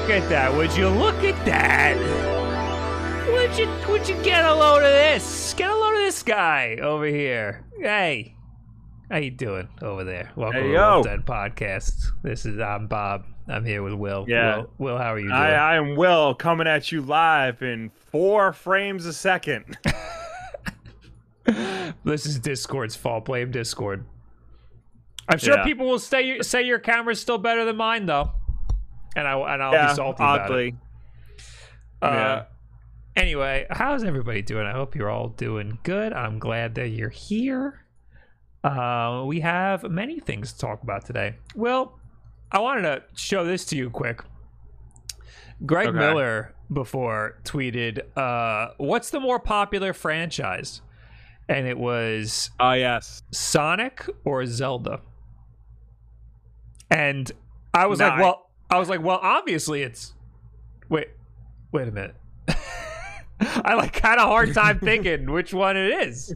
Look at that. Would you look at that? Would you would you get a load of this? Get a load of this guy over here. Hey. How you doing over there? Welcome Hey, to the yo. Wulff Podcast. This is I'm Bob. I'm here with Will. Yeah. Will, Will how are you doing? I, I am Will coming at you live in four frames a second. This is Discord's fault. Blame Discord. I'm sure Yeah. people will say say your camera's still better than mine though, and I and I'll yeah, be salty about it. Uh, Yeah. Anyway, how's everybody doing? I hope you're all doing good. I'm glad that you're here. Uh, we have many things to talk about today. Well, I wanted to show this to you quick. Greg Okay. Miller before tweeted, uh, "What's the more popular franchise?" And it was Oh yes. Sonic or Zelda. And I was like, well, I was like, well, obviously it's. Wait, wait a minute. I like had a hard time thinking which one it is.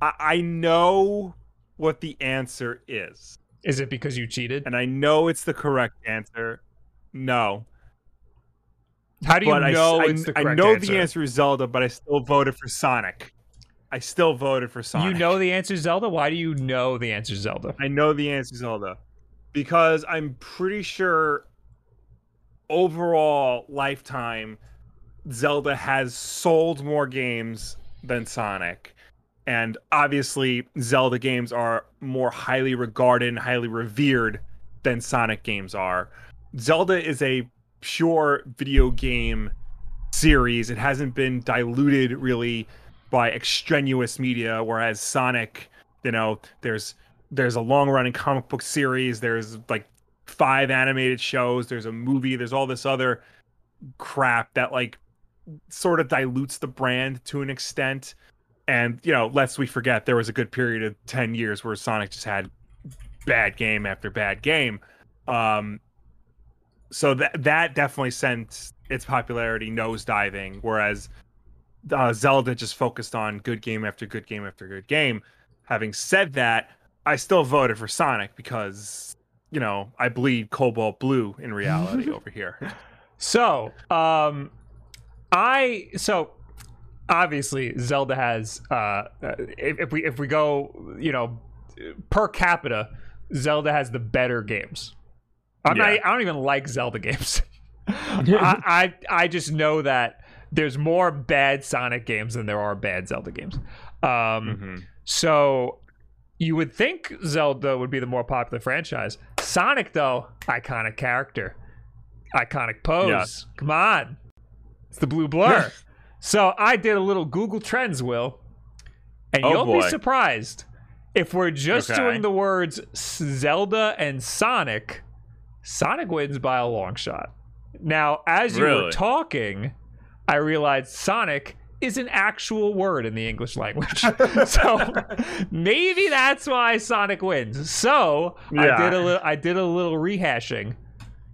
I, I know what the answer is, Is it because you cheated? and I know it's the correct answer. No, How do you but know I, it's the I correct know answer? the answer is Zelda, but I still voted for Sonic. I still voted for Sonic. You know the answer is Zelda. Why do you know the answer is Zelda? I know the answer is Zelda because I'm pretty sure overall lifetime Zelda has sold more games than Sonic. And obviously Zelda games are more highly regarded and highly revered than Sonic games are. Zelda is a pure video game series. It hasn't been diluted really by extraneous media whereas Sonic, you know, there's there's a long running comic book series, there's like five animated shows, there's a movie, there's all this other crap that like sort of dilutes the brand to an extent. And you know, lest we forget, there was a good period of ten years where Sonic just had bad game after bad game. Um, so that that definitely sent its popularity nosediving, whereas uh, Zelda just focused on good game after good game after good game. Having said that, I still voted for Sonic because you know I bleed Cobalt Blue in reality over here. So, um, I so obviously Zelda has uh, uh, if, if we if we go you know per capita, Zelda has the better games. I'm not. I don't even like Zelda games. I, I I just know that there's more bad Sonic games than there are bad Zelda games. Um, Mhm. so you would think Zelda would be the more popular franchise. Sonic, though, iconic character, iconic pose. Yes. Come on, it's the blue blur. so I did a little Google Trends, Will, and Oh, you'll be surprised if we're just Okay. doing the words Zelda and Sonic. Sonic wins by a long shot. Now, as you were talking, I realized Sonic is an actual word in the English language. so maybe that's why Sonic wins. So I did a little I did a little rehashing.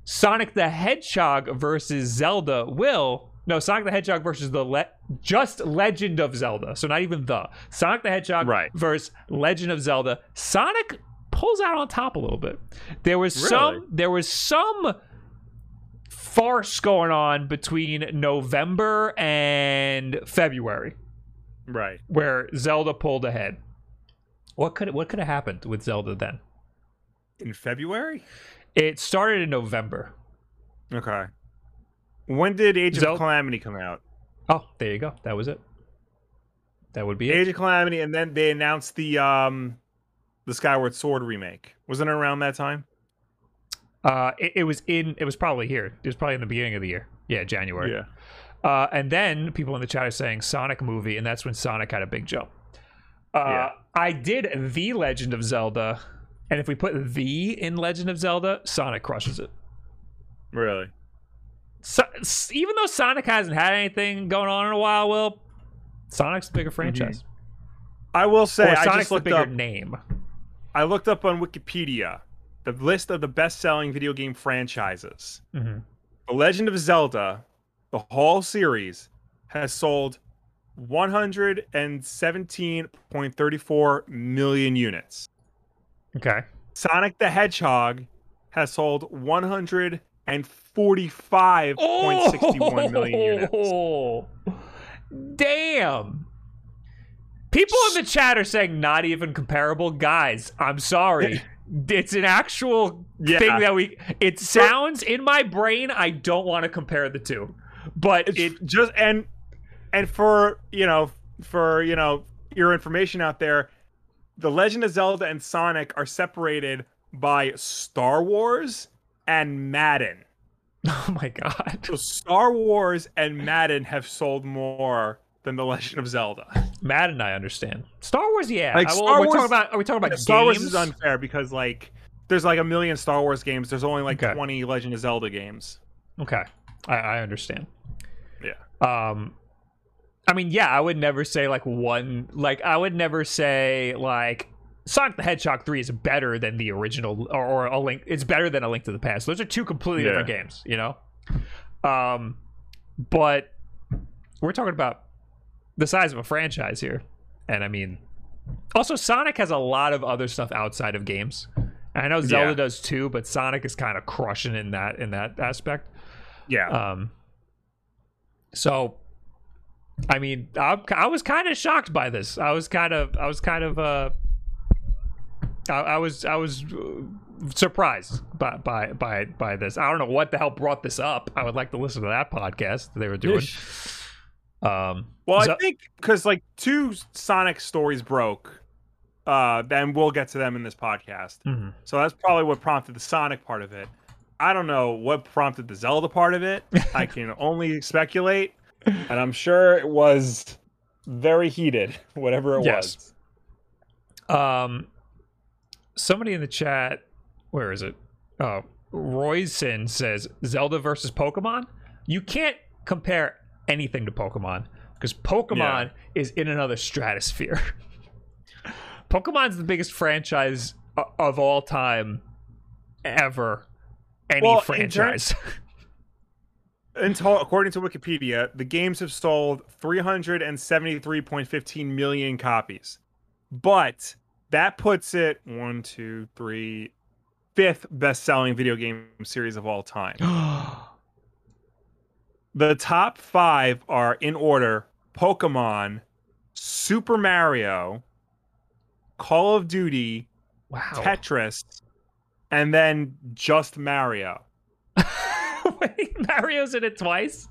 Sonic the Hedgehog versus Zelda will no Sonic the Hedgehog versus the le- just Legend of Zelda. So not even the Sonic the Hedgehog Right. versus Legend of Zelda. Sonic pulls out on top a little bit. There was Really? some there was some farce going on between November and February Right. where Zelda pulled ahead. What could what could have happened with Zelda then? In February? It started in November. Okay. When did Age Zel- of Calamity come out? Oh, there you go. That was it. That would be it. Age of Calamity, and then they announced the um the Skyward Sword remake. Wasn't it around that time? Uh, it, it was in. It was probably here. It was probably in the beginning of the year. Yeah, January. Yeah. Uh, and then people in the chat are saying Sonic movie, and that's when Sonic had a big jump. Uh, Yeah. I did the Legend of Zelda, and if we put the in Legend of Zelda, Sonic crushes it. Really? So, even though Sonic hasn't had anything going on in a while, Will Sonic's the bigger franchise, I will say, or I Sonic's just the looked bigger up. name. I looked up on Wikipedia the list of the best-selling video game franchises. Mhm. The Legend of Zelda, the whole series, has sold 117.34 million units. Okay, Sonic the Hedgehog has sold 145.61 million units. Oh, damn. People in the chat are saying not even comparable. Guys, I'm sorry. It's an actual Yeah. thing that we. It sounds in my brain. I don't want to compare the two, but It's it. just and and for you know for you know your information out there, the Legend of Zelda and Sonic are separated by Star Wars and Madden. Oh my god. So Star Wars and Madden have sold more than the Legend of Zelda. Madden, I understand. Star Wars, yeah. Like, I- well, Star we're talking Wars- about. Are we talking about Star Wars is unfair because like there's like a million Star Wars games. There's only like Okay. 20 Legend of Zelda games. Okay, I, I understand. Yeah. Um, I mean, yeah, I would never say like one. Like, I would never say like Sonic the Hedgehog three is better than the original, or, or a link. It's better than a Link to the Past. Those are two completely different games, you know. Um, but we're talking about the size of a franchise here, and I mean, also Sonic has a lot of other stuff outside of games. And I know Zelda Yeah. does too, but Sonic is kind of crushing in that in that aspect. Yeah. Um, so, I mean, I, I was kind of shocked by this. I was kind of, I was kind of, uh, I, I was, I was uh, surprised by, by, by, by this. I don't know what the hell brought this up. I would like to listen to that podcast they were doing. Um, Well, I think because like two Sonic stories broke, uh, then we'll get to them in this podcast. Mhm. So that's probably what prompted the Sonic part of it. I don't know what prompted the Zelda part of it. I can only speculate, and I'm sure it was very heated, whatever it Yes. was. Um, somebody in the chat, where is it? Oh, Royson says Zelda versus Pokemon. You can't compare anything to Pokemon because Pokemon is in another stratosphere. Pokemon's the biggest franchise uh, of all time, ever. Any Well, in franchise. Until, according to Wikipedia, the games have sold 373.15 million copies. But that puts it one, two, three, fifth best selling video game series of all time. The top five are in order Pokemon, Super Mario, Call of Duty, wow. Tetris, and then just Mario. Wait, Mario's in it twice.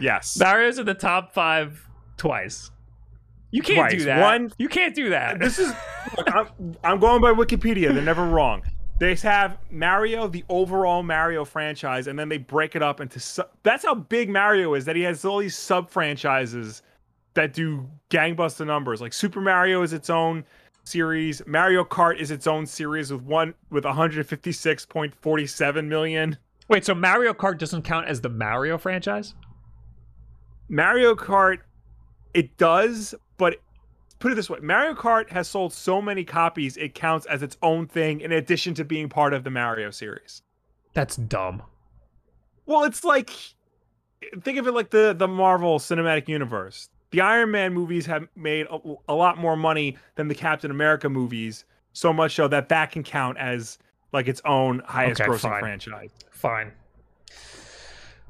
Yes. Mario's in the top five twice. You can't do that. One- You can't do that. this is look, I'm, I'm going by wikipedia they're never wrong they have mario the overall mario franchise and then they break it up into su- that's how big mario is that he has all these sub franchises that do gangbuster numbers. Like super mario is its own series. Mario kart is its own series with one with 156.47 million. Wait, so Mario Kart doesn't count as the Mario franchise? mario kart it does but put it this way mario kart has sold so many copies it counts as its own thing in addition to being part of the mario series That's dumb. well it's like think of it like the the marvel cinematic universe the iron man movies have made a, a lot more money than the captain america movies so much so that that can count as like its own highest Okay, grossing fine. franchise Fine.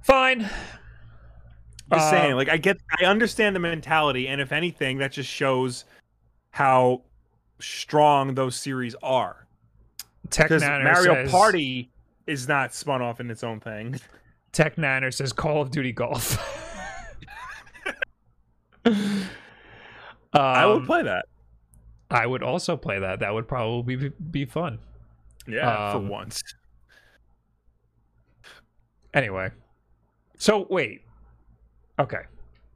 Fine. Just Uh, saying like i get i understand the mentality and if anything that just shows how strong those series are Tech because mario says, party is not spun off in its own thing Tech Niner says Call of Duty Golf. i would Um, play that I would also play that. That would probably be, be fun. yeah um, for once Anyway. So wait. Okay.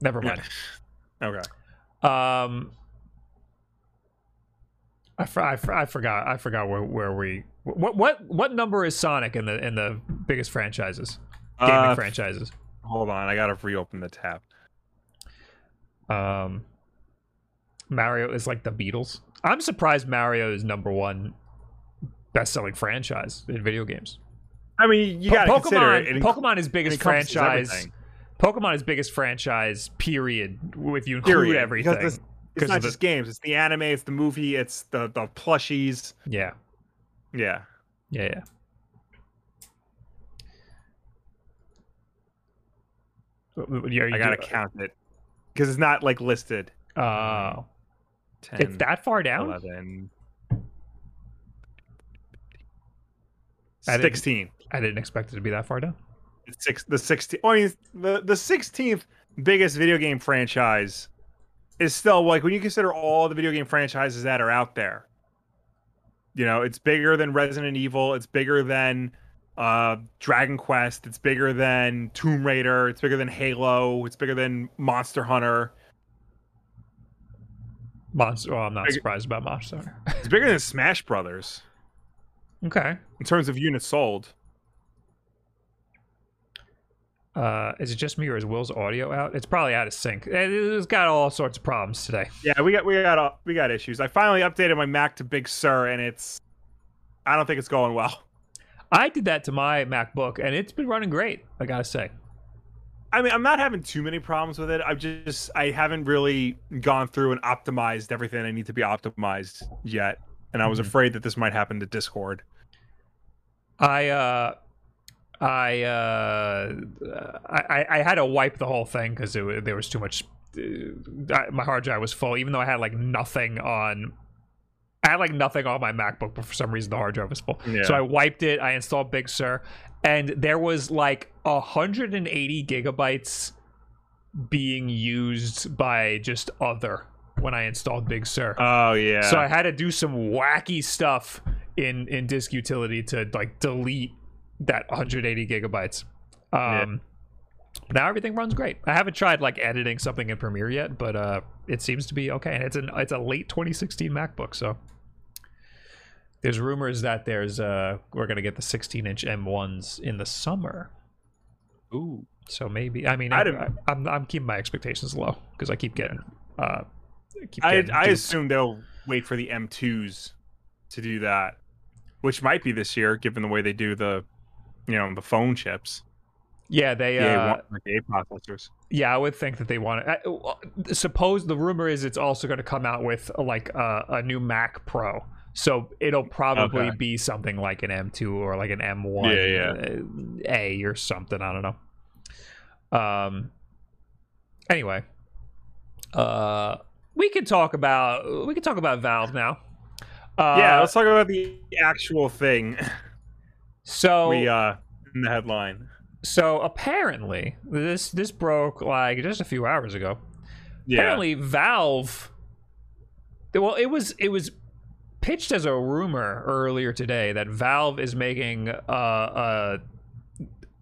Never mind. okay Um I, I, I forgot. I forgot where, where we. What what what number is Sonic in the in the biggest franchises, gaming Uh, franchises? Hold on, I gotta reopen the tab. Um, Mario is like the Beatles. I'm surprised Mario is number one best-selling franchise in video games. I mean, you gotta consider Pokemon. it. it Pokemon is biggest franchise. everything. Pokemon is biggest franchise. Period. If you include Period. Because everything. this- It's not the- just games. It's the anime. It's the movie. It's the the plushies. yeah. Yeah. Yeah. Yeah. Yeah, I gotta uh, count it because it's not like listed. Oh, 10, it's that far down. 11, I didn't- 16. I didn't expect it to be that far down. Six, the 16. I mean, the the 16th biggest video game franchise is still like when you consider all the video game franchises that are out there. You know, it's bigger than Resident Evil. It's bigger than uh, Dragon Quest. It's bigger than Tomb Raider. It's bigger than Halo. It's bigger than Monster Hunter. Monster. Well, I'm not surprised about Monster. Hunter. It's bigger than Smash Brothers okay. in terms of units sold. Uh, is it just me or is Will's audio out? It's probably out of sync. It- It's got all sorts of problems today. Yeah, we got we got uh, we got issues. I finally updated my Mac to Big Sur, and it's I don't think it's going well. I did that to my MacBook, and it's been running great. I gotta say. I mean, I'm not having too many problems with it. I've just I haven't really gone through and optimized everything I need to be optimized yet, and I was Mhm. afraid that this might happen to Discord. I uh, I uh, I I- had to wipe the whole thing because there was too much. Uh, my hard drive was full, even though I had like nothing on. I had like nothing on my MacBook, but for some reason the hard drive was full. Yeah. So I wiped it. I installed Big Sur, and there was like 180 gigabytes being used by just other when I installed Big Sur. Oh yeah. So I had to do some wacky stuff in in disk utility to like delete that 180 gigabytes. Um now everything runs great. I haven't tried like editing something in Premiere yet, but uh it seems to be okay. And it's an it's a late 2016 MacBook, so there's rumors that there's uh we're gonna get the 16 inch M1s in the summer. Ooh. So maybe I mean I I, don't- I, I'm I'm keeping my expectations low because I keep getting uh keep I getting I duped. assume they'll wait for the M2s to do that, which might be this year, given the way they do the, you know, the phone chips. yeah they The uh, A1 the processors. Yeah, I would think that they want to. Suppose the rumor is it's also going to come out with uh, like a, a new Mac Pro, so it'll probably Okay. be something like an M2 or like an M1 Yeah, uh, A or something. I don't know. Um. Anyway, uh, we can talk about we can talk about Valve now. Uh, yeah, let's talk about the actual thing. so we uh in the headline. so apparently this this broke like just a few hours ago. Yeah. apparently valve well it was it was pitched as a rumor earlier today that valve is making uh, a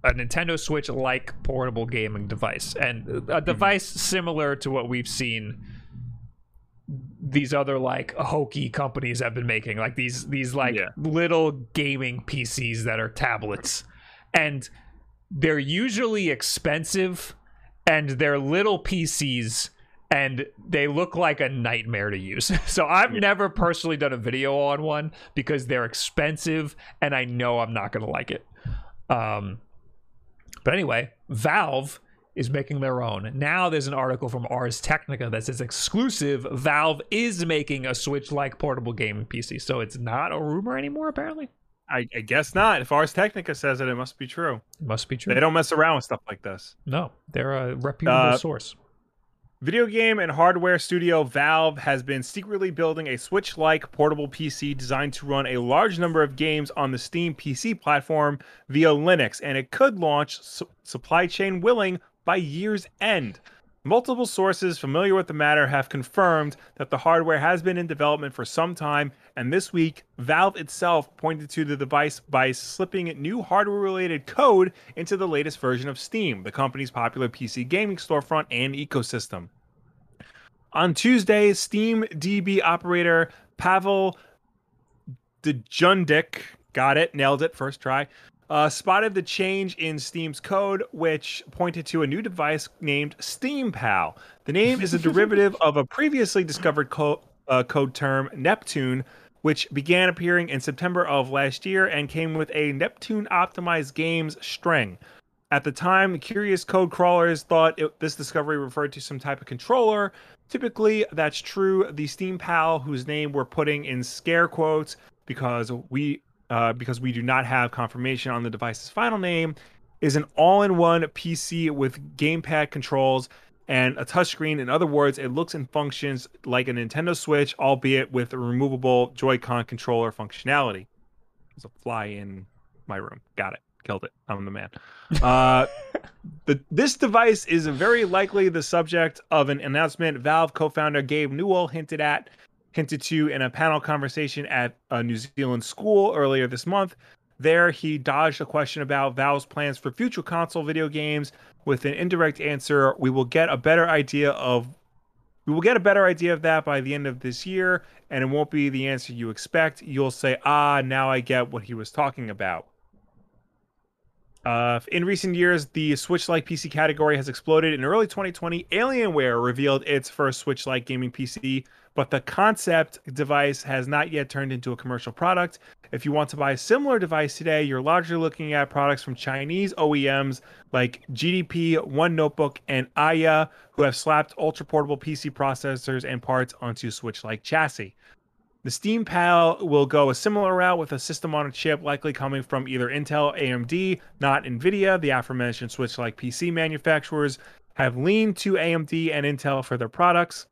a nintendo switch like portable gaming device and Mm-hmm. a device similar to what we've seen these other like hokey companies have been making like these these like Yeah. little gaming pcs that are tablets and they're usually expensive and they're little PCs and they look like a nightmare to use. So I've never personally done a video on one because they're expensive and I know I'm not going to like it. Um but anyway, Valve is making their own. Now there's an article from Ars Technica that says exclusive Valve is making a Switch like portable gaming PC. So it's not a rumor anymore apparently. I, I guess not. If Ars Technica says it, it must be true. It must be true. They don't mess around with stuff like this. No, they're a reputable Uh, source. Video game and hardware studio Valve has been secretly building a Switch like portable PC designed to run a large number of games on the Steam PC platform via Linux, and it could launch su- supply chain willing by year's end. Multiple sources familiar with the matter have confirmed that the hardware has been in development for some time, and this week, Valve itself pointed to the device by slipping new hardware related code into the latest version of Steam, the company's popular PC gaming storefront and ecosystem. On Tuesday, Steam DB operator Pavel Dejundik, got it, nailed it, first try, uh, spotted the change in Steam's code, which pointed to a new device named SteamPal. The name is a derivative of a previously discovered co- uh, code term, Neptune, which began appearing in September of last year and came with a Neptune optimized games string. At the time, curious code crawlers thought it, this discovery referred to some type of controller. Typically, that's true. The SteamPal, whose name we're putting in scare quotes because we uh, because we do not have confirmation on the device's final name, is an all-in-one PC with gamepad controls and a touchscreen. In other words, it looks and functions like a Nintendo Switch, albeit with a removable Joy-Con controller functionality. There's a fly in my room. Got it. Killed it. I'm the man. Uh, the, this device is very likely the subject of an announcement Valve co-founder Gabe Newell hinted at hinted to in a panel conversation at a New Zealand school earlier this month. There, he dodged a question about Valve's plans for future console video games with an indirect answer. We will get a better idea of we will get a better idea of that by the end of this year, and it won't be the answer you expect. You'll say, "Ah, now I get what he was talking about." Uh, in recent years, the Switch-like PC category has exploded. In early 2020, Alienware revealed its first Switch-like gaming PC, but the concept device has not yet turned into a commercial product. If you want to buy a similar device today, you're largely looking at products from Chinese OEMs like GPD, One Notebook, and Aya, who have slapped ultra portable PC processors and parts onto Switch-like chassis. The Steam Pal will go a similar route with a system on a chip likely coming from either Intel, AMD, not Nvidia. The aforementioned Switch like PC manufacturers have leaned to AMD and Intel for their products.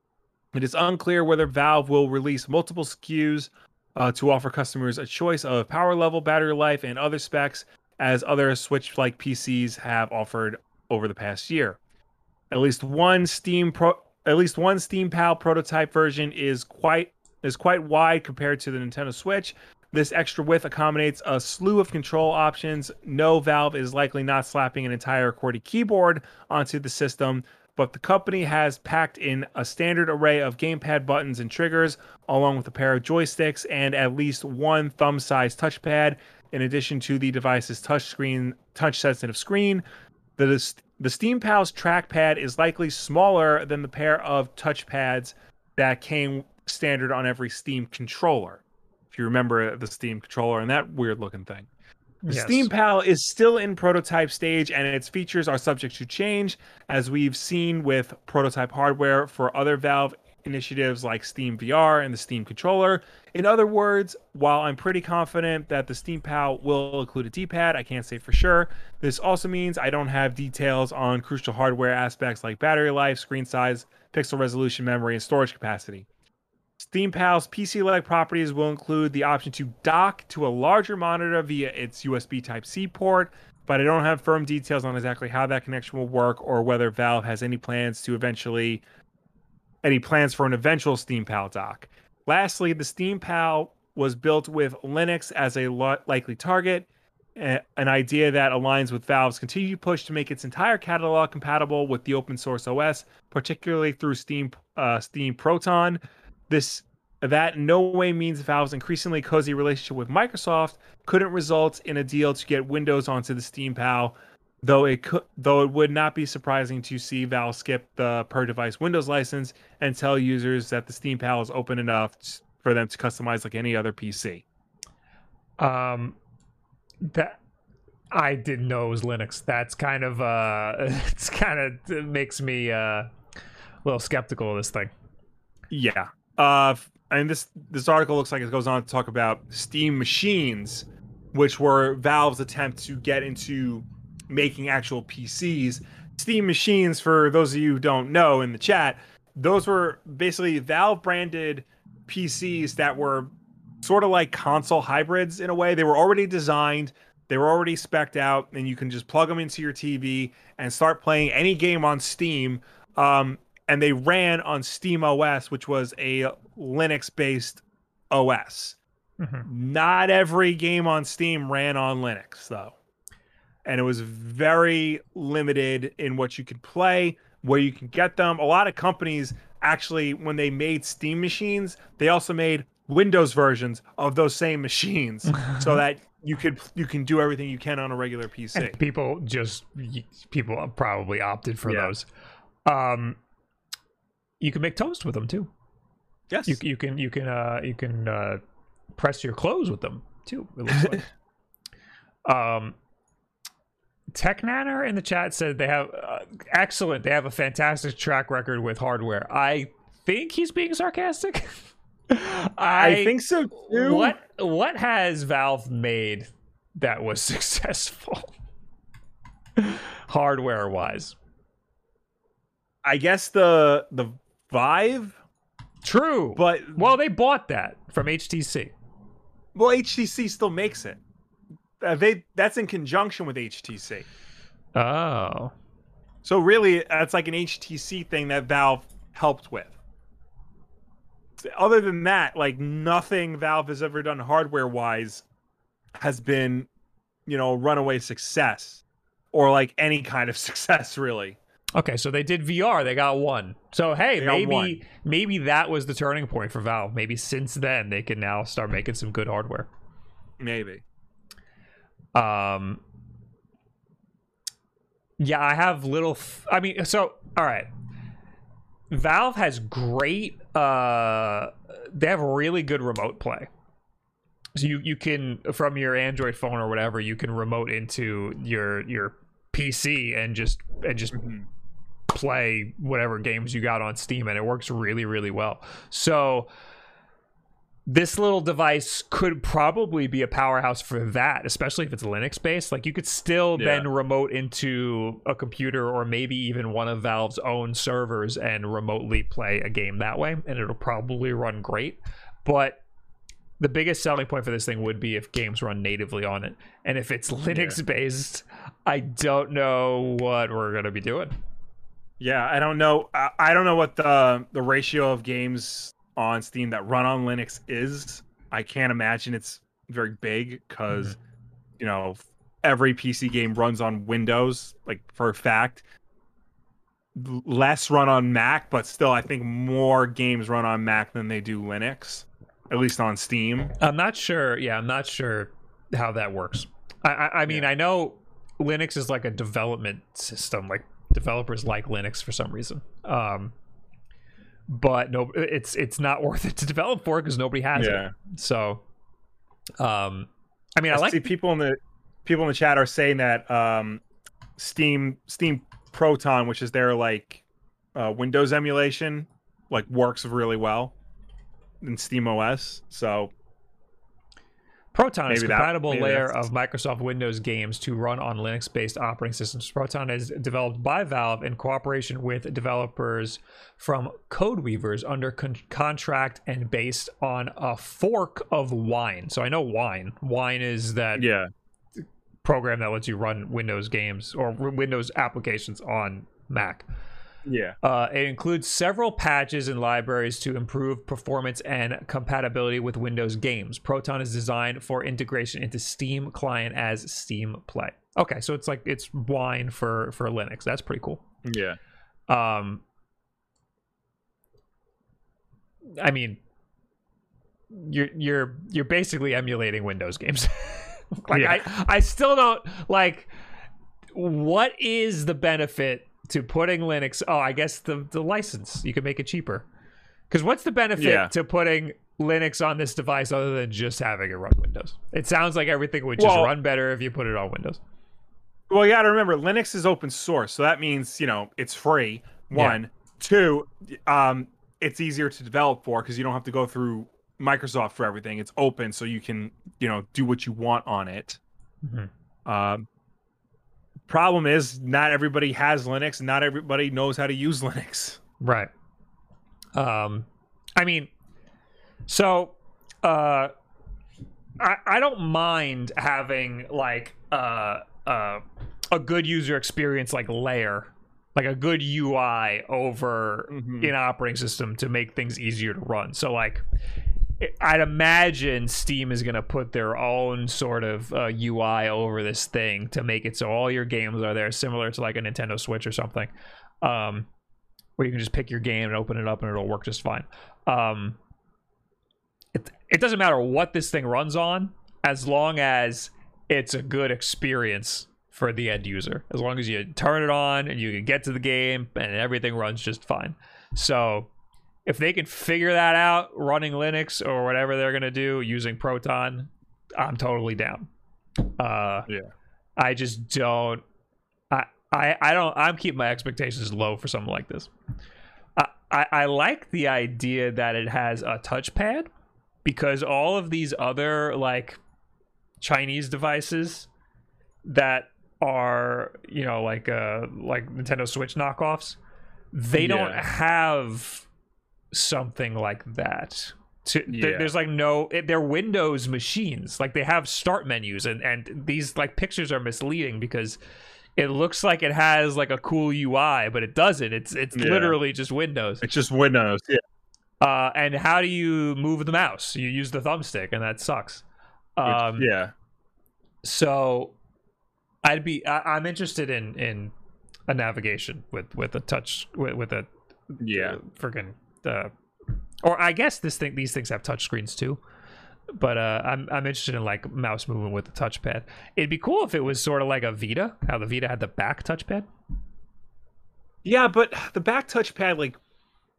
It is unclear whether Valve will release multiple SKUs uh, to offer customers a choice of power level, battery life, and other specs, as other Switch like PCs have offered over the past year. At least one Steam Pro. At least one Steam Pal prototype version is quite is quite wide compared to the Nintendo Switch. This extra width accommodates a slew of control options. No, Valve is likely not slapping an entire QWERTY keyboard onto the system, but the company has packed in a standard array of gamepad buttons and triggers, along with a pair of joysticks and at least one thumb-sized touchpad, in addition to the device's touchscreen, touch-sensitive screen. The, the Steam Pal's trackpad is likely smaller than the pair of touchpads that came standard on every Steam controller. If you remember uh, the Steam controller and that weird looking thing. The yes. Steam Pal is still in prototype stage and its features are subject to change, as we've seen with prototype hardware for other Valve initiatives like Steam VR and the Steam controller. In other words, while I'm pretty confident that the Steam Pal will include a D pad, I can't say for sure. This also means I don't have details on crucial hardware aspects like battery life, screen size, pixel resolution, memory, and storage capacity. SteamPal's PC-like properties will include the option to dock to a larger monitor via its USB Type-C port, but I don't have firm details on exactly how that connection will work or whether Valve has any plans to eventually any plans for an eventual SteamPal dock. Lastly, the SteamPal was built with Linux as a likely target, an idea that aligns with Valve's continued push to make its entire catalog compatible with the open source OS, particularly through Steam uh, Steam Proton. This that in no way means Valve's increasingly cozy relationship with Microsoft couldn't result in a deal to get Windows onto the Steam Pal, though it could though it would not be surprising to see Valve skip the per device Windows license and tell users that the Steam Pal is open enough for them to customize like any other PC. Um that I didn't know it was Linux. That's kind of uh it's kind of it makes me uh a little skeptical of this thing. Yeah, uh, and this this article looks like it goes on to talk about Steam machines, which were Valve's attempt to get into making actual PCs. Steam machines, for those of you who don't know in the chat, those were basically Valve branded PCs that were sort of like console hybrids in a way. They were already designed, they were already specced out, and you can just plug them into your TV and start playing any game on Steam. Um, and they ran on Steam OS, which was a Linux based OS. Mm-hmm. Not every game on Steam ran on Linux, though. And it was very limited in what you could play, where you can get them. A lot of companies actually, when they made Steam machines, they also made Windows versions of those same machines so that you could you can do everything you can on a regular PC. And people just people probably opted for Yeah. those. Um, you can make toast with them too. Yes. You, you can you can uh, you can uh, press your clothes with them too. It looks like. um, TechNanner in the chat said they have uh, excellent. They have a fantastic track record with hardware. I think he's being sarcastic. I, I think so too. What what has Valve made that was successful, hardware wise? I guess the the Vive, True, but well, they bought that from HTC. well, HTC still makes it. Uh, they that's in conjunction with HTC. Oh, So really, that's like an HTC thing that Valve helped with. Other than that, like nothing Valve has ever done hardware wise has been, you know, runaway success or like any kind of success really. Okay. So they did VR. They got one. So hey, They maybe maybe that was the turning point for Valve. Maybe since then they can now start making some good hardware. Maybe. Um, yeah, I have little. F- I mean, so all right. Valve has great. Uh, they have really good remote play. So you you can from your Android phone or whatever you can remote into your your PC and just and just Mhm. Play whatever games you got on Steam, and it works really, really well. So this little device could probably be a powerhouse for that, especially if it's Linux based. Like you could still Yeah. then remote into a computer or maybe even one of Valve's own servers and remotely play a game that way, and it'll probably run great. But the biggest selling point for this thing would be if games run natively on it. And if it's Linux based, I don't know what we're gonna be doing. Yeah, I don't know. I, I don't know what the the ratio of games on Steam that run on Linux is. I can't imagine it's very big because mm-hmm. you know every PC game runs on Windows, like for a fact. Less run on Mac, but still, I think more games run on Mac than they do Linux, at least on Steam. I'm not sure. Yeah, I'm not sure how that works. I, I, I mean, I know Linux is like a development system. Like developers like Linux for some reason. Um, but no, it's it's not worth it to develop for because nobody has Yeah. it. So, um, I mean, I I like see people in the people in the chat are saying that um, Steam Steam Proton, which is their like uh, Windows emulation, like works really well in Steam OS. So Proton is a Maybe that- compatible layer of Microsoft Windows games to run on Linux-based operating systems. Proton is developed by Valve in cooperation with developers from Codeweavers under con- contract and based on a fork of Wine. So I know Wine. Wine is that yeah, program that lets you run Windows games or Windows applications on Mac. Yeah, Uh, it includes several patches and libraries to improve performance and compatibility with Windows games. Proton is designed for integration into Steam client as Steam Play. Okay, so it's like it's wine for for Linux. That's pretty cool. yeah. Um, I mean, you're you're you're basically emulating Windows games. like Yeah. I I still don't like. What is the benefit to putting Linux? Oh, I guess the the license you can make it cheaper. Because what's the benefit Yeah. to putting Linux on this device other than just having it run Windows? It sounds like everything would just Well- run better if you put it on Windows. Well, you got to remember Linux is open source, so that means you know it's free. Yeah. One, two, um, it's easier to develop for because you don't have to go through Microsoft for everything. It's open, so you can you know do what you want on it. Mhm. Um, problem is, not everybody has Linux, not everybody knows how to use Linux. Right. Um, I mean, so uh, I I don't mind having like uh uh a good user experience like layer, like a good UI over Mhm. an operating system to make things easier to run. So like. I'd imagine Steam is going to put their own sort of uh, UI over this thing to make it so all your games are there, similar to like a Nintendo Switch or something. Um, where you can just pick your game and open it up and it'll work just fine. Um, it, it doesn't matter what this thing runs on as long as it's a good experience for the end user as long as you turn it on and you can get to the game and everything runs just fine so if they can figure that out running linux or whatever they're going to do using proton i'm totally down. Uh Yeah. i just don't I, I i don't i'm keeping my expectations low for something like this. I, I i like the idea that it has a touchpad because all of these other like chinese devices that are you know like uh like nintendo switch knockoffs they don't have something like that to, there- Yeah. there's like no it, they're windows machines like they have start menus and and these like pictures are misleading because it looks like it has like a cool ui but it doesn't it's it's Yeah. literally just windows It's just Windows. Yeah. uh and how do you move the mouse you use the thumbstick and that sucks Which- um yeah. so i'd be I, i'm interested in in a navigation with with a touch with, with a Yeah. freaking uh or i guess this thing these things have touch screens too but uh i'm i'm interested in like mouse movement with the touchpad. It'd be cool if it was sort of like a vita how the vita had the back touchpad. Yeah, but the back touchpad like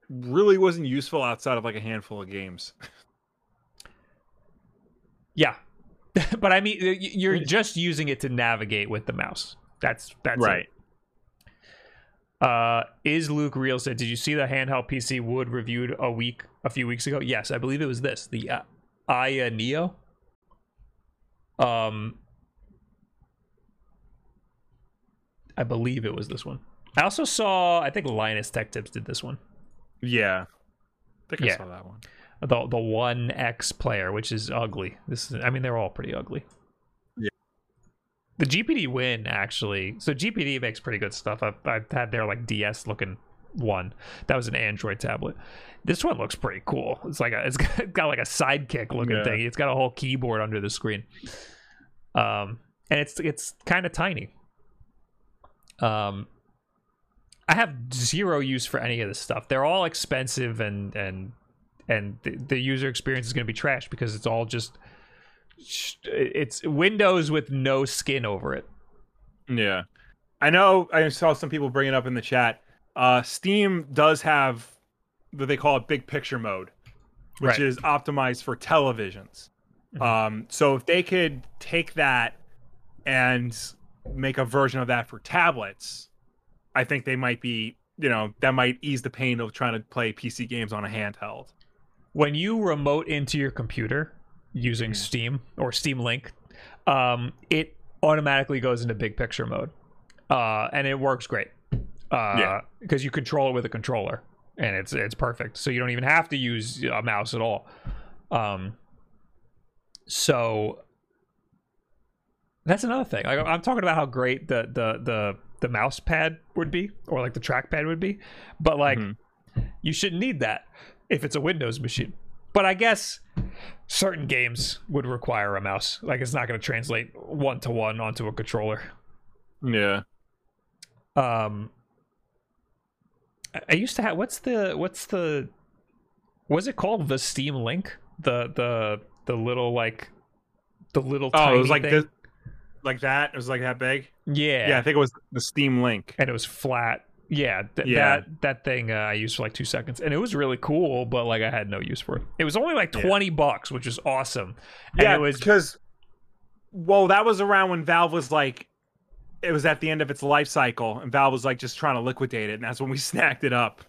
really wasn't useful outside of like a handful of games. yeah. But i mean you're just using it to navigate with the mouse. That's that's it. Uh, is Luke real? Said, did you see the handheld PC Wood reviewed a week, a few weeks ago? Yes, I believe it was this, the uh, Aya Neo. Um, I believe it was this one. I also saw, I think Linus Tech Tips did this one. Yeah. I think Yeah. I saw that one. The the One X player, which is ugly. This is, I mean, they're all pretty ugly. The GPD Win actually. So GPD makes pretty good stuff. I've, I've had their like DS looking one. That was an Android tablet. This one looks pretty cool. It's like a it's got, got like a sidekick looking Yeah. thing. It's got a whole keyboard under the screen. Um, and it's it's kind of tiny. Um, I have zero use for any of this stuff. They're all expensive and and and the, the user experience is going to be trash because it's all just it's Windows with no skin over it. Yeah. I know I saw some people bring it up in the chat. Uh Steam does have what they call it big picture mode, which Right. is optimized for televisions. Um so if they could take that and make a version of that for tablets, I think they might be, you know, that might ease the pain of trying to play PC games on a handheld. When you remote into your computer using Steam or Steam Link, um, it automatically goes into big picture mode, uh, and it works great. Uh, Yeah. because you control it with a controller, and it's it's perfect. So you don't even have to use a mouse at all. Um, so that's another thing. Like, I'm talking about how great the the the the mouse pad would be, or like the trackpad would be, but like Mhm. you shouldn't need that if it's a Windows machine. But I guess certain games would require a mouse. Like it's not going to translate one to one onto a controller. Yeah. Um, I- used to have what's the what's the was it called the Steam Link? The the the little like the little Oh, tiny it was like thing? this like that. It was like that big. yeah Yeah, I think it was the Steam Link. and it was flat. Yeah, th- Yeah. that that thing uh, I used for like two seconds, and it was really cool. But like I had no use for it. It was only like Yeah. twenty bucks, which is awesome. And yeah, it was because well, that was around when Valve was like, it was at the end of its life cycle, and Valve was like just trying to liquidate it, and that's when we snacked it up.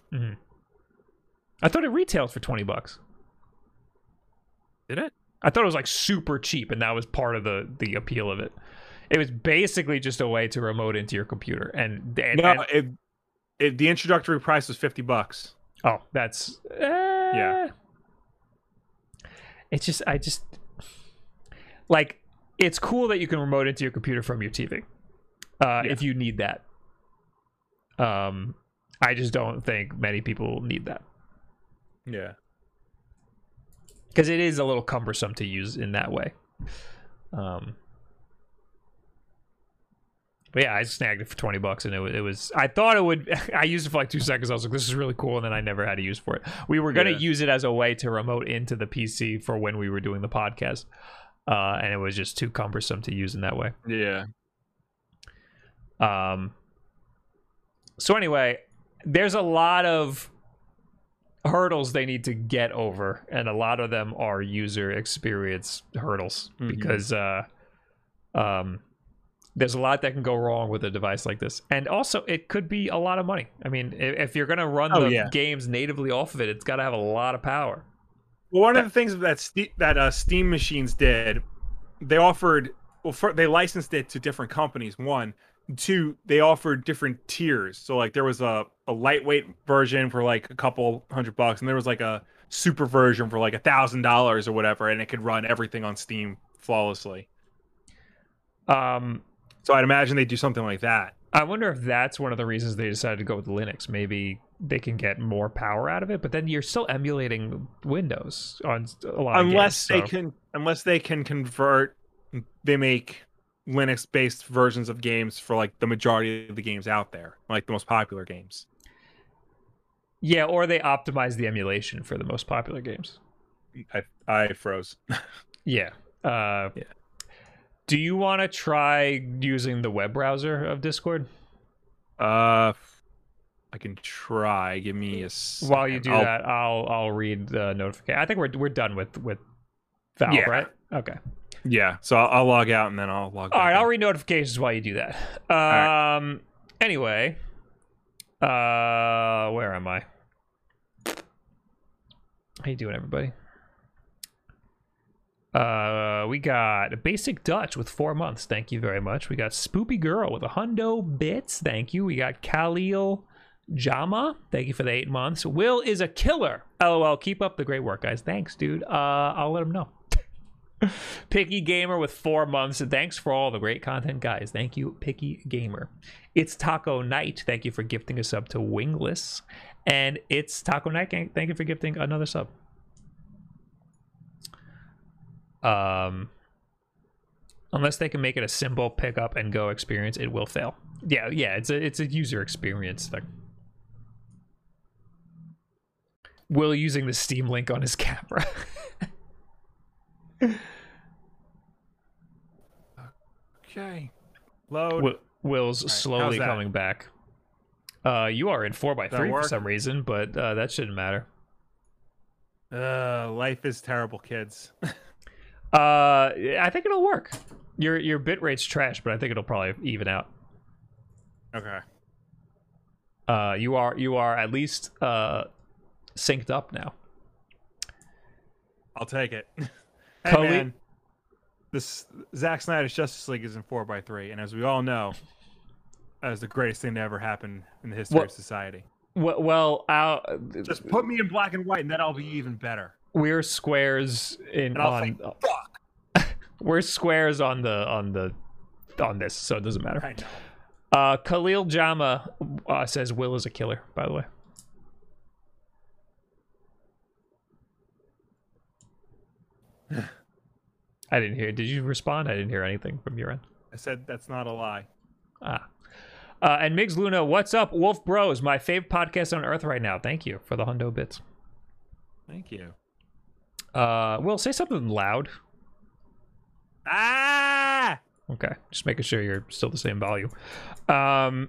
I thought it retailed for twenty bucks. Did it? I thought it was like super cheap, and that was part of the the appeal of it. It was basically just a way to remote into your computer, and, and, No, and- it, it. The introductory price was fifty bucks. oh, that's yeah. It's just I just like it's cool that you can remote into your computer from your TV, uh, if you need that. Um, I just don't think many people need that. Yeah. because it is a little cumbersome to use in that way. Um, but yeah, I snagged it for twenty bucks, and it was, it was. I thought it would. I used it for like two seconds. I was like, "This is really cool," and then I never had a use for it. We were gonna Yeah. use it as a way to remote into the PC for when we were doing the podcast, uh, and it was just too cumbersome to use in that way. Yeah. Um. So anyway, there's a lot of hurdles they need to get over, and a lot of them are user experience hurdles Mhm. because uh, um, there's a lot that can go wrong with a device like this, and also it could be a lot of money. I mean, if, if you're gonna run Oh, the yeah. games natively off of it, it's got to have a lot of power. Well, one of the things that Ste- that uh, Steam machines did, they offered well, for, they licensed it to different companies. One, two, they offered different tiers. So like there was a a lightweight version for like a couple hundred bucks, and there was like a super version for like a thousand dollars or whatever, and it could run everything on Steam flawlessly. Um, So I'd imagine they do something like that. I wonder if that's one of the reasons they decided to go with Linux. Maybe they can get more power out of it, but then you're still emulating Windows on a lot of unless games, they so- can unless they can convert they make linux based versions of games for like the majority of the games out there like the most popular games Yeah, or they optimize the emulation for the most popular games. i i froze Yeah. Uh, Yeah. Do you want to try using the web browser of Discord uh i can try give me a second. while you do I'll- that? I'll I'll read the notification. I think we're we're done with with Valve, Yeah. right? Okay. yeah so I'll, I'll log out and then i'll log All right, in. I'll read notifications while you do that. right. Um. Anyway, uh, where am I? How you doing, everybody? Uh, we got Basic Dutch with four months. Thank you very much. We got Spoopy Girl with a hundo bits. Thank you. We got Khalil Jama. Thank you for the eight months. Will is a killer. LOL. Keep up the great work, guys. Thanks, dude. Uh, I'll let him know. Picky Gamer with four months. Thanks for all the great content, guys. Thank you, Picky Gamer. It's Taco Night. Thank you for gifting a sub to Wingless. And it's Taco Night. Thank you for gifting another sub. Um, unless they can make it a simple pick up and go experience, it will fail. Yeah, yeah. It's a it's a user experience thing. Will using the Steam link on his camera. okay load Wi- Will's how's slowly coming back. Uh, you are in four by three for some reason, but uh, that shouldn't matter. uh life is terrible kids Uh, I think it'll work. Your your bit rate's trash, but I think it'll probably even out. okay Uh, you are you are at least uh synced up now. i'll take it hey man this Zack Snyder's Justice League is in four by three, and as we all know, that is the greatest thing to ever happen in the history of society. Well, well uh, Just put me in black and white, and that'll be even better. We're squares in on "Fuck." we're squares on the on the on this, so it doesn't matter. I know. Uh, Khalil Jama uh, says Will is a killer. By the way, I didn't hear. Did you respond? I didn't hear anything from your end. I said that's not a lie. Ah. Uh, and Migs Luna, what's up, Wulff Bros? My favorite podcast on earth right now. Thank you for the hundo bits. Thank you. Uh, Will, say something loud. Ah! Okay, just making sure you're still the same volume. Um,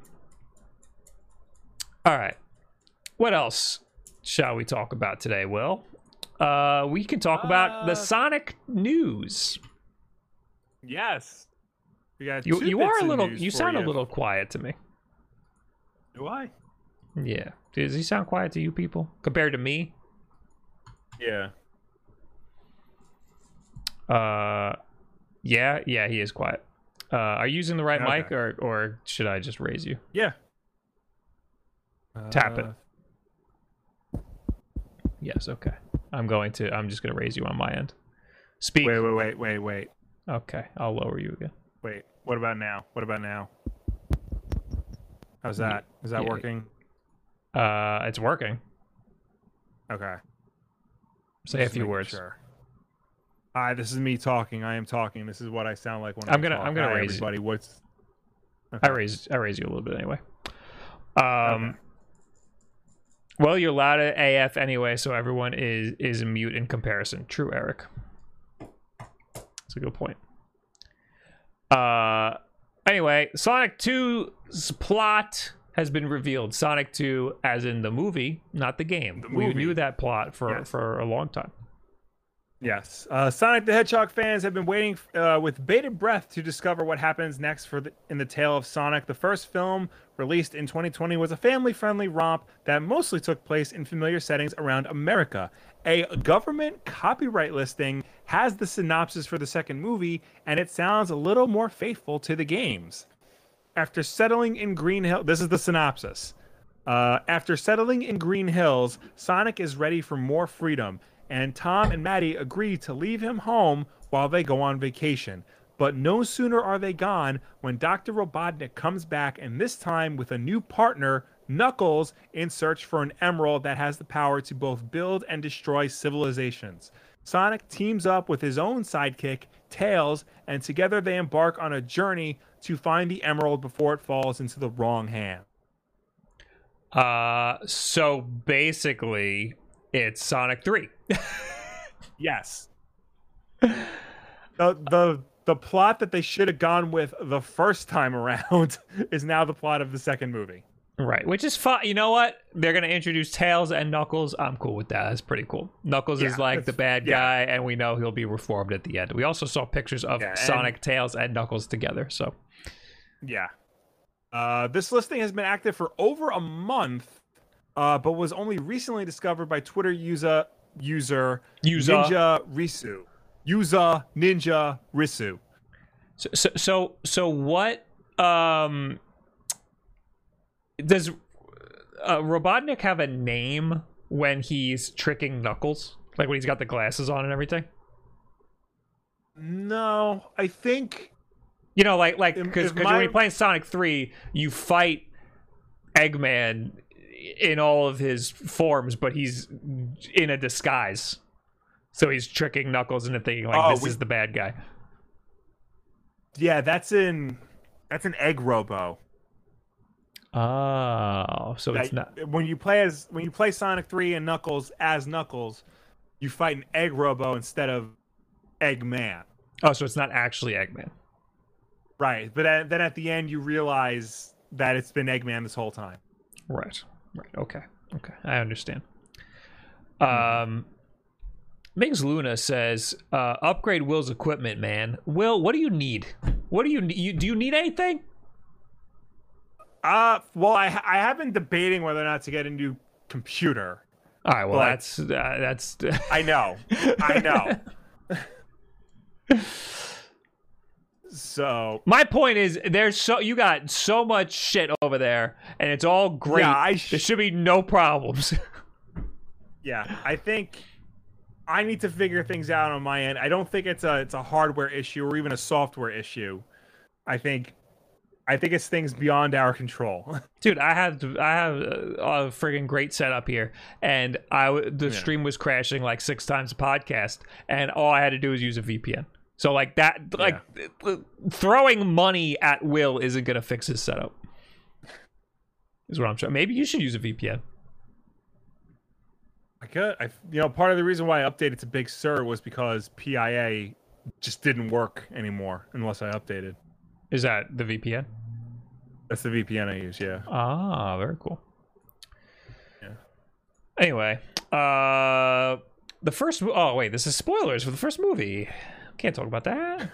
all right. What else shall we talk about today, Will? Uh, we can talk about the Uh, Sonic news. Yes. We got You you are a little. You sound a little quiet to me. Do I? Yeah. Does he sound quiet to you people compared to me? Yeah. Uh, yeah, yeah, he is quiet. Uh, are you using the right mic, or or should I just raise you? Yeah. Tap it. Uh, Yes. Okay. I'm going to. I'm just going to raise you on my end. Speak. Wait, wait, wait, wait, wait, Okay. I'll lower you again. wait. What about now? What about now? How's that? Is that Yeah. working? Uh, it's working. Okay. Say Just a few words. Sure. Hi, this is me talking. I am talking. This is what I sound like when I'm gonna- talk. I'm gonna Hi, raise you. everybody. What's I raised I raised you a little bit anyway. Um. Okay. Well, you're loud at AF anyway, so everyone is is mute in comparison. True, Eric. That's a good point. Uh. Anyway, Sonic 2's plot has been revealed. Sonic 2, as in the movie, not the game. We movie. We knew that plot for Yes. for a long time. Yes. Uh, Sonic the Hedgehog fans have been waiting uh, with bated breath to discover what happens next for the, in the tale of Sonic. The first film, released in 2020, was a family-friendly romp that mostly took place in familiar settings around America. A government copyright listing has the synopsis for the second movie, and it sounds a little more faithful to the games. After settling in Green Hill, this is the synopsis. Uh, after settling in Green Hills, Sonic is ready for more freedom, and Tom and Maddie agree to leave him home while they go on vacation. But no sooner are they gone when Dr. Robotnik comes back, and this time with a new partner, Knuckles, in search for an emerald that has the power to both build and destroy civilizations. Sonic teams up with his own sidekick, Tails, and together they embark on a journey to find the emerald before it falls into the wrong hand. Uh, so basically, it's Sonic 3. Yes. the the the plot that they should have gone with the first time around is now the plot of the second movie. Right, which is fun. You know what? They're gonna introduce Tails and Knuckles. I'm cool with that. That's pretty cool. Knuckles is like the bad yeah. guy, and we know he'll be reformed at the end. We also saw pictures of Yeah, and- Sonic, Tails, and Knuckles together. So Yeah. Uh, this listing has been active for over a month, uh, but was only recently discovered by Twitter user user User. Ninja Risu. User Ninja Risu. So, so, so, so what? Um, does uh, Robotnik have a name when he's tricking Knuckles? Like when he's got the glasses on and everything? No, I think You know, like like because when you're playing Sonic Three, you fight Eggman in all of his forms, but he's in a disguise. So he's tricking Knuckles into thinking like Oh, this we- is the bad guy. yeah, that's in that's an egg robo. Oh, so it's not. when you play as when you play Sonic 3 and Knuckles as Knuckles, you fight an egg robo instead of Eggman. Oh, so it's not actually Eggman. Right. But at, then at the end you realize that it's been Eggman this whole time. Right. Right. Okay. Okay. I understand. Um Mings Luna says, uh, upgrade Will's equipment, man. Will, what do you need? What do you need? You, do you need anything? Uh well I I have been debating whether or not to get a new computer. All right, well that's uh, that's I know. I know. so My point is there's so you got so much shit over there and it's all great. Yeah, sh- there should be no problems. yeah, I think I need to figure things out on my end. I don't think it's a it's a hardware issue or even a software issue. I think I think it's things beyond our control. Dude, I have I have a, a friggin' great setup here, and I the stream was crashing like six times a podcast, and all I had to do was use a VPN. So like that, like th- throwing money at Will isn't gonna fix his setup. Is what I'm trying. Maybe you should use a VPN. I could, I, you know, part of the reason why I updated to Big Sur was because PIA just didn't work anymore unless I updated. Is that the VPN? That's the VPN I use. Yeah. Ah, very cool. Yeah. Anyway, uh, the first. Oh wait, this is spoilers for the first movie. Can't talk about that.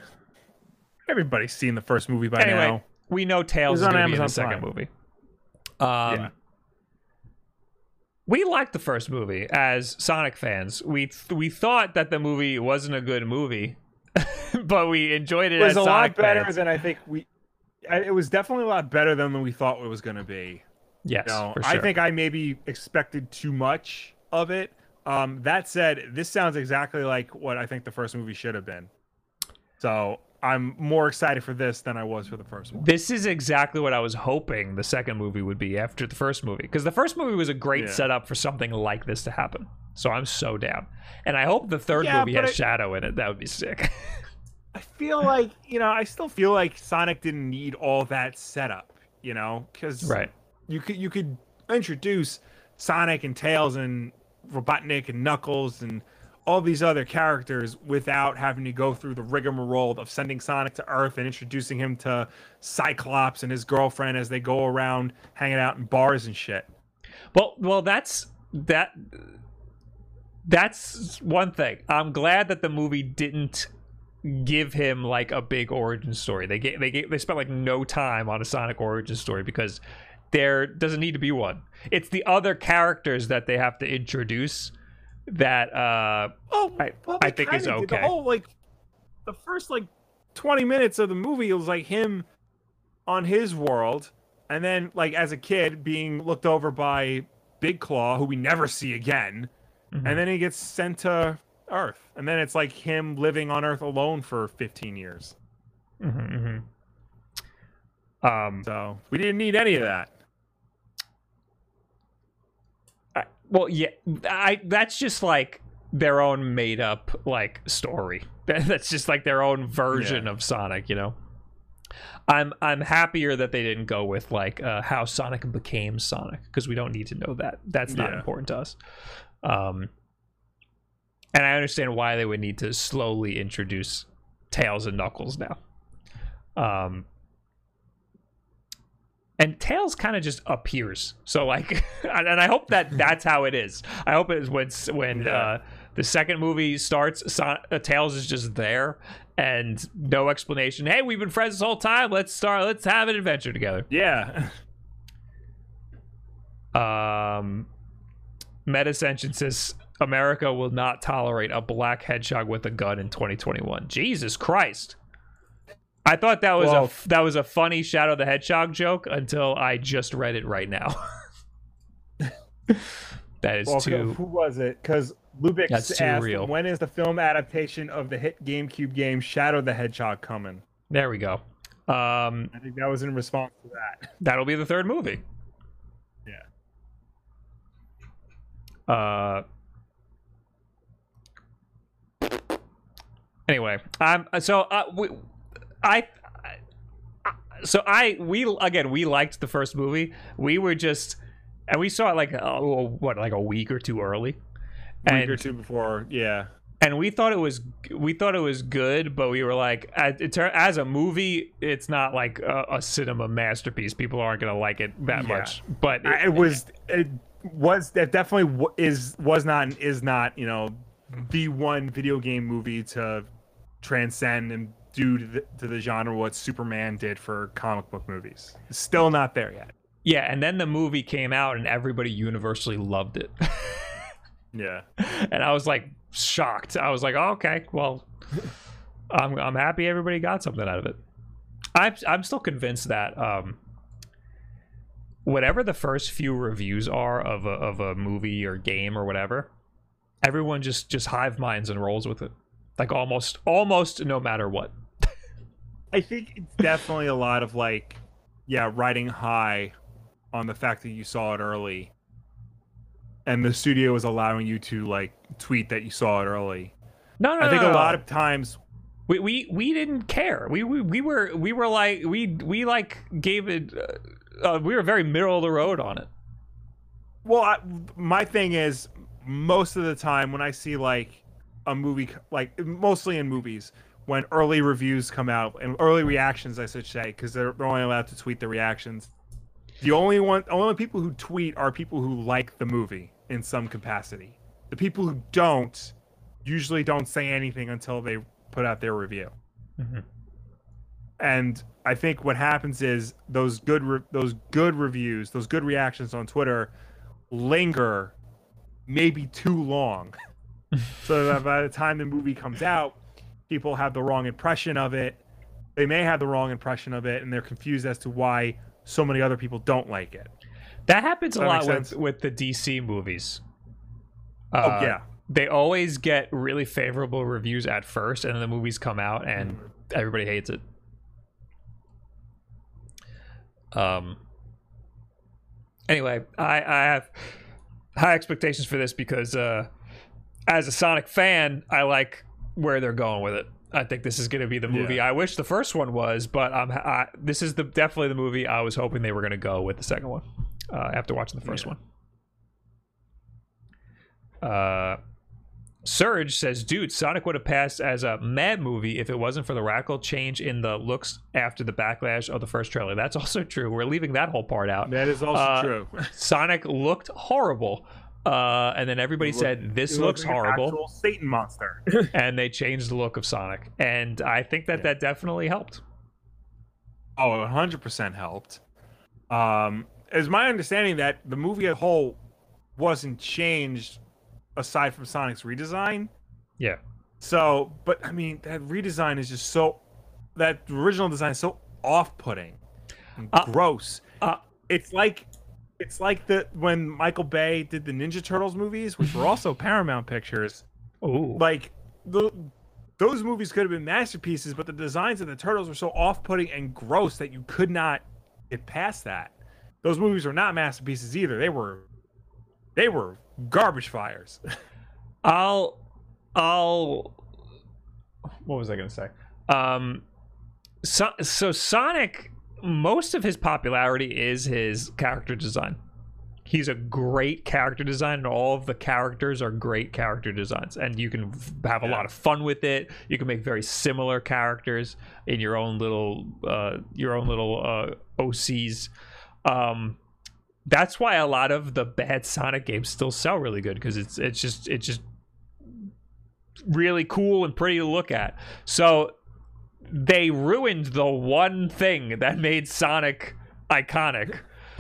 Everybody's seen the first movie by anyway, now. we know Tails is on going to be the Amazon second Prime. movie. Um, Yeah. we liked the first movie as Sonic fans. We we thought that the movie wasn't a good movie, but we enjoyed it, It was as a Sonic lot better fans. than I think we. It was definitely a lot better than we thought it was going to be. yes, No, for sure. I think I maybe expected too much of it. Um, that said, this sounds exactly like what I think the first movie should have been. So I'm more excited for this than I was for the first one. This is exactly what I was hoping the second movie would be after the first movie. Because the first movie was a great Yeah. setup for something like this to happen. So I'm so down. And I hope the third Yeah, movie has I- Shadow in it. That would be sick. I feel like you know, I still feel like Sonic didn't need all that setup, you know, because Right. you could you could introduce Sonic and Tails and Robotnik and Knuckles and all these other characters without having to go through the rigmarole of sending Sonic to Earth and introducing him to Cyclops and his girlfriend as they go around hanging out in bars and shit. Well, well, that's that. That's one thing. I'm glad that the movie didn't give him like a big origin story. They get they get they spent like no time on a Sonic origin story because there doesn't need to be one. It's the other characters that they have to introduce that uh Oh, I- well, I think is kinda. The okay. whole like the first like twenty minutes of the movie it was like him on his world, and then like as a kid being looked over by Big Claw, who we never see again, Mhm. and then he gets sent to Earth, and then it's like him living on Earth alone for fifteen years. mhm, mhm. um So we didn't need any of that. I- well yeah i that's just like their own made up like story. That's just like their own version of sonic you know? I'm i'm happier that they didn't go with like uh, how sonic became sonic because we don't need to know that. That's not Yeah. important to us. Um and i understand why they would need to slowly introduce tails and knuckles now. Um and tails kind of just appears so like and i hope that that's how it is i hope it is when when Yeah. uh the second movie starts Son- uh, tails is just there and no explanation hey we've been friends this whole time let's start let's have an adventure together Yeah, um Metascension says America will not tolerate a black hedgehog with a gun in 2021. Jesus Christ. I thought that was a that was a funny Shadow the Hedgehog joke until I just read it right now. that is well, too who was it? Because Lubix asked, real. when is the film adaptation of the hit GameCube game Shadow the Hedgehog coming? There we go. Um I think that was in response to that. that'll be the third movie. Yeah. Uh Anyway, I'm so uh, we, I, I so I we again we liked the first movie. We were just and we saw it like oh, what like a week or two early. A And week or two before, yeah. and we thought it was we thought it was good but we were like as, it tur- as a movie it's not like a, a cinema masterpiece people aren't gonna like it that Yeah. much but I- it was it was that definitely is was not and is not you know the one video game movie to transcend and do to the, to the genre what Superman did for comic book movies. It's still not there yet. yeah and then the movie came out and everybody universally loved it Yeah. and i was like shocked i was like oh, okay well I'm, I'm happy everybody got something out of it I'm, I'm still convinced that um whatever the first few reviews are of a, of a movie or game or whatever everyone just just hive minds and rolls with it like almost almost no matter what I think it's definitely a lot of like, yeah, riding high on the fact that you saw it early, and the studio was allowing you to like tweet that you saw it early. no no I think no, a lot of times, we, we we didn't care. We, we we were we were like we we like gave it uh, uh, we were very middle of the road on it. Well, I, my thing is most of the time when I see like a movie, like mostly in movies, when early reviews come out and early reactions, I should say, because they're they're only allowed to tweet the reactions. The only one, only people who tweet are people who like the movie in some capacity. The people who don't usually don't say anything until they put out their review. Mhm. And I think what happens is those good re- those good reviews, those good reactions on Twitter linger maybe too long. so that by the time the movie comes out, people have the wrong impression of it. They may have the wrong impression of it and they're confused as to why so many other people don't like it. that happens a lot with with the dc movies Oh Uh, yeah. they always get really favorable reviews at first and then the movies come out and everybody hates it um anyway i i have high expectations for this because uh as a sonic fan i like where they're going with it I think this is going to be the movie Yeah. I wish the first one was, but I'm I, this is the definitely the movie I was hoping they were going to go with the second one uh, after watching the first Yeah. one. Uh, Surge says, "Dude, Sonic would have passed as a mad movie if it wasn't for the radical change in the looks after the backlash of the first trailer." That's also true. We're leaving that whole part out. That is also Uh, true. Sonic looked horrible. Uh, and then everybody said this looks like horrible, Satan monster. and they changed the look of Sonic, and I think that that definitely helped. Oh, 100% helped. Um, it's my understanding that the movie as a whole wasn't changed aside from Sonic's redesign. Yeah, So, but I mean, that redesign is just so. That original design is so off-putting, and Uh, gross. uh, it's like, it's like the when Michael Bay did the Ninja Turtles movies, which were also Paramount Pictures. ooh, Like the, those movies could have been masterpieces, but the designs of the turtles were so off-putting and gross that you could not get past that. Those movies were not masterpieces either. They were, they were garbage fires. I'll, I'll. What was I gonna say? Um, so, so Sonic, most of his popularity is his character design. He's a great character design, and all of the characters are great character designs, and you can have a lot of fun with it. You can make very similar characters in your own little, uh, your own little uh, OCs. Um, that's why a lot of the bad Sonic games still sell really good because it's it's just it's just really cool and pretty to look at. So they ruined the one thing that made Sonic iconic.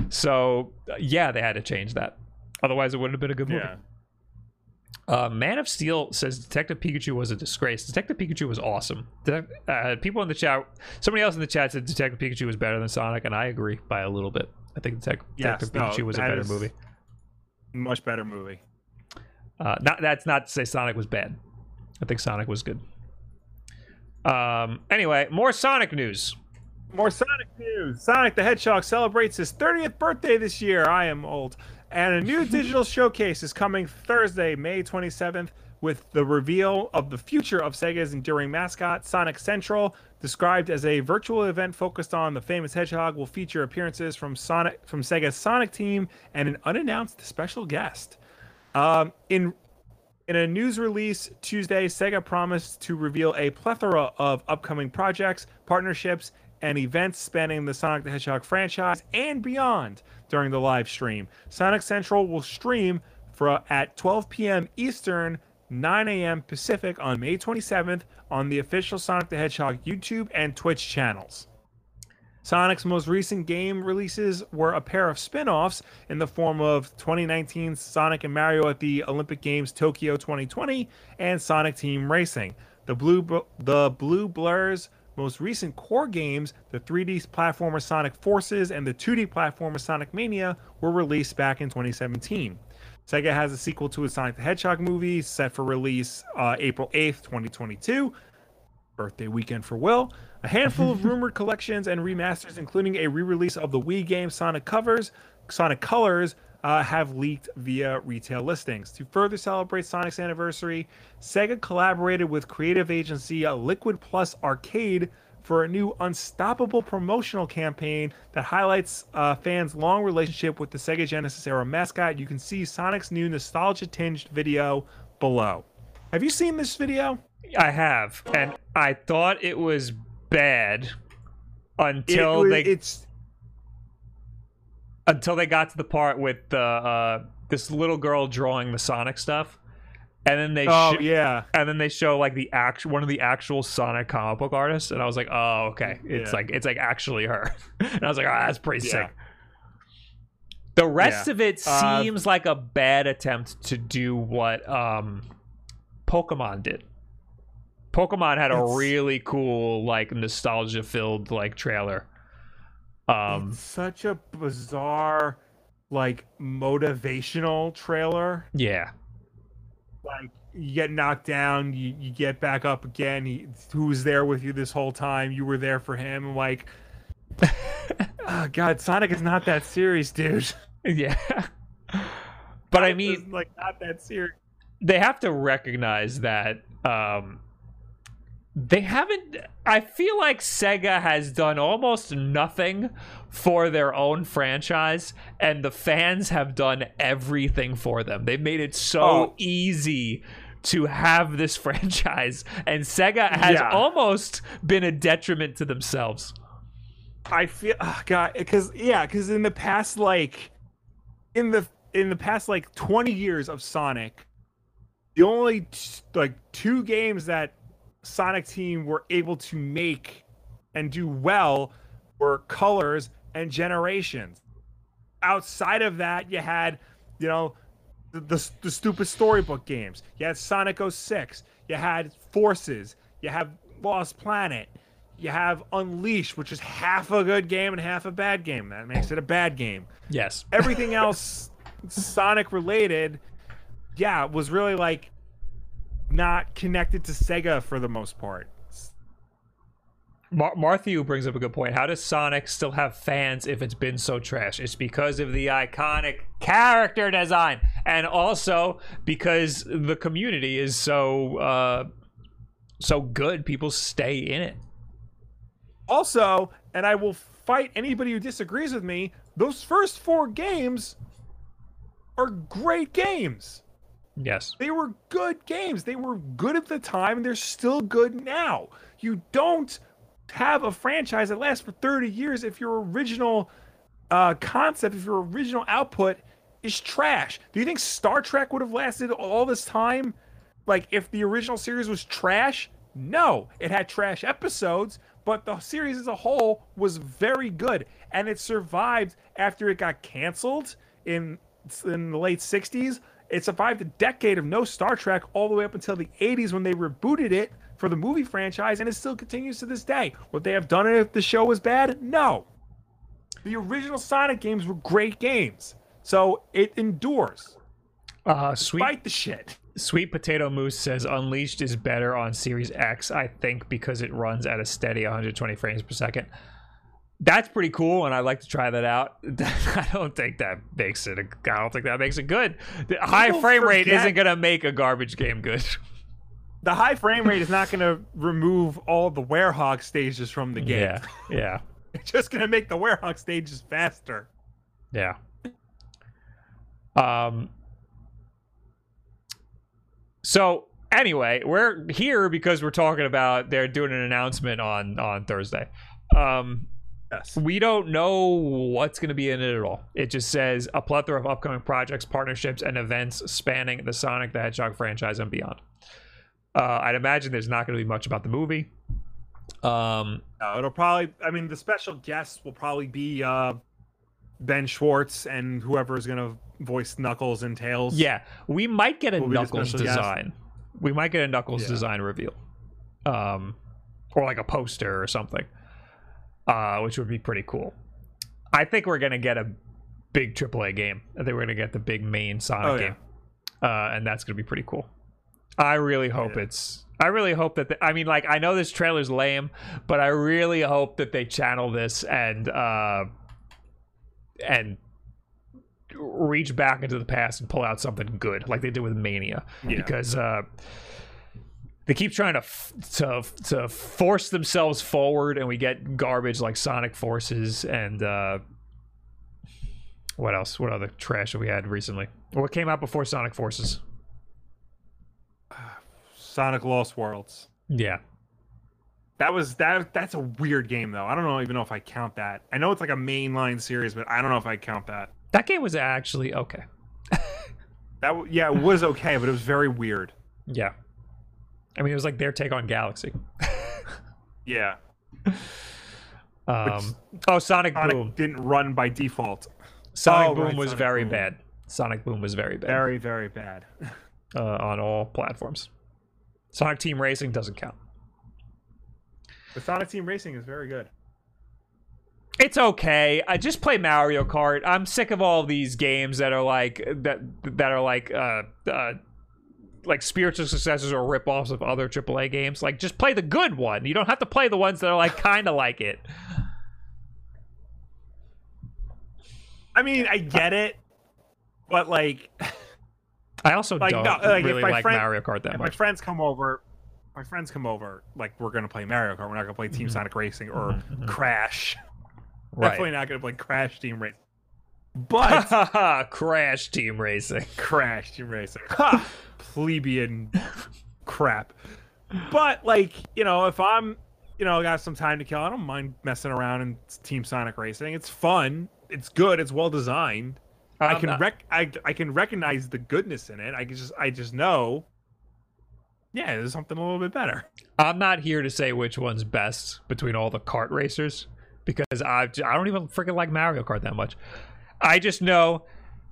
So yeah, they had to change that. Otherwise, it wouldn't have been a good movie. Yeah. Uh, Man of Steel says Detective Pikachu was a disgrace. Detective Pikachu was awesome. Detec- uh, people in the chat, somebody else in the chat said Detective Pikachu was better than Sonic, and I agree by a little bit. I think Detec- Yes, Detective no, Pikachu was a better movie. Much better movie. Uh, not that's not to say Sonic was bad. I think Sonic was good. Um. Anyway, more Sonic news. More Sonic news. Sonic the Hedgehog celebrates his 30th birthday this year. I am old. And a new digital showcase is coming Thursday, May 27th, with the reveal of the future of Sega's enduring mascot, Sonic Central. Described as a virtual event focused on the famous Hedgehog, will feature appearances from Sonic from Sega's Sonic team and an unannounced special guest. Um, in in a news release Tuesday, Sega promised to reveal a plethora of upcoming projects, partnerships, and events spanning the Sonic the Hedgehog franchise and beyond during the live stream. Sonic Central will stream for at 12 p.m. Eastern, 9 a.m. Pacific on May 27th on the official Sonic the Hedgehog YouTube and Twitch channels. Sonic's most recent game releases were a pair of spin offs in the form of 2019's Sonic and Mario at the Olympic Games Tokyo 2020 and Sonic Team Racing. The Blue, the Blue Blur's most recent core games, the 3D platformer Sonic Forces and the 2D platformer Sonic Mania, were released back in 2017. Sega has a sequel to its Sonic the Hedgehog movie set for release uh, April 8th, 2022 birthday weekend for Will. A handful of rumored collections and remasters, including a re-release of the Wii game Sonic Covers, Sonic Colors, uh, have leaked via retail listings. To further celebrate Sonic's anniversary, Sega collaborated with creative agency uh, Liquid Plus Arcade for a new unstoppable promotional campaign that highlights uh, fans' long relationship with the Sega Genesis era mascot. You can see Sonic's new nostalgia-tinged video below. Have you seen this video? I have, and I thought it was bad It until was- they it's until they got to the part with the uh, this little girl drawing the Sonic stuff, and then they oh sho- yeah and then they show like the act one of the actual Sonic comic book artists, and I was like, oh okay, it's Yeah. like it's like actually her, and I was like, oh, that's pretty Yeah. sick. The rest Yeah. of it Uh, seems like a bad attempt to do what um, Pokemon did. Pokemon had a It's- really cool, like nostalgia filled like trailer. Um, such a bizarre like motivational trailer yeah, like you get knocked down you, you get back up again he, who was there with you this whole time you were there for him like oh god sonic is not that serious dude yeah. But I mean, like not that serious they have to recognize that um they haven't i feel like sega has done almost nothing for their own franchise and the fans have done everything for them they've made it so Oh. easy to have this franchise and sega has Yeah. almost been a detriment to themselves I feel oh god because yeah because in the past like in the in the past like 20 years of Sonic the only t- like two games that Sonic team were able to make and do well were Colors and Generations. Outside of that you had you know the, the, the stupid storybook games. You had Sonic 06 you had Forces. You have Lost Planet. You have Unleashed, which is half a good game and half a bad game. That makes it a bad game. yes. Everything else Sonic related, yeah, was really like not connected to Sega for the most part. Mar- Marthew brings up a good point. How does Sonic still have fans if it's been so trash? It's because of the iconic character design, and also because the community is so uh, so good. People stay in it. Also, and I will fight anybody who disagrees with me, those first four games are great games. Yes. They were good games. They were good at the time, and they're still good now. You don't have a franchise that lasts for 30 years if your original uh, concept, if your original output is trash. Do you think Star Trek would have lasted all this time? Like, if the original series was trash? No. It had trash episodes, but the series as a whole was very good. And it survived after it got canceled in, in the late 60s. It survived a decade of no Star Trek all the way up until the 80s when they rebooted it for the movie franchise, and it still continues to this day. Would they have done it if the show was bad? No. The original Sonic games were great games, so it endures. Uh, sweet Fight the shit. Sweet Potato Moose says Unleashed is better on Series X, I think, because it runs at a steady 120 frames per second. That's pretty cool, and I'd like to try that out. I don't think that makes it. A, I don't think that makes it good. The high People frame rate forget- isn't gonna make a garbage game good. The high frame rate is not going to remove all the Werehog stages from the game. yeah, yeah, It's just going to make the Werehog stages faster. yeah. Um. So anyway, we're here because we're talking about they're doing an announcement on on Thursday. Um, Yes. we don't know what's going to be in it at all. It just says a plethora of upcoming projects, partnerships, and events spanning the Sonic the Hedgehog franchise and beyond. Uh, I'd imagine there's not going to be much about the movie. Um, No, it'll probably. I mean, the special guests will probably be uh, Ben Schwartz and whoever is going to voice Knuckles and Tails. yeah, we might get a Will be the Knuckles special guest. design. We might get a Knuckles Yeah. design reveal, um, or like a poster or something, uh, which would be pretty cool. I think we're gonna get a big AAA game. I think we're gonna get the big main Sonic Oh, yeah. game, uh, and that's gonna be pretty cool. I really hope Yeah. it's. I really hope that. The, I mean, like, I know this trailer's lame, but I really hope that they channel this and uh, and reach back into the past and pull out something good, like they did with Mania, Yeah. because uh, they keep trying to f- to to force themselves forward, and we get garbage like Sonic Forces and uh, what else? What other trash have we had recently? What came out before Sonic Forces? Sonic Lost Worlds. Yeah, That was that. That's a weird game though. I don't know even know if I count that. I know it's like a mainline series, but I don't know if I count that. that game was actually okay. That yeah, it was okay, but it was very weird. Yeah, I mean, it was like their take on Galaxy. Yeah, Um, oh, Sonic Sonic Boom. didn't run by default. Sonic Oh, Boom right, was Sonic very Boom. bad. Sonic Boom was very bad Very very bad. uh, on all platforms. Sonic Team Racing doesn't count. But Sonic Team Racing is very good. It's okay. I just play Mario Kart. I'm sick of all these games that are like that that are like uh, uh like spiritual successors or rip-offs of other AAA games. Like just play the good one. You don't have to play the ones that are like kind of like it. I mean, I get it, but like, I also Like, don't no, like, really like friend- Mario Kart that if my much. friends come over, my friends come over, like we're gonna play Mario Kart. We're not gonna play Team Mhm. Sonic Racing or Mhm, mhm. Crash. Right. Definitely not gonna play Crash Team Racing. But Crash Team Racing. Crash Team Racing. Plebeian crap. But like, you know, if I'm, you know, got some time to kill, I don't mind messing around in Team Sonic Racing. It's fun. It's good. It's well designed. I I'm can not- rec- I, I can recognize the goodness in it. I can just I just know. Yeah, there's something a little bit better. I'm not here to say which one's best between all the kart racers because I I don't even freaking like Mario Kart that much. I just know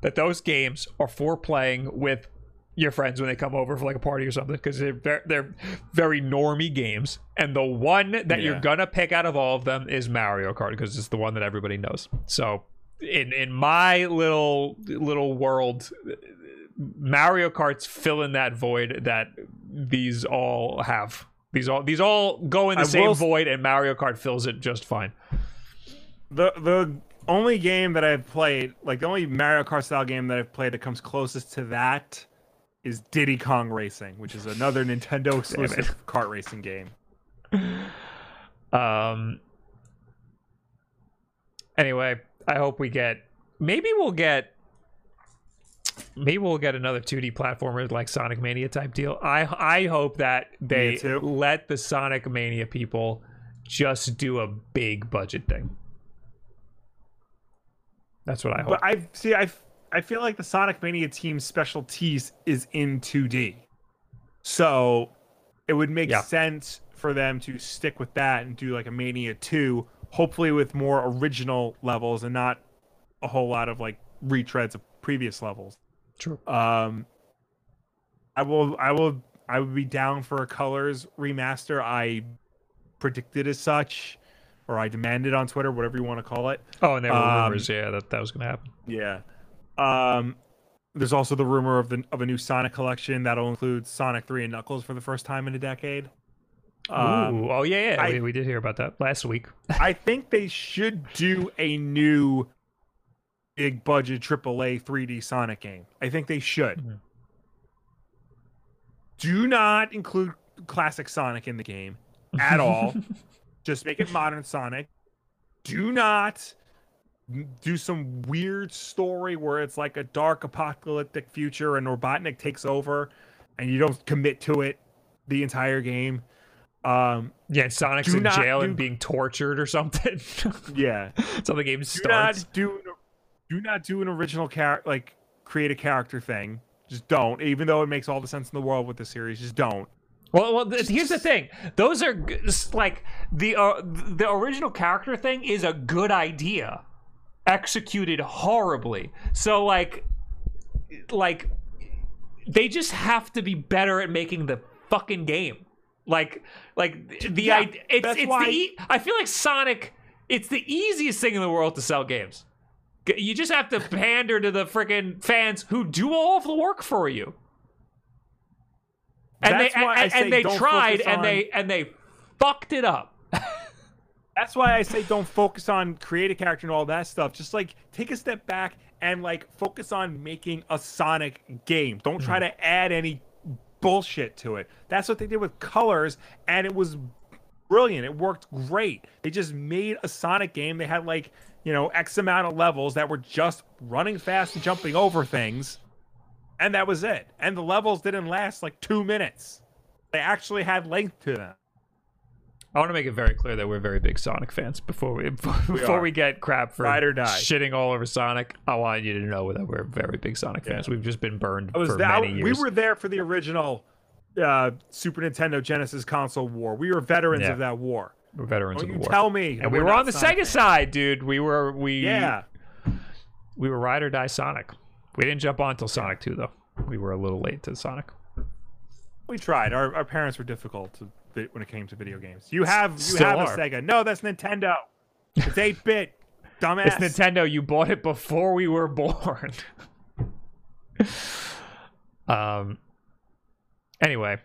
that those games are for playing with your friends when they come over for like a party or something because they're they're, they're very normy games and the one that you're gonna pick out of all of them is Mario Kart because it's the one that everybody knows. So in in my little little world Mario Kart's fill in that void that these all have. These all these all go in the I same will void, and Mario Kart fills it just fine. The the only game that I've played, like the only Mario Kart style game that I've played that comes closest to that is Diddy Kong Racing, which is another Nintendo exclusive kart racing game. Um. Anyway, I hope we get. Maybe we'll get. Maybe we'll get another 2D platformer like Sonic Mania type deal. I I hope that they let the Sonic Mania people just do a big budget thing. That's what I hope. But I see I I feel like the Sonic Mania team's specialties is in 2D. So it would make Yeah. sense for them to stick with that and do like a Mania 2, hopefully with more original levels and not a whole lot of like retreads of previous levels. True. Um, I will, I will, I would be down for a colors remaster. I predicted as such, or I demanded on Twitter, whatever you want to call it. Oh, and there were Um, rumors, yeah, that that was gonna happen. Yeah. Um, there's also the rumor of the of a new Sonic collection that'll include Sonic 3 and Knuckles for the first time in a decade. Um, Ooh, oh yeah, yeah, I- we, we did hear about that last week. I think they should do a new big budget AAA 3D Sonic game. I think they should. Mhm. Do not include classic Sonic in the game at all. Just make it modern Sonic. Do not do some weird story where it's like a dark apocalyptic future and Robotnik takes over and you don't commit to it the entire game. Um Yeah, and Sonic's in jail and being tortured or something. yeah. so the game starts. do not do do not do an original character like create a character thing. Just don't. Even though it makes all the sense in the world with the series, just don't. Well, well, th- here's the thing. Those are like the uh, the original character thing is a good idea, executed horribly. So like, like they just have to be better at making the fucking game. Like, like the Yeah, idea. It's that's it's why- the. E- I feel like Sonic. It's the easiest thing in the world to sell games. You just have to pander to the freaking fans who do all of the work for you and That's they I and, and they tried focus and on- they and they fucked it up. That's why I say don't focus on create a character and all that stuff. Just like take a step back and like focus on making a Sonic game. Don't try hmm. to add any bullshit to it. That's what they did with Colors, and it was brilliant. It worked great. They just made a Sonic game. They had like you know X amount of levels that were just running fast and jumping over things, and that was it. And the levels didn't last like two minutes. They actually had length to them. I want to make it very clear that we're very big Sonic fans before we before are. we get crap for Ride or die. shitting all over Sonic. I want you to know that we're very big Sonic fans. We've just been burned for there, many years. we were there for the original uh, Super Nintendo Genesis console war. We were veterans Yeah. of that war. We're veterans Don't of the war. tell me. and we we're on the Sonic Sega fans. side, dude. We were we Yeah, we were ride or die Sonic. We didn't jump on until Sonic 2 though. We were a little late to Sonic. we tried. Our, our parents were difficult to, when it came to video games. You have you Still have are. a Sega. No, that's Nintendo. It's eight bit. Dumbass. It's Nintendo. You bought it before we were born. um. Anyway,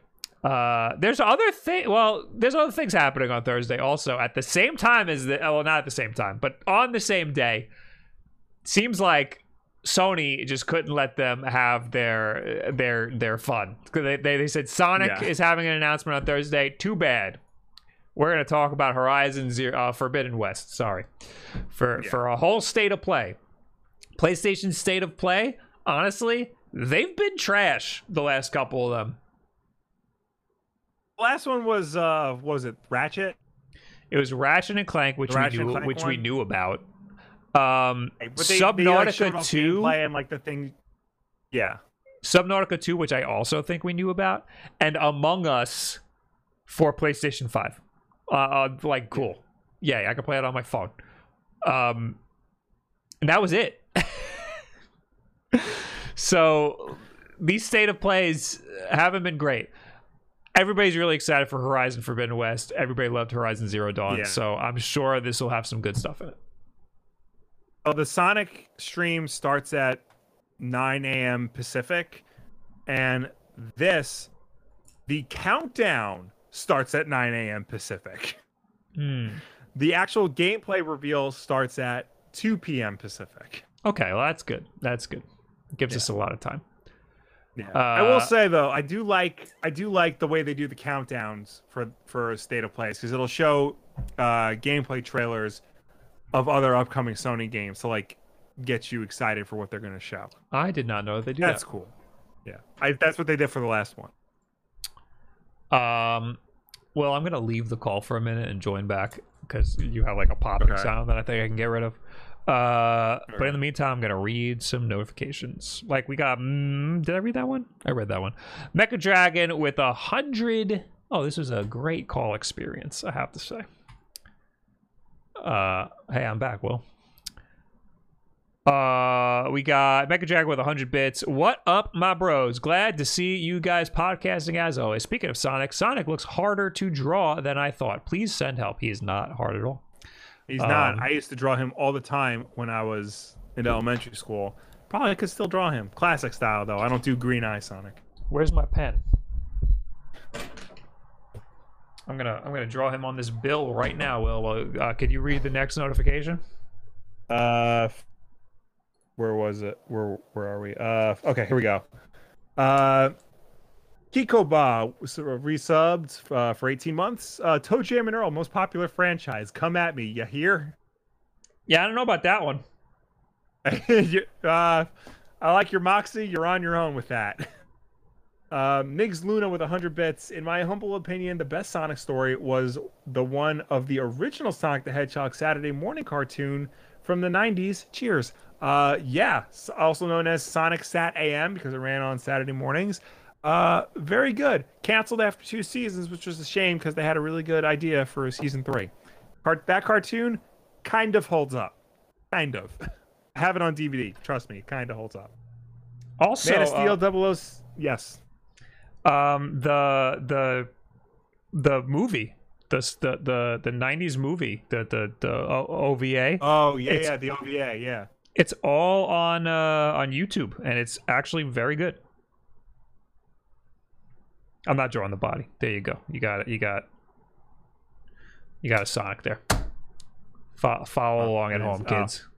uh, there's other thing. Well, there's other things happening on Thursday also at the same time as the. Well, not at the same time, but on the same day. Seems like Sony just couldn't let them have their their their fun. They, they, they said Sonic Yeah. is having an announcement on Thursday. Too bad. We're gonna talk about Horizon Zero uh, Forbidden West. Sorry, for for a whole state of play. PlayStation State of Play. Honestly, they've been trash the last couple of them. last one was uh what was it Ratchet? It was Ratchet and Clank, which Ratchet we knew, Clank which we knew about. Um, But they, they, like, Subnautica Two. gameplay and like the thing. Yeah, Subnautica 2, which I also think we knew about, and Among Us for PlayStation 5. Uh, uh like cool. Yeah, I can play it on my phone. Um and that was it. so these state of plays haven't been great. Everybody's really excited for Horizon Forbidden West. Everybody loved Horizon Zero Dawn, Yeah. so I'm sure this will have some good stuff in it. Oh, the Sonic stream starts at 9 a.m. Pacific, and this, the countdown starts at 9 a.m. Pacific. Hmm. The actual gameplay reveal starts at 2 p.m. Pacific. Okay, well that's good. That's good. It Gives us a lot of time. Yeah. I will Uh, say though, I do like I do like the way they do the countdowns for for state of plays because it'll show uh, gameplay trailers of other upcoming Sony games to like get you excited for what they're going to show. I did not know they do That's that. cool. Yeah, I, that's what they did for the last one. Um, well, I'm gonna leave the call for a minute and join back because you have like a popping Okay. sound that I think I can get rid of. Uh, but in the meantime, I'm gonna read some notifications. Like we got, mm, did I read that one? I read that one. Mecha Dragon with a hundred. Oh, this was a great call experience. I have to say. Uh, hey, I'm back. Will. Uh, we got Mecha Dragon with 100 bits. What up, my bros? Glad to see you guys podcasting as always. Speaking of Sonic, Sonic looks harder to draw than I thought. Please send help. He is not hard at all. He's not. Um, I used to draw him all the time when I was in elementary school. Probably could still draw him classic style though. I don't do green eye Sonic. Where's my pen? I'm gonna I'm gonna draw him on this bill right now. Will, well, uh, could you read the next notification? Uh, where was it? Where where are we? Uh, okay, here we go. Uh, Kikoba was resubbed uh, for 18 months. Uh, ToeJam and Earl, most popular franchise. Come at me, you hear? Yeah, I don't know about that one. You- uh, I like your moxie. You're on your own with that. Uh, Migs Luna with 100 bits. In my humble opinion, the best Sonic story was the one of the original Sonic the Hedgehog Saturday morning cartoon from the 90s. Cheers. Uh, yeah, also known as Sonic SatAM because it ran on Saturday mornings. Uh, very good. Canceled after two seasons, which was a shame because they had a really good idea for season three. That cartoon kind of holds up. Kind of. I have it on DVD. Trust me, kind of holds up. Also, Man of uh, Steel, double O. Yes. Um the the the movie the the the, the 90s movie the the the ova Oh yeah, It's- yeah, the OVA, yeah. it's all on uh on youtube and it's actually very good. I'm not drawing the body. There you go. You got it. You got you got a sonic there. Fo- follow along at home is. Oh. kids.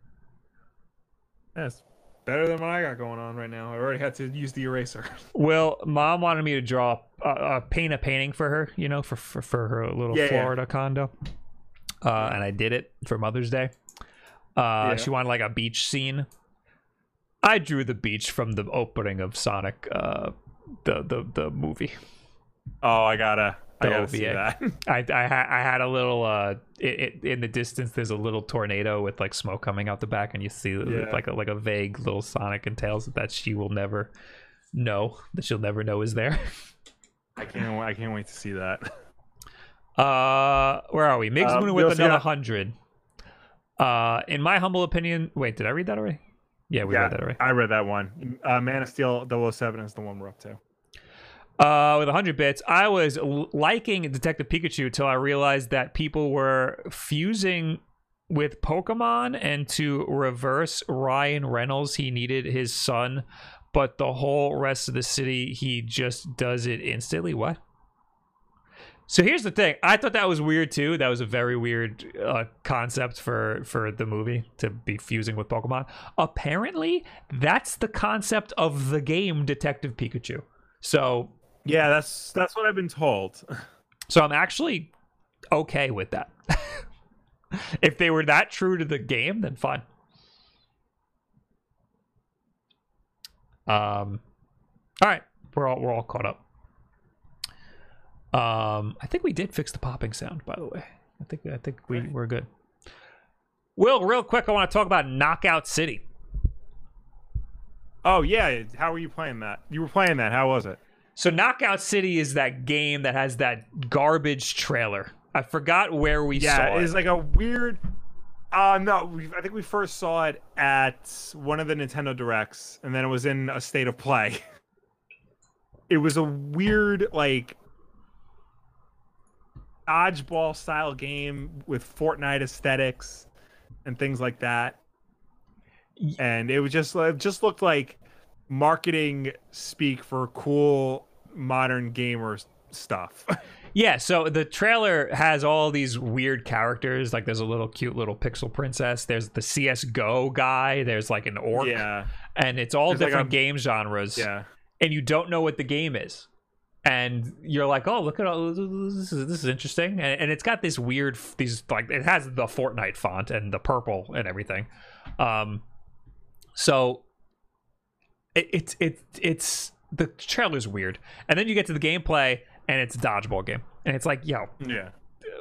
That's better than what I got going on right now. I already had to use the eraser. Well, mom wanted me to draw, uh, uh, paint a painting for her, you know, for for, for her little Yeah, yeah. Florida condo, uh, and I did it for Mother's Day. Uh, Yeah. She wanted like a beach scene. I drew the beach from the opening of Sonic, uh, the the the movie. Oh, I gotta, The gotta see OVA. that. I I, ha- I had a little uh, it, it, in the distance. There's a little tornado with like smoke coming out the back, and you see Yeah. like a like a vague little Sonic and Tails that she will never know that she'll never know is there. I can't, I can't wait to see that. Uh, where are we? Migs Um, with another hundred. Uh, in my humble opinion, wait, did I read that already? Yeah, we yeah, read that already. I read that one. Uh, Man of Steel 007 is the one we're up to. Uh, with 100 bits, I was liking Detective Pikachu until I realized that people were fusing with Pokemon and to reverse Ryan Reynolds, he needed his son, but the whole rest of the city, he just does it instantly. What? So here's the thing. I thought that was weird too. That was a very weird uh, concept for for the movie to be fusing with Pokemon. Apparently, that's the concept of the game Detective Pikachu. So Yeah, that's that's what I've been told. so I'm actually okay with that. if they were that true to the game, then fine. Um, all right, we're all we're all caught up. Um, I think we did fix the popping sound, by the way. I think I think we we're good. Will, real quick, I want to talk about Knockout City. Oh yeah, how were you playing that? You were playing that. How was it? So Knockout City is that game that has that garbage trailer. I forgot where we Yeah, saw it's like a weird. Uh no, we, I think we first saw it at one of the Nintendo Directs, and then it was in a state of play. It was a weird like dodgeball style game with Fortnite aesthetics and things like that. And it was just it just looked like marketing speak for cool modern gamer stuff. Yeah, so the trailer has all these weird characters. Like there's a little cute little pixel princess. There's the CS:GO guy. There's like an orc. yeah, And it's all There's like different a- game genres. yeah. And you don't know what the game is. And you're like, oh, look at all this is this is interesting. And, and it's got this weird these like it has the Fortnite font and the purple and everything. Um, so it, it's it, it's the trailer's weird. And then you get to the gameplay and it's a dodgeball game. And it's like, yo, Yeah.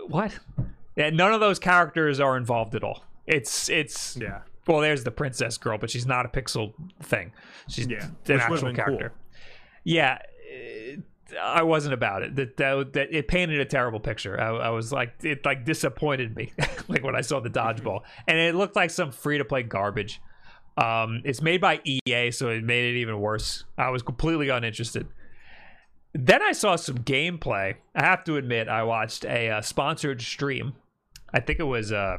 what? Yeah, none of those characters are involved at all. It's it's Yeah. well, there's the princess girl, but she's not a pixel thing. She's Yeah, an which actual been cool. character. Yeah, it- I wasn't about it. That, that that it painted a terrible picture. I, I was like, it like disappointed me, like when I saw the dodgeball, and it looked like some free to play garbage. Um, it's made by EA, so it made it even worse. I was completely uninterested. Then I saw some gameplay. I have to admit, I watched a uh, sponsored stream. I think it was uh,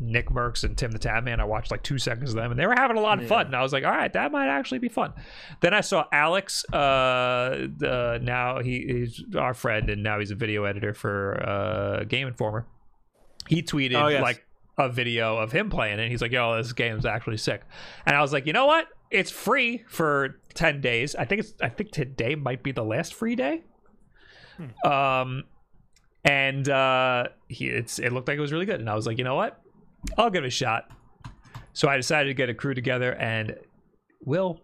Nick Mercs and Tim the Tatman. I watched like two seconds of them, and they were having a lot of fun. And I was like, all right, that might actually be fun. Then I saw Alex. Uh, the, now he, he's our friend, and now he's a video editor for uh, Game Informer. He tweeted Oh, yes. like a video of him playing it. And he's like, yo, this game's actually sick. And I was like, you know what? It's free for 10 days. I think it's I think today might be the last free day. Um and uh he it's it looked like it was really good. And I was like, you know what? I'll give it a shot. So I decided to get a crew together and Will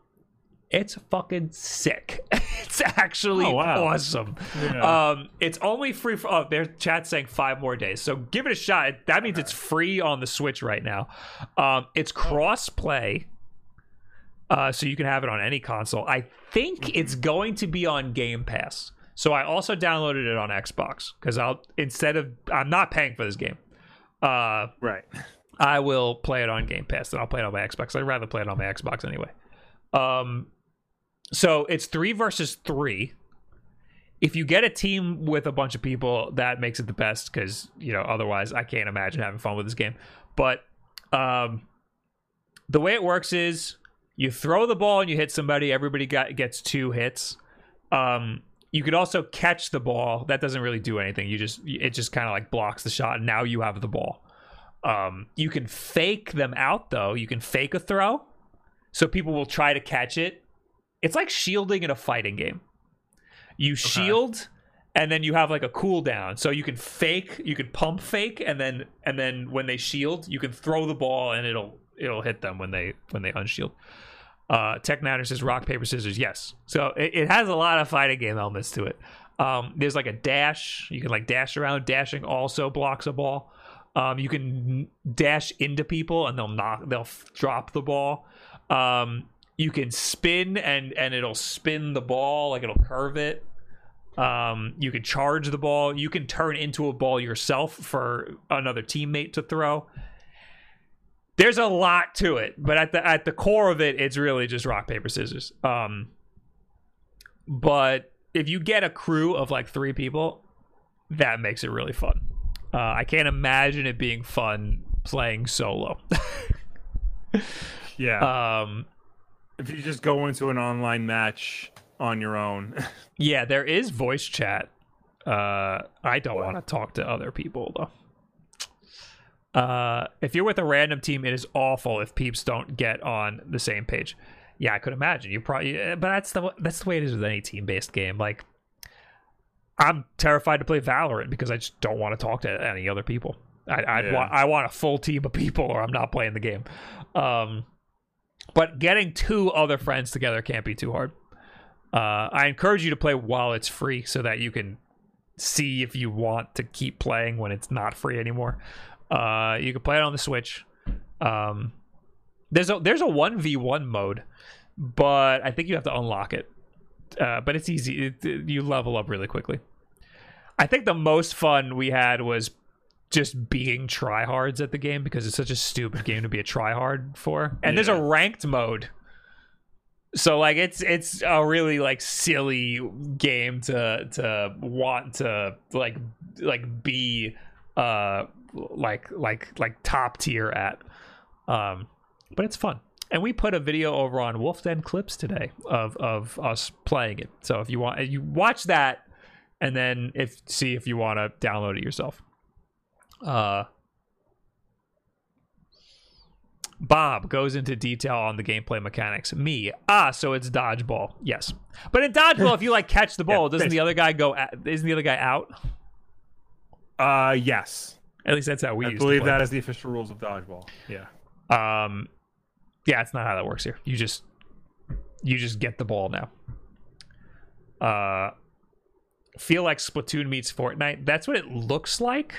it's fucking sick. it's actually Oh, wow. awesome. Yeah. Um, it's only free for oh, their chat saying five more days. So give it a shot. That means it's free on the Switch right now. Um, it's cross play. Uh, so you can have it on any console. I think it's going to be on Game Pass. So I also downloaded it on Xbox because I'll instead of I'm not paying for this game. Uh, right. I will play it on Game Pass, and I'll play it on my Xbox. I'd rather play it on my Xbox anyway. Um, so it's three versus three. If you get a team with a bunch of people, that makes it the best because you know otherwise I can't imagine having fun with this game. But um, the way it works is you throw the ball and you hit somebody. Everybody got, gets two hits. Um, you could also catch the ball. That doesn't really do anything. You just it just kind of like blocks the shot. And now you have the ball. Um, you can fake them out though. You can fake a throw, so people will try to catch it. It's like shielding in a fighting game. You shield, and then you have like a cooldown, so you can fake, you can pump fake, and then and then when they shield, you can throw the ball, and it'll it'll hit them when they when they unshield. Uh, Tech Niner says rock paper scissors. Yes, so it, it has a lot of fighting game elements to it. Um, there's like a dash. You can like dash around. Dashing also blocks a ball. Um, you can dash into people and they'll knock. They'll f- drop the ball. Um, you can spin and and it'll spin the ball like it'll curve it. Um, you can charge the ball. You can turn into a ball yourself for another teammate to throw. There's a lot to it, but at the at the core of it, it's really just rock paper scissors. Um, but if you get a crew of like three people, that makes it really fun. Uh, I can't imagine it being fun playing solo. Yeah. um, if you just go into an online match on your own. yeah, there is voice chat. Uh, I don't want to talk to other people though. Uh, if you're with a random team, it is awful if peeps don't get on the same page. Yeah, I could imagine. You probably, but that's the that's the way it is with any team based game. Like, I'm terrified to play Valorant because I just don't want to talk to any other people. I I'd Yeah. want I want a full team of people, or I'm not playing the game. Um, but getting two other friends together can't be too hard. Uh, I encourage you to play while it's free so that you can see if you want to keep playing when it's not free anymore. Uh, you can play it on the Switch. Um, there's a there's a one v one mode, but I think you have to unlock it. Uh, but it's easy. It, you level up really quickly. I think the most fun we had was just being tryhards at the game because it's such a stupid game to be a tryhard for. And there's a ranked mode. So like it's it's a really like silly game to to want to like like be uh like like like top tier at. Um but it's fun. And we put a video over on Wulff Den Clips today of of us playing it. So if you want you watch that and then if see if you want to download it yourself. Uh Bob goes into detail on the gameplay mechanics. Me, ah, so it's dodgeball. Yes, but in dodgeball, if you like catch the ball, Yeah, doesn't the other guy go? At, isn't the other guy out? Uh, yes. At least that's how we I believe that is the official rules of dodgeball. Yeah. Um, yeah, it's not how that works here. You just you just get the ball now. Uh, feel like Splatoon meets Fortnite. That's what it looks like.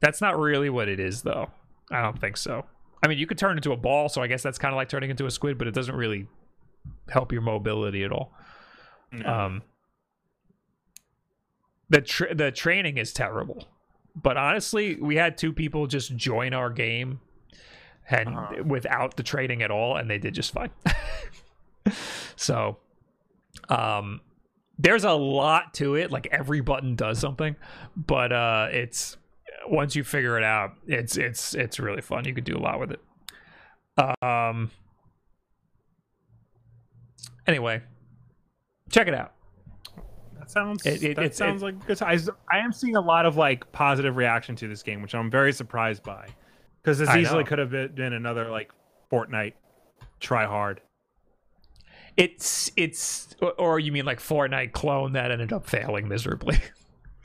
That's not really what it is, though. I don't think so. I mean, you could turn into a ball, so I guess that's kind of like turning into a squid, but it doesn't really help your mobility at all. Um, the tra- the training is terrible, but honestly, we had two people just join our game and Uh-huh. without the training at all, and they did just fine. so, um, there's a lot to it. Like every button does something, but uh, it's once you figure it out, it's it's it's really fun. You could do a lot with it. Um. Anyway, check it out. That sounds. It- it- that it's- sounds like good. I, I am seeing a lot of like positive reaction to this game, which I'm very surprised by, because this I easily know. could have been another like Fortnite try hard. It's it's or you mean like Fortnite clone that ended up failing miserably?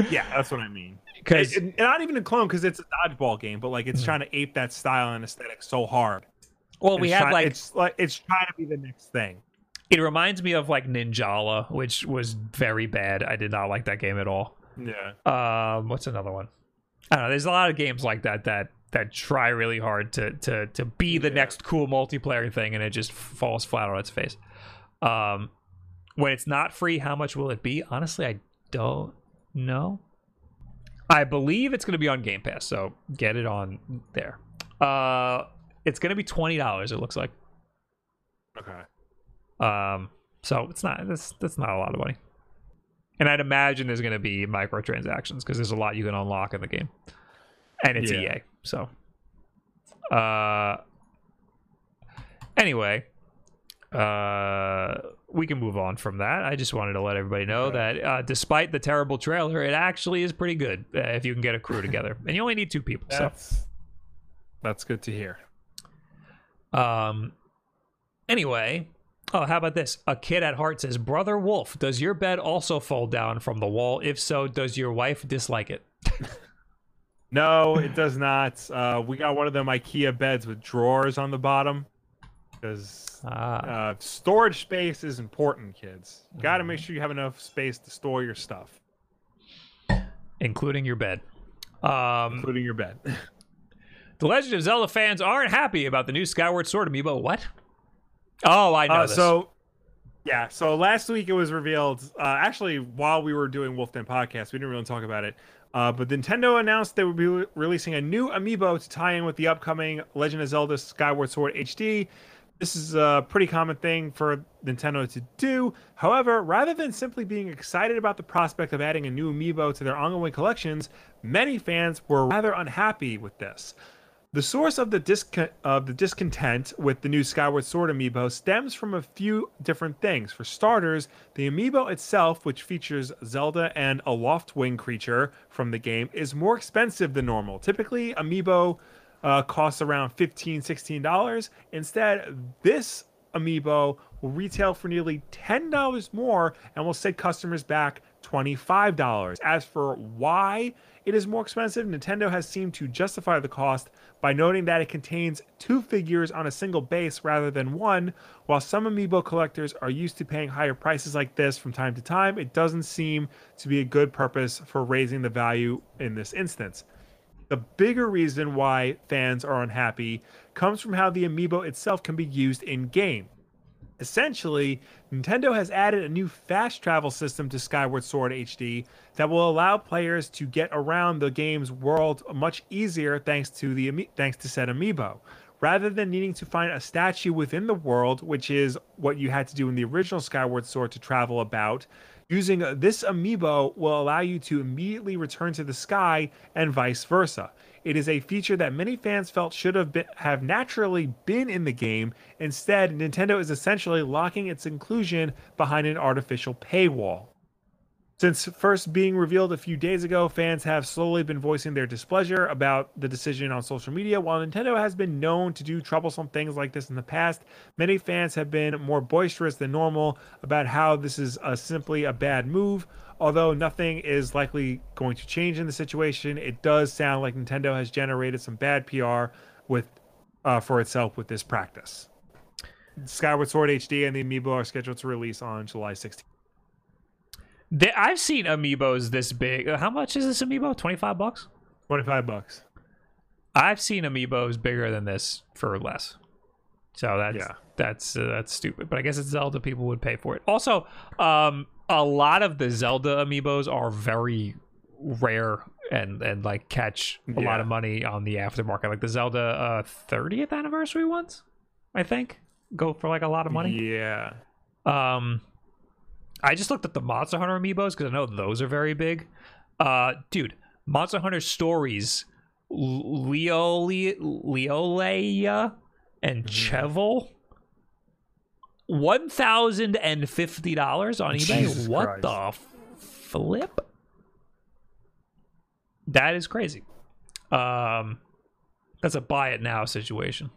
Yeah, that's what I mean. Because It- it- not even a clone because it's a dodgeball game, but like it's Hmm. trying to ape that style and aesthetic so hard. well, we It's had try- like it's like it's trying to be the next thing. it reminds me of like Ninjala, which was very bad. I did not like that game at all. Yeah. Um, what's another one? I don't know. There's a lot of games like that that that try really hard to to to be the Yeah. next cool multiplayer thing, and it just falls flat on its face. Um, when it's not free, how much will it be? Honestly, I don't know. I believe it's going to be on Game Pass, so get it on there. Uh, it's going to be twenty dollars. It looks like. Okay. Um, so it's not that's that's not a lot of money. And I'd imagine there's going to be microtransactions because there's a lot you can unlock in the game, and it's Yeah. EA. So, uh, anyway, uh, we can move on from that. I just wanted to let everybody know that uh, despite the terrible trailer, it actually is pretty good uh, if you can get a crew together, and you only need two people. So. That's that's good to hear. Um. Anyway, oh, how about this? A kid at heart says, "Brother Wulff, does your bed also fall down from the wall? If so, does your wife dislike it?" No, it does not. Uh, we got one of them IKEA beds with drawers on the bottom because Ah, uh, storage space is important, kids. Got to make Mm-hmm. sure you have enough space to store your stuff, including your bed. Um, including your bed. the Legend of Zelda fans aren't happy about the new Skyward Sword amiibo. What? Oh, I know Uh, this. so, yeah. So last week it was revealed. Uh, actually, while we were doing Wulff Den podcast, we didn't really talk about it. Uh, but Nintendo announced they would be re- releasing a new amiibo to tie in with the upcoming Legend of Zelda Skyward Sword HD. This is a pretty common thing for Nintendo to do. However, rather than simply being excited about the prospect of adding a new amiibo to their ongoing collections, many fans were rather unhappy with this. The source of the, discon- of the discontent with the new Skyward Sword amiibo stems from a few different things. For starters, the amiibo itself, which features Zelda and a Loftwing creature from the game, is more expensive than normal. Typically, amiibo uh, costs around $15, $16. Instead, this amiibo will retail for nearly $10 more and will set customers back $25. As for why it is more expensive, Nintendo has seemed to justify the cost by noting that it contains two figures on a single base rather than one. While some amiibo collectors are used to paying higher prices like this from time to time, it doesn't seem to be a good purpose for raising the value in this instance. The bigger reason why fans are unhappy comes from how the amiibo itself can be used in game. Essentially, Nintendo has added a new fast travel system to Skyward Sword HD that will allow players to get around the game's world much easier thanks to the thanks to said amiibo. Rather than needing to find a statue within the world, which is what you had to do in the original Skyward Sword to travel about, using this amiibo will allow you to immediately return to the sky and vice versa. It is a feature that many fans felt should have been, have naturally been in the game. Instead, Nintendo is essentially locking its inclusion behind an artificial paywall. Since first being revealed a few days ago, fans have slowly been voicing their displeasure about the decision on social media. While Nintendo has been known to do troublesome things like this in the past, many fans have been more boisterous than normal about how this is a, simply a bad move. Although nothing is likely going to change in the situation, it does sound like Nintendo has generated some bad PR with uh, for itself with this practice. Skyward Sword HD and the Amiibo are scheduled to release on July 16th. I've seen amiibos this big. How much is this amiibo? Twenty five bucks. Twenty five bucks. I've seen amiibos bigger than this for less. So that's yeah. that's uh, that's stupid. But I guess it's Zelda. People would pay for it. Also, um, a lot of the Zelda amiibos are very rare and and like catch a yeah. lot of money on the aftermarket. Like the Zelda uh, 30th anniversary ones, I think, go for like a lot of money. Yeah. Um, I just looked at the Monster Hunter amiibos because I know those are very big. Uh, dude, Monster Hunter Stories, Leo Leoleia and mm-hmm. Cheval. One thousand and fifty dollars on eBay. Jesus what Christ. the flip? That is crazy. Um, that's a buy it now situation.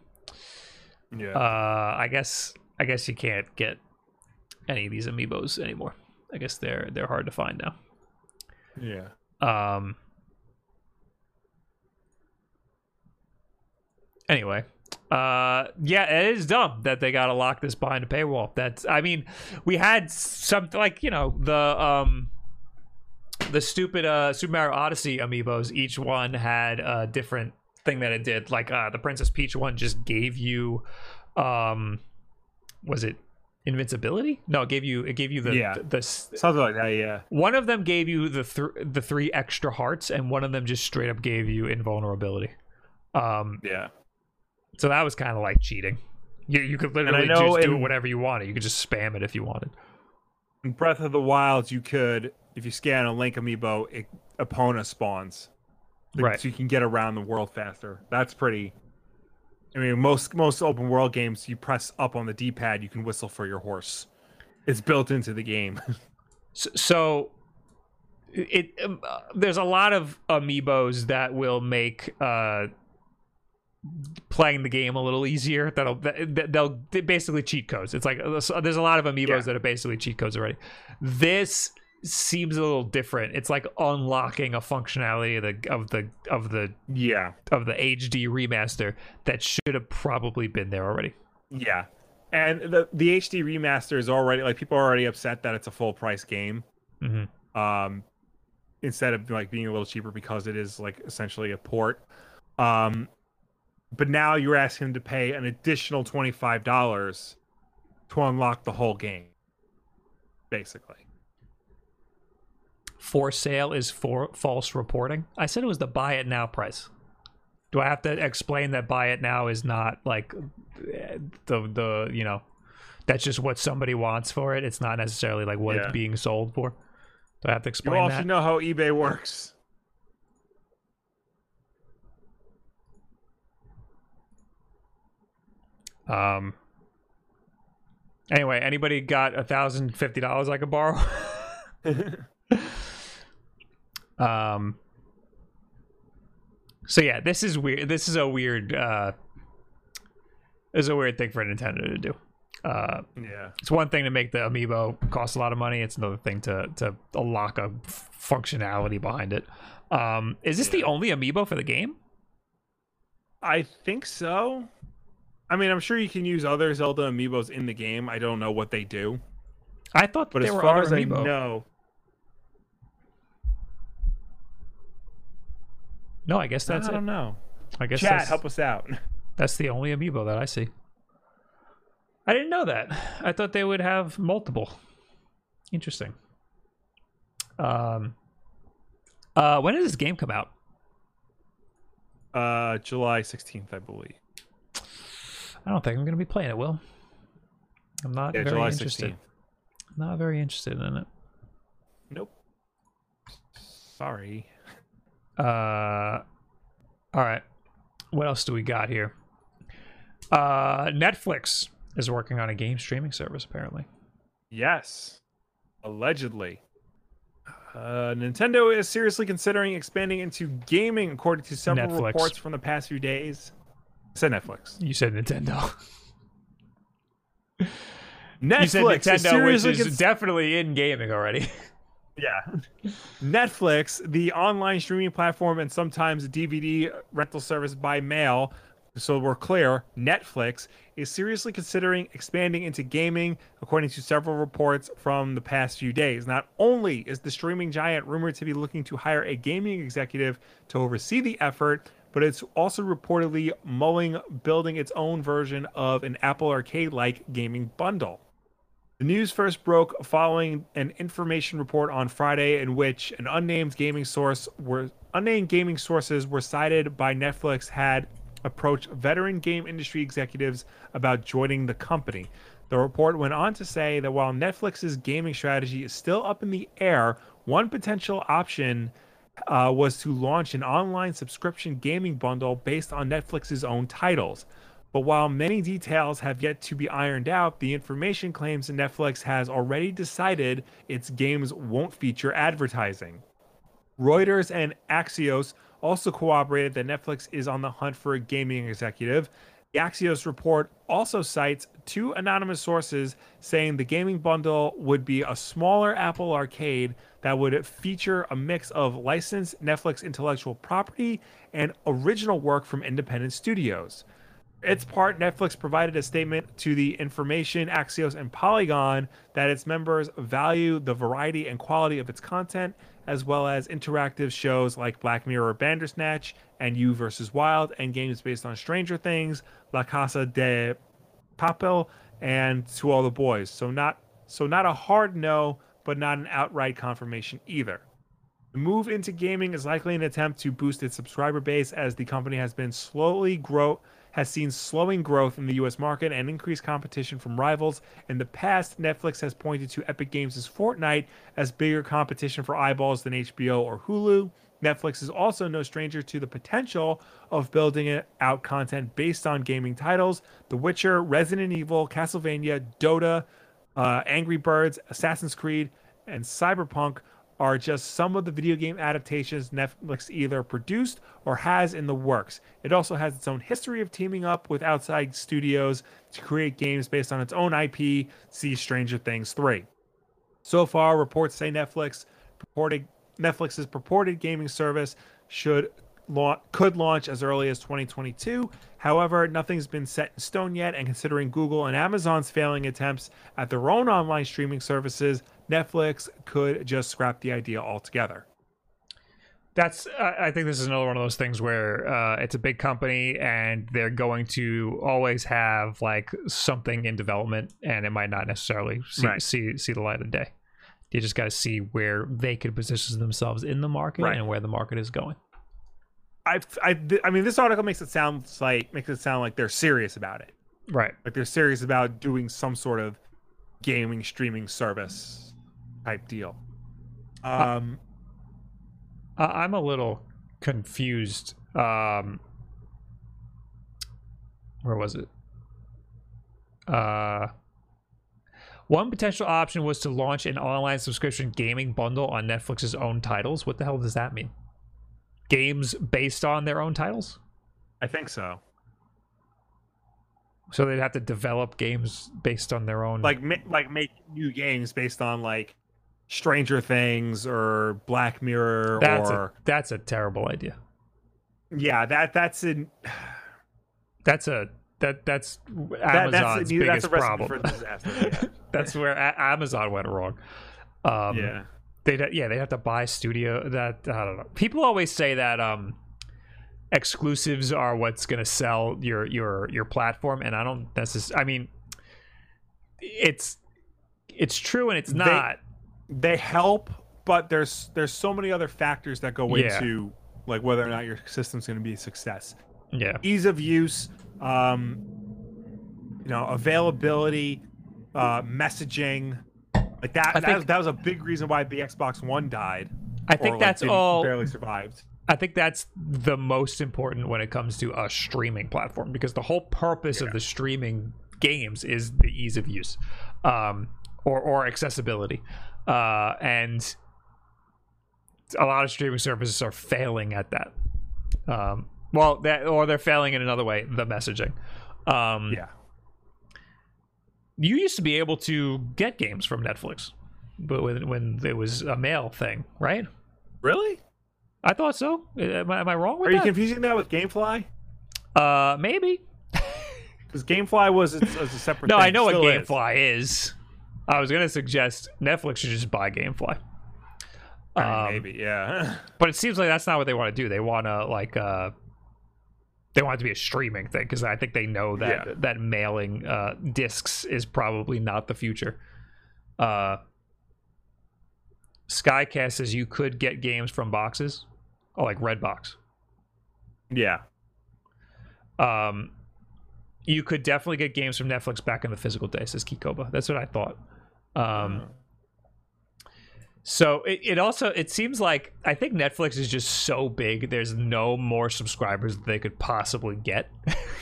Yeah. Uh, I guess I guess you can't get any of these amiibos anymore. I guess they're they're hard to find now. Yeah. Um. Anyway, uh, yeah, it is dumb that they got to lock this behind a paywall. That's, I mean, we had something like you know the um the stupid uh Super Mario Odyssey amiibos. Each one had a different thing that it did. Like uh the Princess Peach one just gave you um was it invincibility? No, it gave you it gave you the yeah the, the something like that. Yeah. One of them gave you the th- the three extra hearts, and one of them just straight up gave you invulnerability. Um, yeah. So that was kind of like cheating. You you could literally just do whatever you wanted. You could just spam it if you wanted. In Breath of the Wild, you could if you scan a Link amiibo, it, Epona spawns. Right. So you can get around the world faster. That's pretty I mean, most most open world games, you press up on the D pad, you can whistle for your horse. It's built into the game. so, so, it um, uh, there's a lot of amiibos that will make uh, playing the game a little easier. That'll that, they'll basically cheat codes. It's like uh, there's a lot of amiibos yeah. that are basically cheat codes already. This seems a little different. It's like unlocking a functionality of the of the of the yeah of the HD remaster that should have probably been there already. Yeah. And the the HD remaster is already like people are already upset that it's a full price game. Mm-hmm. Um instead of like being a little cheaper because it is like essentially a port. Um but now you're asking them to pay an additional $25 to unlock the whole game basically for sale is for false reporting. I said it was the buy it now price. Do I have to explain that buy it now is not like the the you know that's just what somebody wants for it. It's not necessarily like what yeah. it's being sold for. Do I have to explain you all that? should know how eBay works. Um. Anyway, anybody got a thousand fifty dollars I could borrow? um. So yeah, this is weird. This is a weird. uh is a weird thing for Nintendo to do. Uh, yeah. it's one thing to make the amiibo cost a lot of money. It's another thing to to lock a f- functionality behind it. Um, is this the only amiibo for the game? I think so. I mean, I'm sure you can use other Zelda amiibos in the game. I don't know what they do, I thought but as were far as I know, No, I guess that's it. I it. don't know. I guess Chat, help us out. that's the only amiibo that I see. I didn't know that. I thought they would have multiple. Interesting. Um. Uh, when did this game come out? Uh, July 16th, I believe. I don't think I'm going to be playing it. Will I'm not Yeah, very July interested. 16th. Not very interested in it. Nope. Sorry. Uh, all right. What else do we got here? Uh, Netflix is working on a game streaming service. Apparently, Yes. Allegedly. Uh, Nintendo is seriously considering expanding into gaming, according to several Netflix. reports from the past few days. I said Netflix. you said Nintendo. Netflix you said is Nintendo, which is cons- definitely in gaming already. Yeah. Netflix, the online streaming platform and sometimes DVD rental service by mail. So we're clear, Netflix is seriously considering expanding into gaming, according to several reports from the past few days. Not only is the streaming giant rumored to be looking to hire a gaming executive to oversee the effort, but it's also reportedly mulling building its own version of an Apple Arcade like gaming bundle. The news first broke following an information report on Friday in which an unnamed gaming source were unnamed gaming sources were cited by Netflix had approached veteran game industry executives about joining the company. The report went on to say that while Netflix's gaming strategy is still up in the air, one potential option uh, was to launch an online subscription gaming bundle based on Netflix's own titles. But while many details have yet to be ironed out, the information claims that Netflix has already decided its games won't feature advertising. Reuters and Axios also corroborated that Netflix is on the hunt for a gaming executive. The Axios report also cites two anonymous sources saying the gaming bundle would be a smaller Apple Arcade that would feature a mix of licensed Netflix intellectual property and original work from independent studios. Its part, Netflix provided a statement to the Information, Axios, and Polygon that its members value the variety and quality of its content, as well as interactive shows like Black Mirror Bandersnatch and You vs. Wild, and games based on Stranger Things, La Casa de Papel, and To All the Boys. So not so not a hard no, but not an outright confirmation either. The move into gaming is likely an attempt to boost its subscriber base as the company has been slowly grow has seen slowing growth in the US market and increased competition from rivals. In the past, Netflix has pointed to Epic Games' Fortnite as bigger competition for eyeballs than HBO or Hulu. Netflix is also no stranger to the potential of building out content based on gaming titles. The Witcher, Resident Evil, Castlevania, Dota, uh, Angry Birds, Assassin's Creed, and Cyberpunk are just some of the video game adaptations Netflix either produced or has in the works. It also has its own history of teaming up with outside studios to create games based on its own IP. See Stranger Things 3. So far, reports say Netflix purported Netflix's purported gaming service should la- could launch as early as 2022. However, nothing's been set in stone yet, and considering Google and Amazon's failing attempts at their own online streaming services, Netflix could just scrap the idea altogether. That's. I think this is another one of those things where uh, it's a big company and they're going to always have like something in development, and it might not necessarily see Right. see, see the light of day. You just got to see where they could position themselves in the market Right. and where the market is going. I, I, I mean, this article makes it sound like makes it sound like they're serious about it. Right. Like they're serious about doing some sort of gaming streaming service type deal. Um, I- I'm a little confused. Um, where was it? Uh, one potential option was to launch an online subscription gaming bundle on Netflix's own titles. What the hell does that mean? Games based on their own titles? I think so. So they'd have to develop games based on their own. Like like make new games based on like Stranger Things or Black Mirror that's or a, that's a terrible idea. yeah, that that's in That's a that that's that, Amazon's that's a, biggest that's a problem. for disaster. that's where a- Amazon went wrong. Um, Yeah. yeah. They'd yeah they'd have to buy studio that I don't know. People always say that um exclusives are what's going to sell your your your platform, and I don't necessarily. I mean, it's it's true and it's not. They help, but there's there's so many other factors that go Yeah. into like whether or not your system's going to be a success. yeah, Ease of use, um, you know, availability, uh, messaging, like that. That, think- was, that was a big reason why the Xbox One died. I think or, that's didn't- all. Barely survived. I think that's the most important when it comes to a streaming platform because the whole purpose of the streaming games is the ease of use, um, or or accessibility, uh, and a lot of streaming services are failing at that. Um, well, that or they're failing in another way, the messaging. Um, Yeah. you used to be able to get games from Netflix, but when when it was a mail thing, right? Really? I thought so. Am I, am I wrong with Are you that? confusing that with GameFly? Uh, maybe. Because GameFly was it's, it's a separate. No, thing. I know what Still is. GameFly is. I was gonna suggest Netflix should just buy GameFly. I mean, Um, maybe, yeah. But it seems like that's not what they want to do. They want to like uh, they want it to be a streaming thing because I think they know that Yeah. that mailing uh discs is probably not the future. Uh, Skycast says you could get games from boxes, oh, like Redbox. yeah. Um, you could definitely get games from Netflix back in the physical day, says Kikoba. That's what I thought. Um, so it, it also it seems like I think Netflix is just so big. There's no more subscribers that they could possibly get.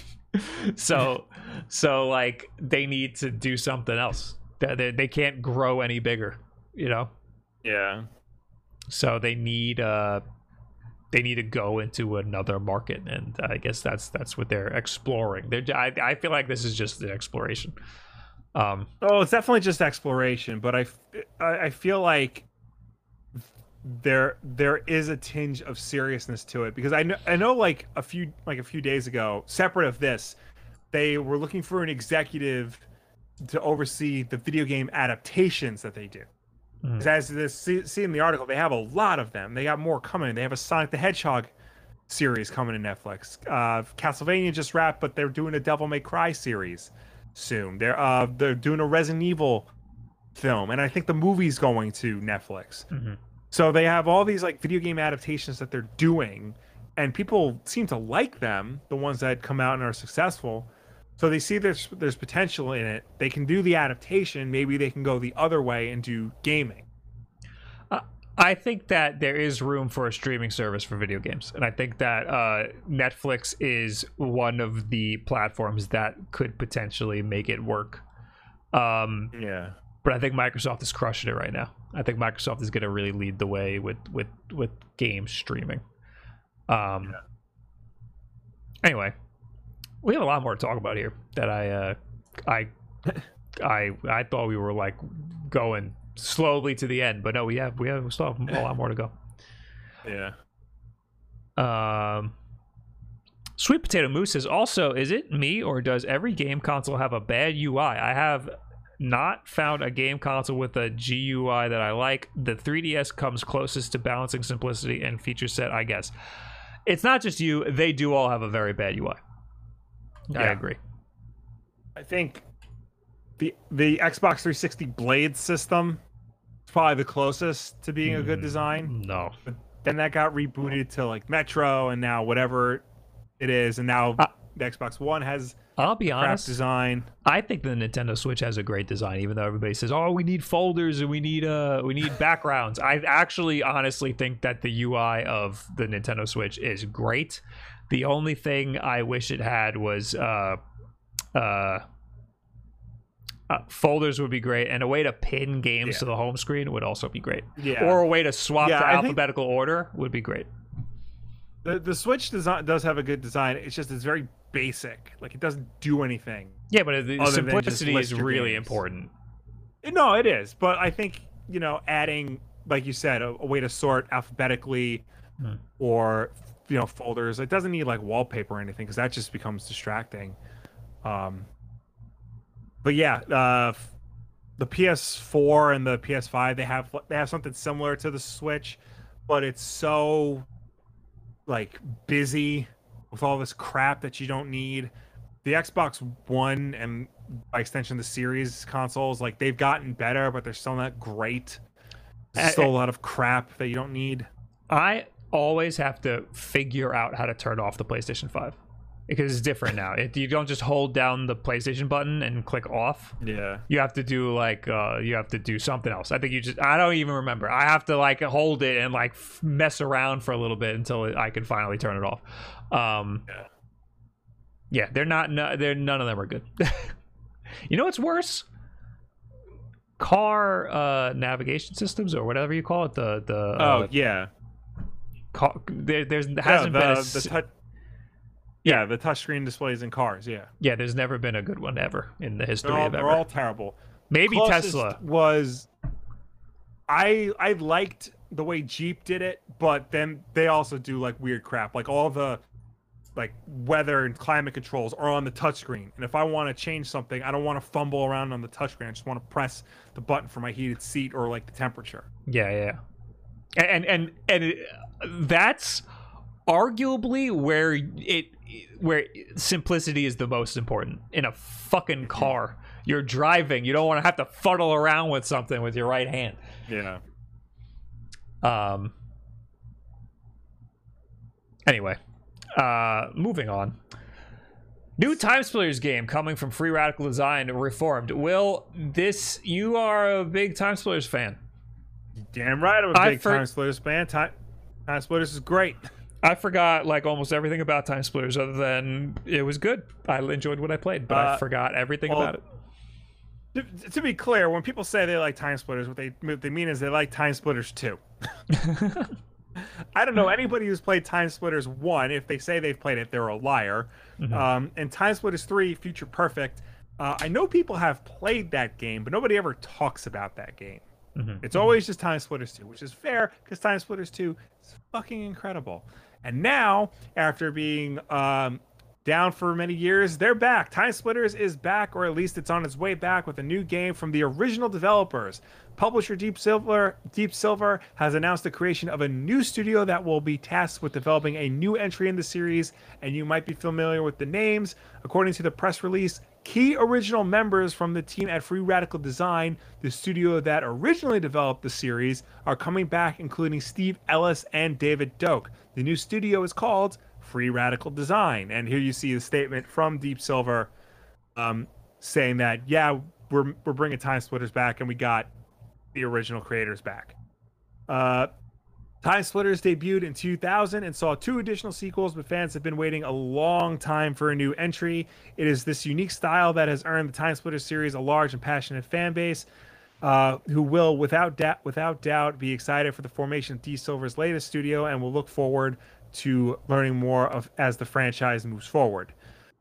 so so like they need to do something else. They, they, can't grow any bigger, you know. Yeah. So they need uh they need to go into another market, and I guess that's that's what they're exploring. They're I, I feel like this is just an exploration. Um, Oh, it's definitely just exploration, but I, I feel like there there is a tinge of seriousness to it because I know I know like a few like a few days ago, separate of this, they were looking for an executive to oversee the video game adaptations that they do. 'Cause As this see, see in the article, they have a lot of them. They got more coming. They have a Sonic the Hedgehog series coming to Netflix. Uh, Castlevania just wrapped, but they're doing a Devil May Cry series soon. They're uh they're doing a Resident Evil film, and I think the movie's going to Netflix. Mhm. So they have all these like video game adaptations that they're doing, and people seem to like them, the ones that come out and are successful. So they see there's there's potential in it. They can do the adaptation. Maybe they can go the other way and do gaming. I think that there is room for a streaming service for video games, and I think that uh, Netflix is one of the platforms that could potentially make it work. Um, Yeah. but I think Microsoft is crushing it right now. I think Microsoft is going to really lead the way with with with game streaming. Um. Anyway, we have a lot more to talk about here. That I uh, I I I thought we were like going slowly to the end, but no, we have we have we still have a lot more to go. Yeah. Um, Sweet Potato Moose says also, is it me or does every game console have a bad UI? I have not found a game console with a GUI that I like. The 3DS comes closest to balancing simplicity and feature set, I guess. It's not just you, they do all have a very bad UI. I agree. I think the the Xbox 360 Blade system is probably the closest to being a good design. No. But then that got rebooted to like Metro and now whatever it is, and now Uh, the Xbox One has I'll be crap honest. design. I think the Nintendo Switch has a great design, even though everybody says, "Oh, we need folders and we need uh we need backgrounds." I actually, honestly think that the UI of the Nintendo Switch is great. The only thing I wish it had was uh uh Uh, folders would be great, and a way to pin games Yeah. to the home screen would also be great. Yeah. Or a way to swap Yeah, to I alphabetical order would be great. The the Switch design does have a good design. It's just it's very basic. Like it doesn't do anything. Yeah, but the Other than just simplicity is really games. important. No, it is, but I think you know adding, like you said, a, a way to sort alphabetically, Hmm. or you know folders. It doesn't need like wallpaper or anything because that just becomes distracting. Um, but yeah, uh, the PS4 and the PS5 they have they have something similar to the Switch, but it's so like busy with all this crap that you don't need. The Xbox One and by extension the Series consoles, like they've gotten better, but they're still not great. There's still a lot of crap that you don't need. I always have to figure out how to turn off the PlayStation 5 because it's different now. It, you don't just hold down the PlayStation button and click off. Yeah. You have to do like uh, you have to do something else. I think you just I don't even remember. I have to like hold it and like f- mess around for a little bit until it, I can finally turn it off. Um, Yeah. yeah, they're not. No, they're none of them are good. you know what's worse? Car uh, navigation systems or whatever you call it. The the Oh uh, yeah. car, there, there's hasn't the, been a, the s- tou- yeah, the touchscreen displays in cars. Yeah, yeah. There's never been a good one ever in the history all, of they're all terrible. Maybe Closest Tesla. was. I I liked the way Jeep did it, but then they also do like weird crap, like all the like weather and climate controls are on the touchscreen. And if I want to change something, I don't want to fumble around on the touchscreen. I just want to press the button for my heated seat or like the temperature. Yeah, yeah. yeah. And and and it, that's arguably where it where simplicity is the most important in a fucking car. You're driving. You don't want to have to fuddle around with something with your right hand. Yeah. Um. Anyway, uh, moving on. New Time Splitters game coming from Free Radical Design Reformed. Will this? You are a big Time Splitters fan. Damn right, I'm a big Time Splitters fan. Time, Time Splitters is great. I forgot like almost everything about Time Splitters, other than it was good. I enjoyed what I played, but I Uh, forgot everything well, about it. To, to be clear, when people say they like Time Splitters, what they what they mean is they like Time Splitters too. I don't know anybody who's played Time Splitters one. If they say they've played it, they're a liar. Um, and Time Splitters three, Future Perfect. Uh, I know people have played that game, but nobody ever talks about that game. It's always just Time Splitters 2, which is fair because Time Splitters 2 is fucking incredible. And now, after being um, down for many years, they're back. Time Splitters is back, or at least it's on its way back with a new game from the original developers. Publisher Deep Silver Deep Silver has announced the creation of a new studio that will be tasked with developing a new entry in the series, and you might be familiar with the names. According to the press release, key original members from the team at Free Radical Design, the studio that originally developed the series, are coming back, including Steve Ellis and David Doak. The new studio is called Free Radical Design, and here you see a statement from Deep Silver um, saying that yeah, we're we're bringing Time Splitters back, and we got the original creators back. Uh, Time Splitters debuted in 2000 and saw two additional sequels, but fans have been waiting a long time for a new entry. It is this unique style that has earned the Time Splitters series a large and passionate fan base, uh, who will, without doubt, without doubt, be excited for the formation of Deep Silver's latest studio, and will look forward to learning more of as the franchise moves forward.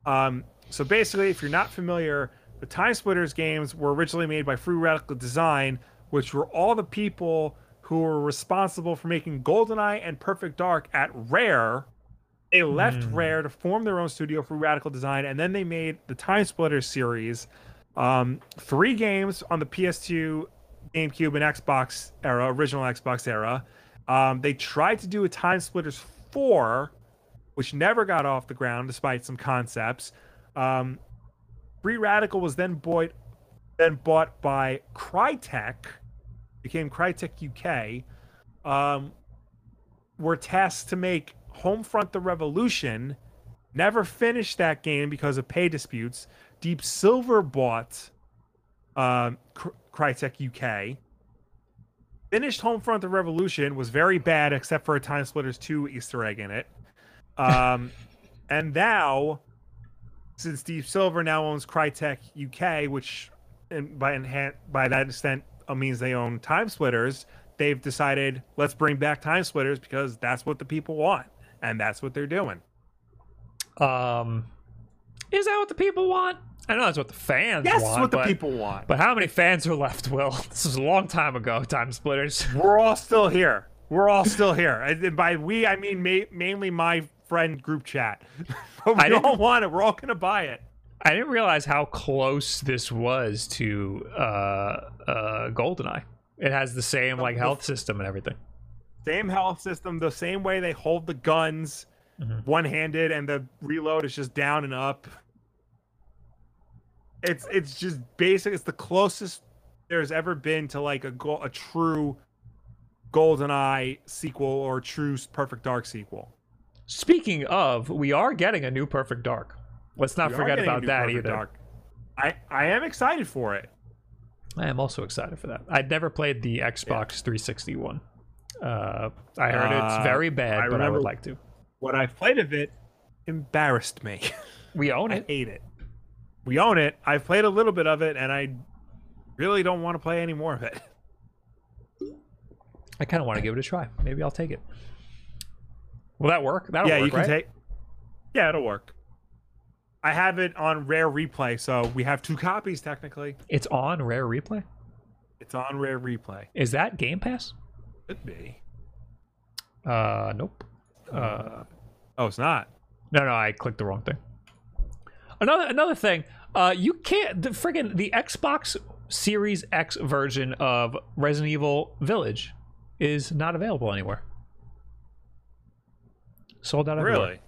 Um, so basically, if you're not familiar, the Time Splitters games were originally made by Free Radical Design, which were all the people who were responsible for making GoldenEye and Perfect Dark at Rare. They left Rare to form their own studio, Free Radical Design, and then they made the Time Splitters series. Um, three games on the PS2, GameCube, and Xbox era, original Xbox era. Um, they tried to do a Time Splitters 4, which never got off the ground despite some concepts. Um, Free Radical was then bought, then bought by Crytek, became Crytek UK. Um, were tasked to make Homefront: The Revolution. Never finished that game because of pay disputes. Deep Silver bought um, Cry- Crytek UK. Finished Homefront: The Revolution was very bad, except for a Time Splitters 2 Easter egg in it. Um, and now, since Deep Silver now owns Crytek UK, which and by enhan- by that extent uh, means they own time splitters. They've decided let's bring back time splitters because that's what the people want, and that's what they're doing. Um, is that what the people want? I know that's what the fans That's want. what the but, people want. But how many fans are left? Will this was a long time ago. Time splitters. We're all still here. We're all still here. And by we, I mean ma- mainly my friend group chat. but we I all want it. We're all gonna buy it. I didn't realize how close this was to uh, uh, Goldeneye. It has the same like health system and everything. Same health system, the same way they hold the guns Mhm. one handed, and the reload is just down and up. It's it's just basic. It's the closest there's ever been to like a go- a true GoldenEye sequel or true Perfect Dark sequel. Speaking of, we are getting a new Perfect Dark. Let's not We forget about that Perfect either. Dark. I I am excited for it. I am also excited for that. I'd never played the Xbox 360 one. Uh, I heard it's Uh, very bad, I but I would like to. What I played of it embarrassed me. We own I it. hate it. We own it. I've played a little bit of it, and I really don't want to play any more of it. I kind of want to give it a try. Maybe I'll take it. Will that work? That'll yeah, work, you can right? take. Yeah, it'll work. I have it on rare replay, so we have two copies technically. It's on Rare Replay. It's on rare replay. Is that Game Pass? Could be. Uh, nope. Uh, Oh, it's not. no, no, I clicked the wrong thing. Another another thing. Uh, you can't the friggin' the Xbox Series X version of Resident Evil Village is not available anywhere. Sold out everywhere. Really?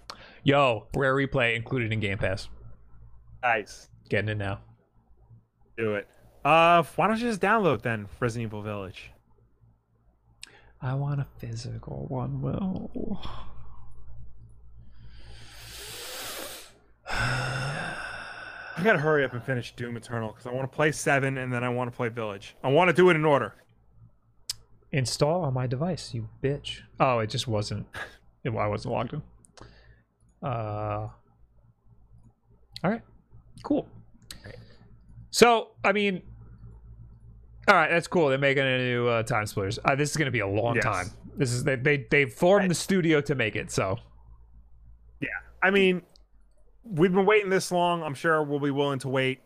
Yo, Rare Replay included in Game Pass. Nice. Getting it now. Do it. Uh, why don't you just download then Resident Evil Village? I want a physical one, Will. I gotta hurry up and finish Doom Eternal because I want to play Seven and then I want to play Village. I want to do it in order. Install on my device, you bitch. Oh, it just wasn't. It, I wasn't logged in. Uh. All right. Cool. So, I mean, all right, that's cool. They're making a new uh, time splitters. Uh, this is going to be a long Yes. time. This is they they they formed the studio to make it. So yeah, I mean, we've been waiting this long. I'm sure we'll be willing to wait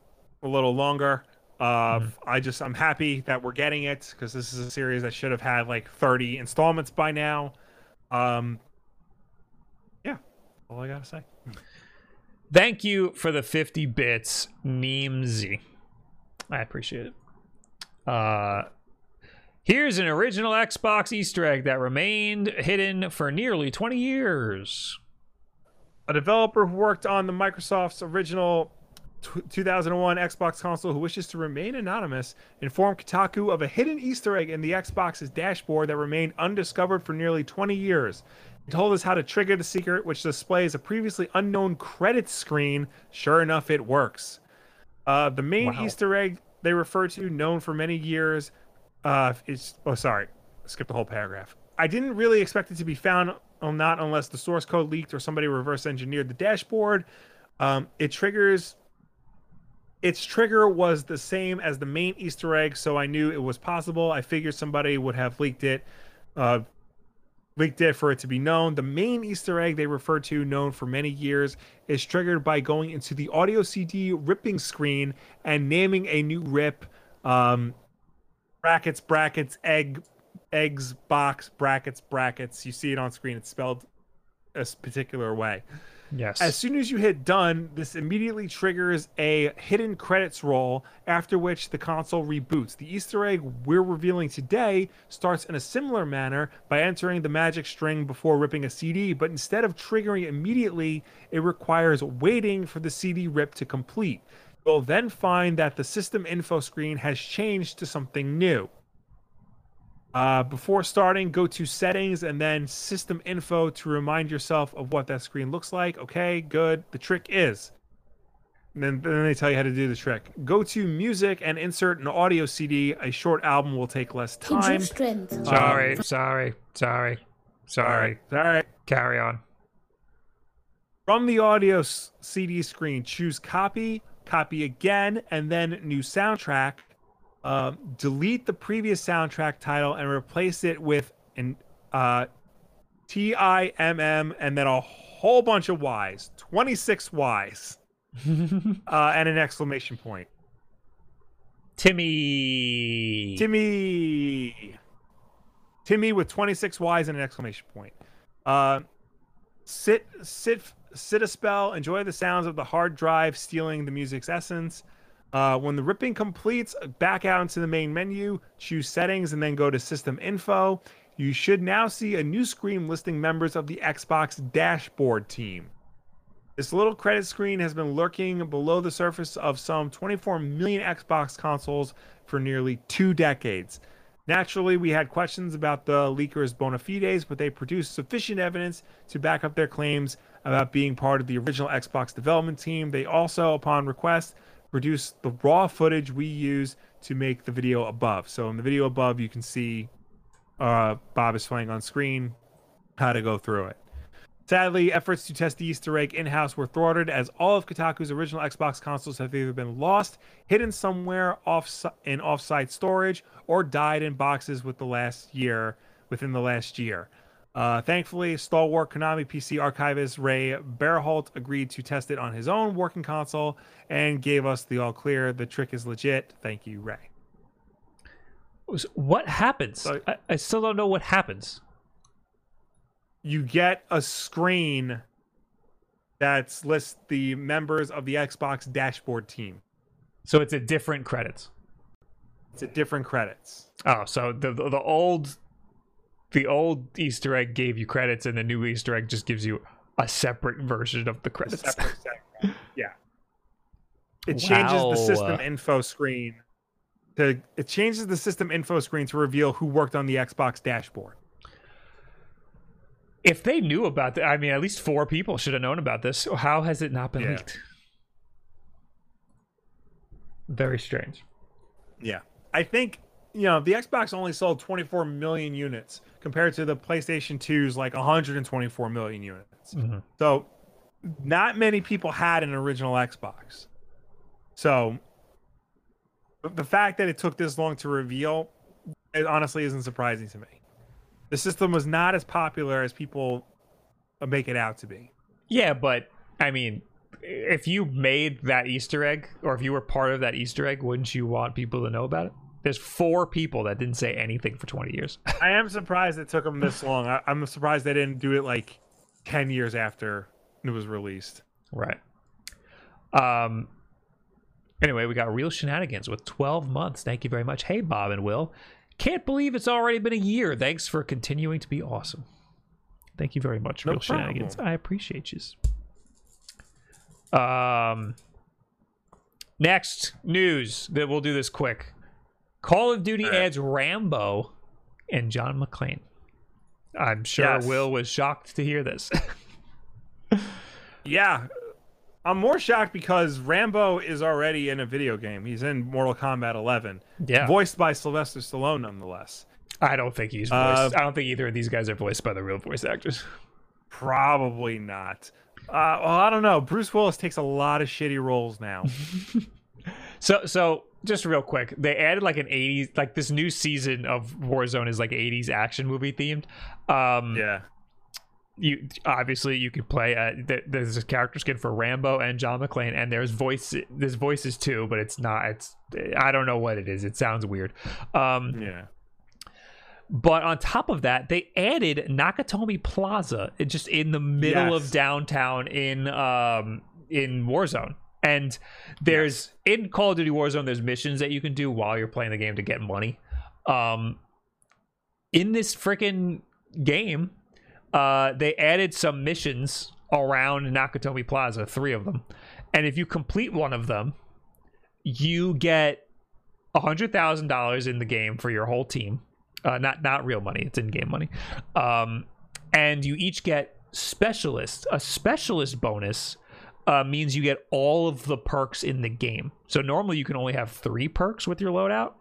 a little longer. Uh, I just I'm happy that we're getting it because this is a series that should have had like 30 installments by now. Um, yeah, all I gotta say. thank you for the 50 bits, Neemzy. I appreciate it. Uh, here's an original Xbox Easter egg that remained hidden for nearly 20 years. A developer who worked on the Microsoft's original tw 2001 Xbox console who wishes to remain anonymous informed Kotaku of a hidden Easter egg in the Xbox's dashboard that remained undiscovered for nearly 20 years. He told us how to trigger the secret, which displays a previously unknown credit screen. Sure enough, it works. Uh, the main Wow. Easter egg they refer to, known for many years, uh, is oh sorry, skip the whole paragraph. I didn't really expect it to be found, not unless the source code leaked or somebody reverse engineered the dashboard. Um, it triggers. Its trigger was the same as the main Easter egg, so I knew it was possible. I figured somebody would have leaked it, uh, leaked it for it to be known. The main Easter egg they refer to, known for many years, is triggered by going into the audio CD ripping screen and naming a new rip. Um, brackets, brackets, egg, eggs, box, brackets, brackets. You see it on screen. It's spelled a particular way. Yes. As soon as you hit done, this immediately triggers a hidden credits roll, after which the console reboots. The Easter egg we're revealing today starts in a similar manner by entering the magic string before ripping a CD, but instead of triggering immediately, it requires waiting for the CD rip to complete. You'll then find that the system info screen has changed to something new. Uh, before starting, go to settings and then system info to remind yourself of what that screen looks like. Okay, good. The trick is. And then, then they tell you how to do the trick. Go to music and insert an audio CD. A short album will take less time. Sorry, sorry, sorry, sorry, sorry. All right. Carry on. From the audio CD screen, choose copy, copy again, and then new soundtrack. Uh, delete the previous soundtrack title and replace it with an uh, T I M M and then a whole bunch of Y's, 26 Y's, uh, and an exclamation point. Timmy. Timmy. Timmy with 26 Y's and an exclamation point. Uh, sit, sit, sit a spell. Enjoy the sounds of the hard drive stealing the music's essence. Uh, when the ripping completes, back out into the main menu, choose settings, and then go to system info. You should now see a new screen listing members of the Xbox dashboard team. This little credit screen has been lurking below the surface of some 24 million Xbox consoles for nearly two decades. Naturally, we had questions about the leakers' bona fides, but they produced sufficient evidence to back up their claims about being part of the original Xbox development team. They also, upon request, produce the raw footage we use to make the video above. So in the video above, you can see uh, Bob is playing on screen how to go through it. Sadly, efforts to test the Easter egg in house were thwarted as all of Kotaku's original Xbox consoles have either been lost, hidden somewhere off in offsite storage, or died in boxes with the last year within the last year. Uh, thankfully, stalwart Konami PC archivist Ray Berholt agreed to test it on his own working console and gave us the all clear. The trick is legit. Thank you, Ray. What happens? So- I, I still don't know what happens. You get a screen that lists the members of the Xbox dashboard team. So it's a different credits. It's a different credits. Oh, so the the, the old the old Easter egg gave you credits, and the new Easter egg just gives you a separate version of the A credits. separate segment. Yeah. It changes Wow. the system info screen to it changes the system info screen to reveal who worked on the Xbox dashboard. If they knew about that, I mean, at least four people should have known about this. How has it not been Yeah. leaked? Very strange. Yeah. I think you know, the Xbox only sold 24 million units compared to the PlayStation 2's like 124 million units. Mhm. So not many people had an original Xbox. So the fact that it took this long to reveal it honestly isn't surprising to me. The system was not as popular as people make it out to be. Yeah, but I mean, if you made that Easter egg, or if you were part of that Easter egg, wouldn't you want people to know about it? There's four people that didn't say anything for 20 years. I am surprised it took them this long. I, I'm surprised they didn't do it like 10 years after it was released. right. Um. Anyway, we got real shenanigans with 12 months. Thank you very much. Hey, Bob and Will. Can't believe it's already been a year. Thanks for continuing to be awesome. Thank you very much, No real shenanigans. I appreciate you. Um. Next news that we'll do this quick. Call of Duty adds Rambo and John McClane. I'm sure Yes. Will was shocked to hear this. Yeah. I'm more shocked because Rambo is already in a video game. He's in Mortal Kombat 11, yeah, voiced by Sylvester Stallone, nonetheless. I don't think he's Uh. I don't think either of these guys are voiced by the real voice actors. Probably not. Uh, well, I don't know. Bruce Willis takes a lot of shitty roles now. So, so just real quick, they added like an '80s, like this new season of Warzone is like '80s action movie themed. Um, yeah. you obviously you could play. Uh, there's a character skin for Rambo and John McClane, and there's voice. There's voices too, but it's not. It's I don't know what it is. It sounds weird. Um, Yeah. But on top of that, they added Nakatomi Plaza just in the middle Yes. of downtown in um in Warzone. And there's in Call of Duty Warzone, there's missions that you can do while you're playing the game to get money. Um in this freaking game, uh they added some missions around Nakatomi Plaza, three of them. And if you complete one of them, you get hundred thousand dollars in the game for your whole team. Uh, not not real money; it's in-game money. Um, and you each get specialist. A specialist bonus uh, means you get all of the perks in the game. So normally you can only have three perks with your loadout.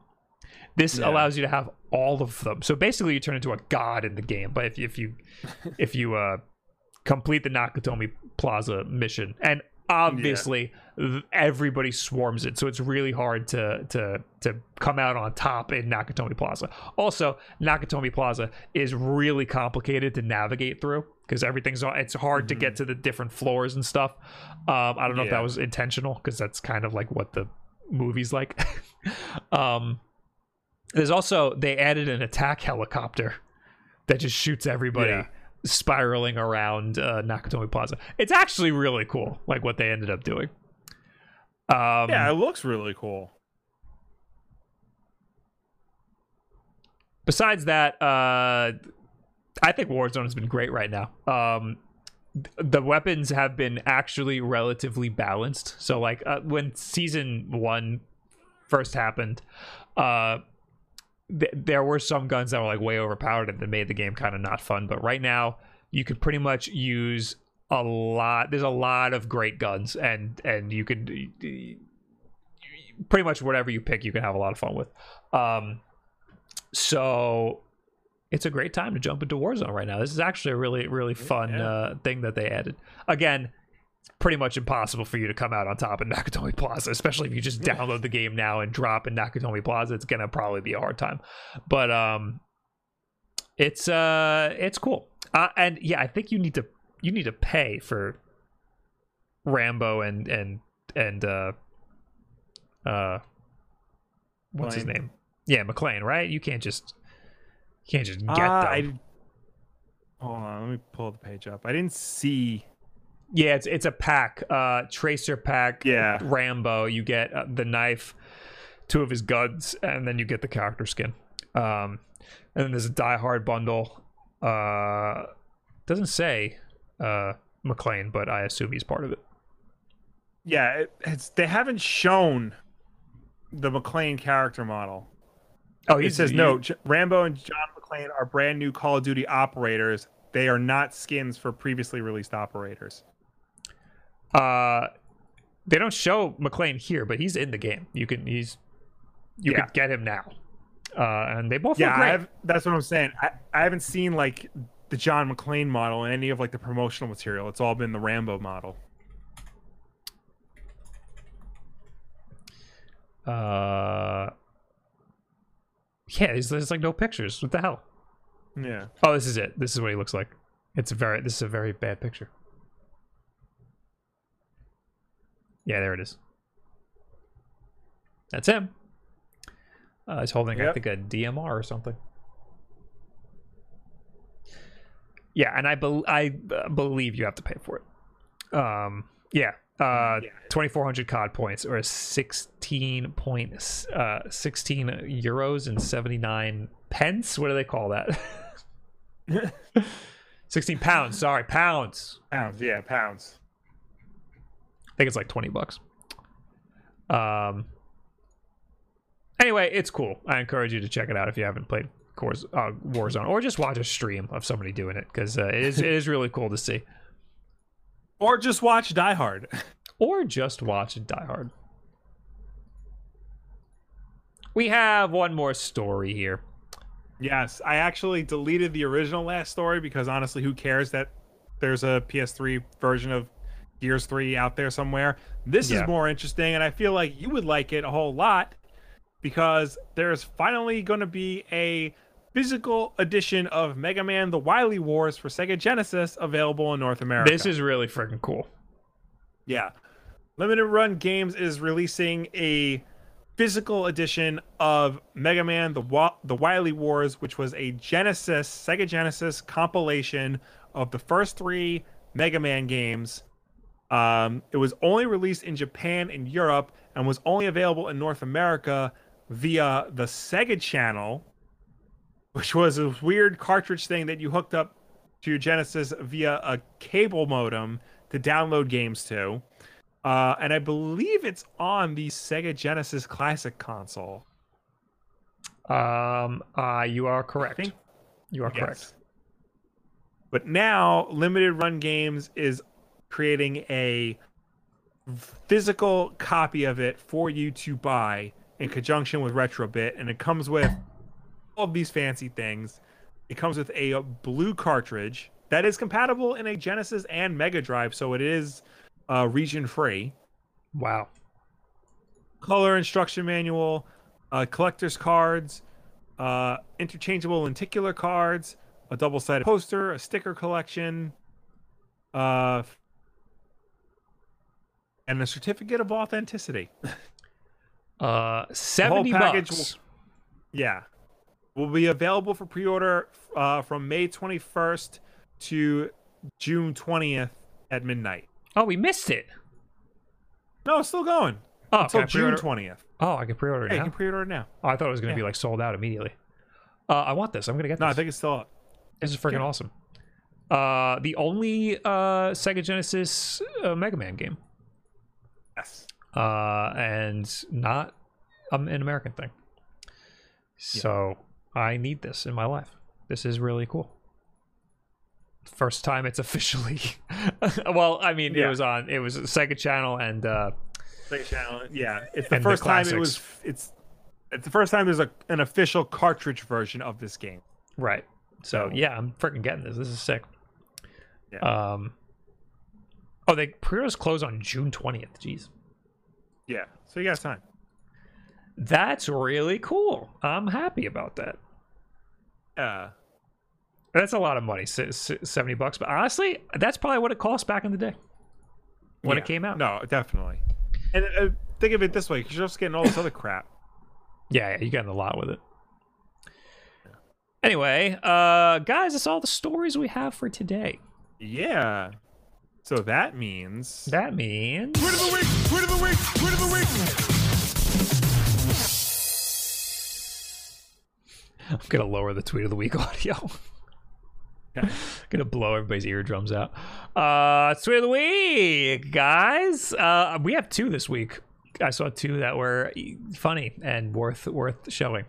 This Yeah. allows you to have all of them. So basically, you turn into a god in the game. But if, if you if you uh, complete the Nakatomi Plaza mission, and obviously th- everybody swarms it, so it's really hard to to to come out on top in Nakatomi Plaza. Also, Nakatomi Plaza is really complicated to navigate through because everything's. It's hard to get to the different floors and stuff. Um, I don't know if that was intentional because that's kind of like what the movie's like. um, there's also they added an attack helicopter that just shoots everybody Yeah. spiraling around uh, Nakatomi Plaza. It's actually really cool, like what they ended up doing. Um, Yeah, it looks really cool. Besides that, uh, I think Warzone has been great right now. Um, the weapons have been actually relatively balanced. So, like uh, when season one first happened, uh, th- there were some guns that were like way overpowered and that made the game kind of not fun. But right now, you could pretty much use a lot. There's a lot of great guns, and and you could pretty much whatever you pick, you can have a lot of fun with. Um, so it's a great time to jump into Warzone right now. This is actually a really, really fun Yeah. uh, thing that they added. Again, it's pretty much impossible for you to come out on top in Nakatomi Plaza, especially if you just download the game now and drop in Nakatomi Plaza. It's gonna probably be a hard time, but um, it's uh, it's cool. Uh, and yeah, I think you need to you need to pay for Rambo and and and uh, uh, what's his name? Yeah, McClane, right? You can't just can't just get Ah, them. I Hold on, let me pull the page up. I didn't see. Yeah, it's it's a pack, uh, tracer pack. Yeah. Rambo. You get uh, the knife, two of his guns, and then you get the character skin. Um, and then there's a Die Hard bundle. Uh, doesn't say uh McClane, but I assume he's part of it. Yeah, it, it's they haven't shown the McClane character model. Oh, he says no. Rambo and John McClane are brand new Call of Duty operators. They are not skins for previously released operators. Uh, they don't show McClane here, but he's in the game. You can he's you Yeah. could get him now. Uh, and they both Yeah, have, that's what I'm saying. I, I haven't seen like the John McClane model in any of like the promotional material. It's all been the Rambo model. Uh, yeah, there's, there's like no pictures. What the hell? Yeah. Oh, this is it. This is what he looks like. It's a very. This is a very bad picture. Yeah, there it is. That's him. Uh, he's holding, I think, a DMR or something. Yeah, and I bel I uh, believe you have to pay for it. Um, yeah, uh, Yeah. twenty four hundred COD points or sixteen point uh sixteen euros and seventy nine pence. What do they call that? sixteen pounds. Sorry, pounds. Pounds. Yeah, pounds. I think it's like 20 bucks. Um Anyway, it's cool. I encourage you to check it out if you haven't played Cors- uh, Warzone or just watch a stream of somebody doing it cuz uh, it is it is really cool to see. Or just watch Die Hard. Or just watch Die Hard. We have one more story here. yes, I actually deleted the original last story because honestly, who cares that there's a PS3 version of Gears 3 out there somewhere? This Yeah. is more interesting, and I feel like you would like it a whole lot because there's finally going to be a physical edition of Mega Man The Wily Wars for Sega Genesis available in North America. This is really freaking cool. Yeah. Limited Run Games is releasing a physical edition of Mega Man the Wa- the Wily Wars, which was a Genesis Sega Genesis compilation of the first 3 Mega Man games. Um, it was only released in Japan and Europe and was only available in North America via the Sega channel, which was a weird cartridge thing that you hooked up to your Genesis via a cable modem to download games to. Uh, and I believe it's on the Sega Genesis Classic console. Um uh you are correct. think- you are correct. But now Limited Run Games is creating a physical copy of it for you to buy in conjunction with Retrobit, and it comes with of these fancy things. It comes with a blue cartridge that is compatible in a Genesis and Mega Drive, so it is uh, region free. Wow. Color instruction manual, uh, collector's cards, uh, interchangeable lenticular cards, a double sided poster, a sticker collection, uh, and a certificate of authenticity. Uh, seventy package bucks. Yeah. Will be available for pre order uh, from May 21st to June 20th at midnight. Oh, we missed it. No, it's still going Oh, until June 20th. Oh, I can pre-order it Yeah, you now. can pre order it now. Oh, I thought it was gonna be like sold out immediately. Uh, I want this. I'm gonna get this. No, I think it's still up. this is freaking awesome. Uh, the only uh Sega Genesis uh, Mega Man game. Yes. uh, and not um, an American thing. So I need this in my life. This is really cool. First time it's officially. well, I mean, it was on. It was a Sega Channel, and uh, Sega Channel. Yeah, it's the And the first time it was. It's it's the first time there's a an official cartridge version of this game. right. So So- yeah, I'm freaking getting this. This is sick. Yeah. Um. Oh, they pre-orders close on June twentieth. Jeez, Yeah, so you got time. that's really cool. I'm happy about that. Yeah. That's a lot of money, se- se- seventy bucks. But honestly, that's probably what it cost back in the day when Yeah. it came out. No, definitely. And uh, think of it this way: you're just getting all this other crap. Yeah, yeah, you getting a lot with it. Anyway, uh, guys, that's all the stories we have for today. Yeah. So that means That means Tweet of the week. Tweet of the week. Tweet of the week. I'm gonna lower the tweet of the week audio. Gonna blow everybody's eardrums out. Uh, tweet of the week, guys. Uh, we have two this week. I saw two that were funny and worth worth showing.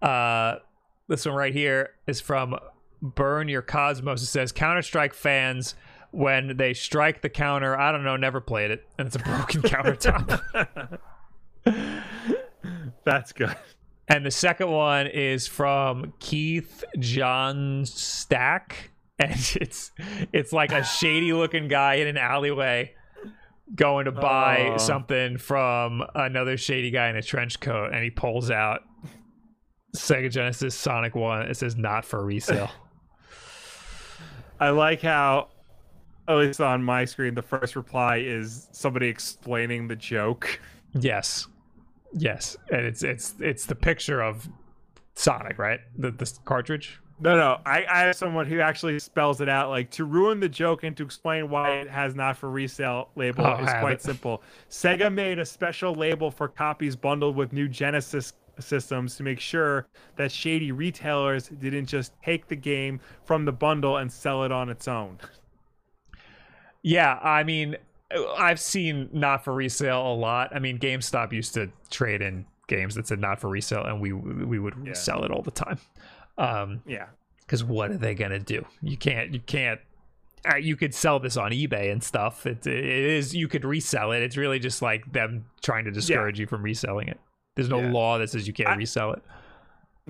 Uh, this one right here is from Burn Your Cosmos. It says Counter Strike fans when they strike the counter. I don't know, never played it, and it's a broken countertop. That's good. And the second one is from Keith John Stack. And it's it's like a shady looking guy in an alleyway going to buy Oh. something from another shady guy in a trench coat and he pulls out Sega Genesis Sonic 1. It says not for resale. I like how, at least on my screen, the first reply is somebody explaining the joke. yes. Yes. And it's it's it's the picture of Sonic, right? The the cartridge. No, no, I, I have someone who actually spells it out. Like to ruin the joke and to explain why it has not for resale label Oh, is quite it. simple. Sega made a special label for copies bundled with new Genesis systems to make sure that shady retailers didn't just take the game from the bundle and sell it on its own. Yeah, I mean, I've seen not for resale a lot. I mean, GameStop used to trade in games that said not for resale, and we we would Yeah. sell it all the time. Um, Yeah. because what are they gonna do? You can't, you can't. Uh, you could sell this on eBay and stuff. It, it is you could resell it. It's really just like them trying to discourage you from reselling it. There's no Yeah. law that says you can't I- resell it.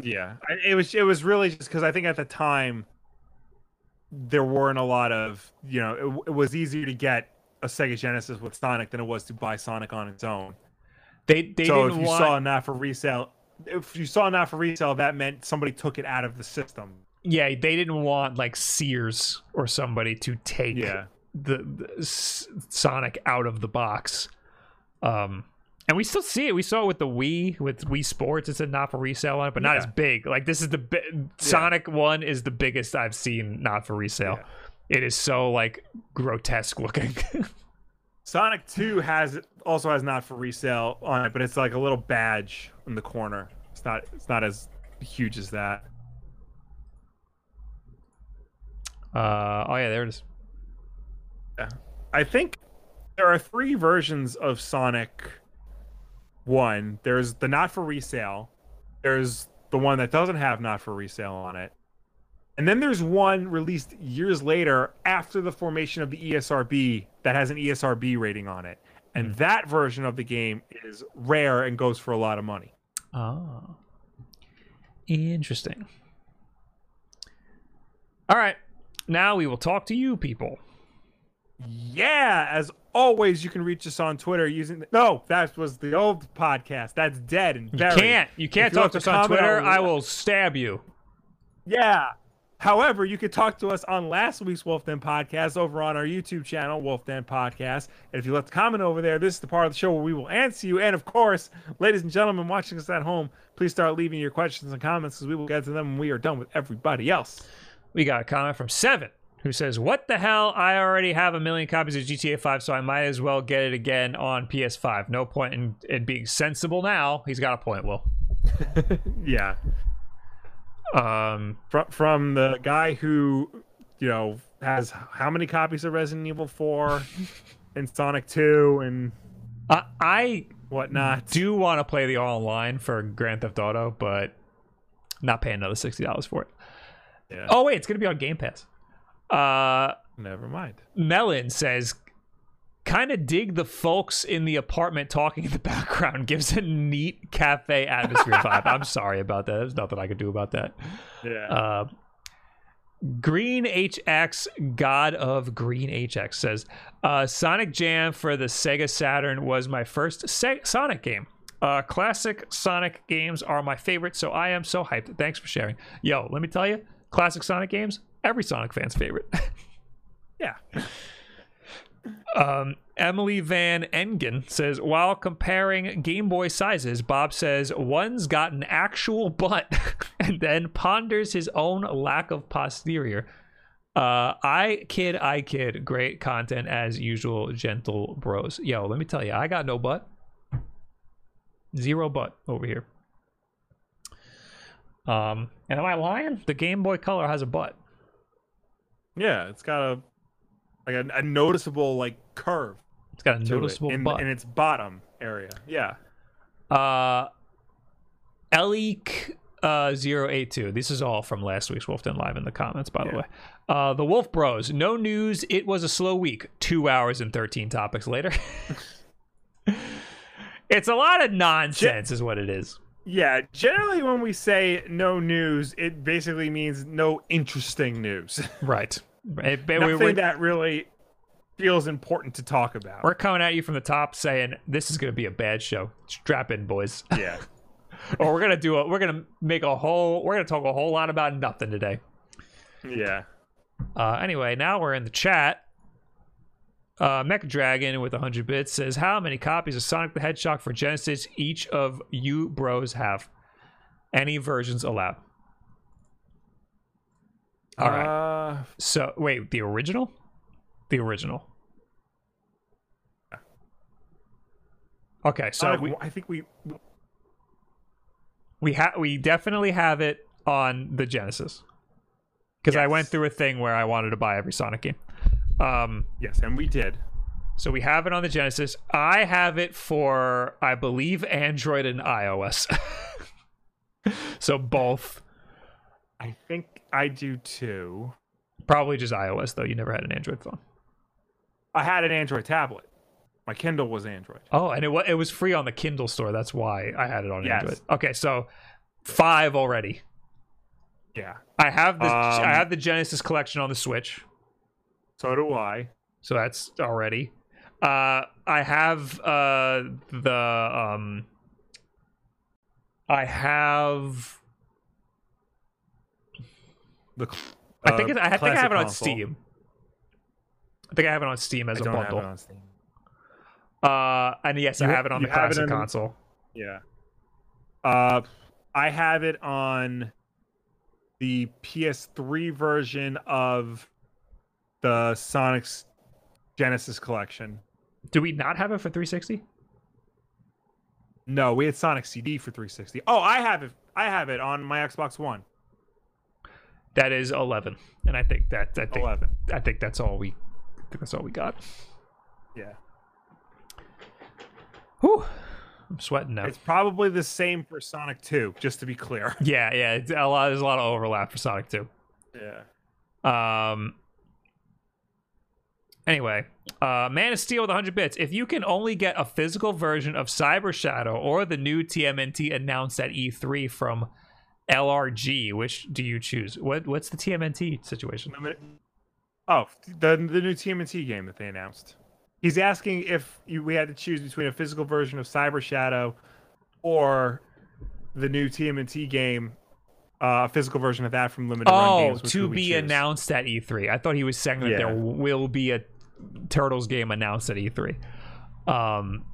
Yeah, I- it was it was really just because I think at the time there weren't a lot of you know it, it was easier to get a Sega Genesis with Sonic than it was to buy Sonic on its own. They they so if didn't you want. saw not for resale, if you saw not for resale, that meant somebody took it out of the system. yeah, they didn't want like Sears or somebody to take Yeah, the, the S- Sonic out of the box. Um, and we still see it. We saw it with the Wii, with Wii Sports. It's said not for resale on it, but not Yeah. as big. Like this is the bi- Sonic One is the biggest I've seen not for resale. It is so like grotesque looking. Sonic Two has also has not for resale on it, but it's like a little badge in the corner. It's not it's not as huge as that. uh, oh yeah, there it is. Yeah. I think there are three versions of Sonic One. There's the not for resale. There's the one that doesn't have not for resale on it. And then there's one released years later after the formation of the ESRB that has an ESRB rating on it. And hmm. that version of the game is rare and goes for a lot of money. Oh, interesting. All right, now we will talk to you people. Yeah, as always, you can reach us on Twitter using. The, no, that was the old podcast. That's dead and buried. You can't. You can't If talk want to us on Twitter. on I will stab you. Yeah. However, you could talk to us on last week's Wulff Den podcast over on our YouTube channel, Wulff Den Podcast. And if you left a comment over there, this is the part of the show where we will answer you. And of course, ladies and gentlemen watching us at home, please start leaving your questions and comments because we will get to them when we are done with everybody else. We got a comment from Seven who says, What the hell? I already have a million copies of GTA 5, so I might as well get it again on PS5. No point in, in being sensible now. He's got a point, Will. Yeah. Um, From from the guy who, you know, has how many copies of Resident Evil 4 and Sonic 2 and I, I whatnot. do want to play the online for Grand Theft Auto, but not paying another $60 for it. Yeah. Oh, wait, it's going to be on Game Pass. Uh, Never mind. Melon says, kind of dig the folks in the apartment talking in the background. Gives a neat cafe atmosphere vibe. I'm sorry about that. There's nothing I could do about that. Yeah. Uh, Green HX, God of Green HX says, uh, Sonic Jam for the Sega Saturn was my first Se- Sonic game. Uh, classic Sonic games are my favorite, so I am so hyped. Thanks for sharing. Yo, let me tell you, classic Sonic games, every Sonic fan's favorite. yeah. Um, Emily Van Engen says, while comparing Game Boy sizes, Bob says one's got an actual butt and then ponders his own lack of posterior. Uh, I kid, I kid. Great content as usual, gentle bros. Yo, let me tell you, I got no butt. Zero butt over here. Um, and am I lying? The Game Boy Color has a butt. Yeah, it's got a like a, a noticeable like curve It's got a noticeable it in, butt. in its bottom area. Yeah. Uh, Elik uh 082. This is all from last week's Wulff Den Live in the comments, by the Yeah. way. Uh, the Wulff Bros. No news. It was a slow week. Two hours and 13 topics later. it's a lot of nonsense, is what it is. Yeah, generally when we say no news, it basically means no interesting news. Right. It- we- Nothing we're, that really feels important to talk about. we're coming at you from the top saying this is going to be a bad show. Strap in, boys. Yeah. or we're going to do a, we're to make a whole, we're to talk a whole lot about nothing today. yeah. Uh, anyway, now we're in the chat. Uh, Mecha Dragon with 100 bits says, How many copies of Sonic the Hedgehog for Genesis each of you bros have? Any versions allowed. All right. Uh, So, wait, the original? The original. Okay, so Sonic, we, I think we we have we definitely have it on the Genesis because I went through a thing where I wanted to buy every Sonic game. Um, yes, and we did. So we have it on the Genesis. I have it for, I believe, Android and iOS. so both. I think I do too. Probably just iOS, though. You never had an Android phone. I had an Android tablet. My Kindle was Android. Oh, and it, wa- it was free on the Kindle store. That's why I had it on Yes. Android. Okay, so five already. Yeah. I have the Um, I have the Genesis collection on the Switch, So do I. so that's already. Uh, I have uh the um. I have The I think uh, it, I think I have it on console. Steam. I think I have it on Steam as I a bundle. have it on Steam. Uh, and yes, I have it on the classic on- console. Yeah. Uh, I have it on the PS3 version of the Sonic's Genesis collection. Do we not have it for 360? No, we had Sonic CD for 360. Oh, I have it. I have it on my Xbox One. That is 11, and I think that I think 11. I think that's all we that's all we got. Yeah. Whew. I'm sweating now. It's probably the same for Sonic 2, just to be clear. yeah, yeah. It's a lot. There's a lot of overlap for Sonic 2. Yeah. Um. Anyway, uh, Man of Steel with 100 bits. If you can only get a physical version of Cyber Shadow or the new TMNT announced at E3 from LRG, which do you choose? What What's the TMNT situation? Oh, the the new TMNT game that they announced. He's asking if you, we had to choose between a physical version of Cyber Shadow or the new TMNT game, uh, a physical version of that from Limited Run Oh, Games. which to be choose? announced at E3. I thought he was saying that Yeah. there will be a Turtles game announced at E3. Um,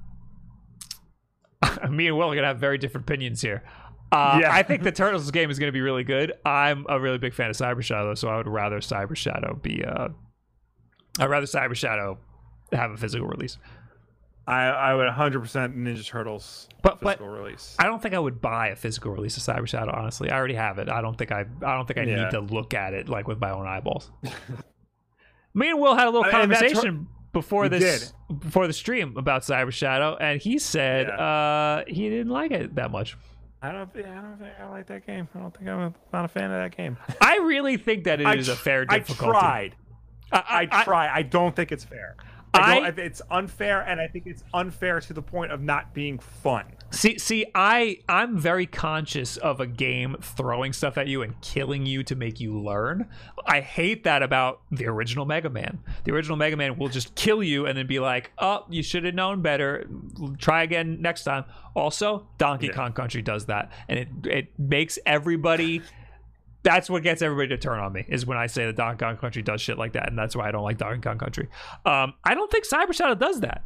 me and Will are gonna have very different opinions here. Uh, Yeah. I think the Turtles game is going to be really good. I'm a really big fan of Cyber Shadow, so I would rather Cyber Shadow be. Uh, I'd rather Cyber Shadow have a physical release. I, I would 100% Ninja Turtles But- but- physical release. I don't think I would buy a physical release of Cyber Shadow. Honestly, I already have it. I don't think I. I don't think I Yeah. need to look at it like with my own eyeballs. Me and Will had a little I- conversation before this before the stream about Cyber Shadow, and he said Yeah. uh, he didn't like it that much. I don't. thi- I don't think I like that game. I don't think I'm a, not a fan of that game. I really think that it I is a tr- fair I difficulty. tried. I, I, try. I don't think it's fair. I, I- it's unfair, and I think it's unfair to the point of not being fun. See, see, I I'm very conscious of a game throwing stuff at you and killing you to make you learn. I hate that about the original Mega Man. The original Mega Man will just kill you and then be like, "Oh, you should have known better. Try again next time." Also, Donkey Yeah. Kong Country does that, and it it makes everybody. That's what gets everybody to turn on me is when I say that Donkey Kong Country does shit like that, and that's why I don't like Donkey Kong Country. Um, I don't think Cyber Shadow does that.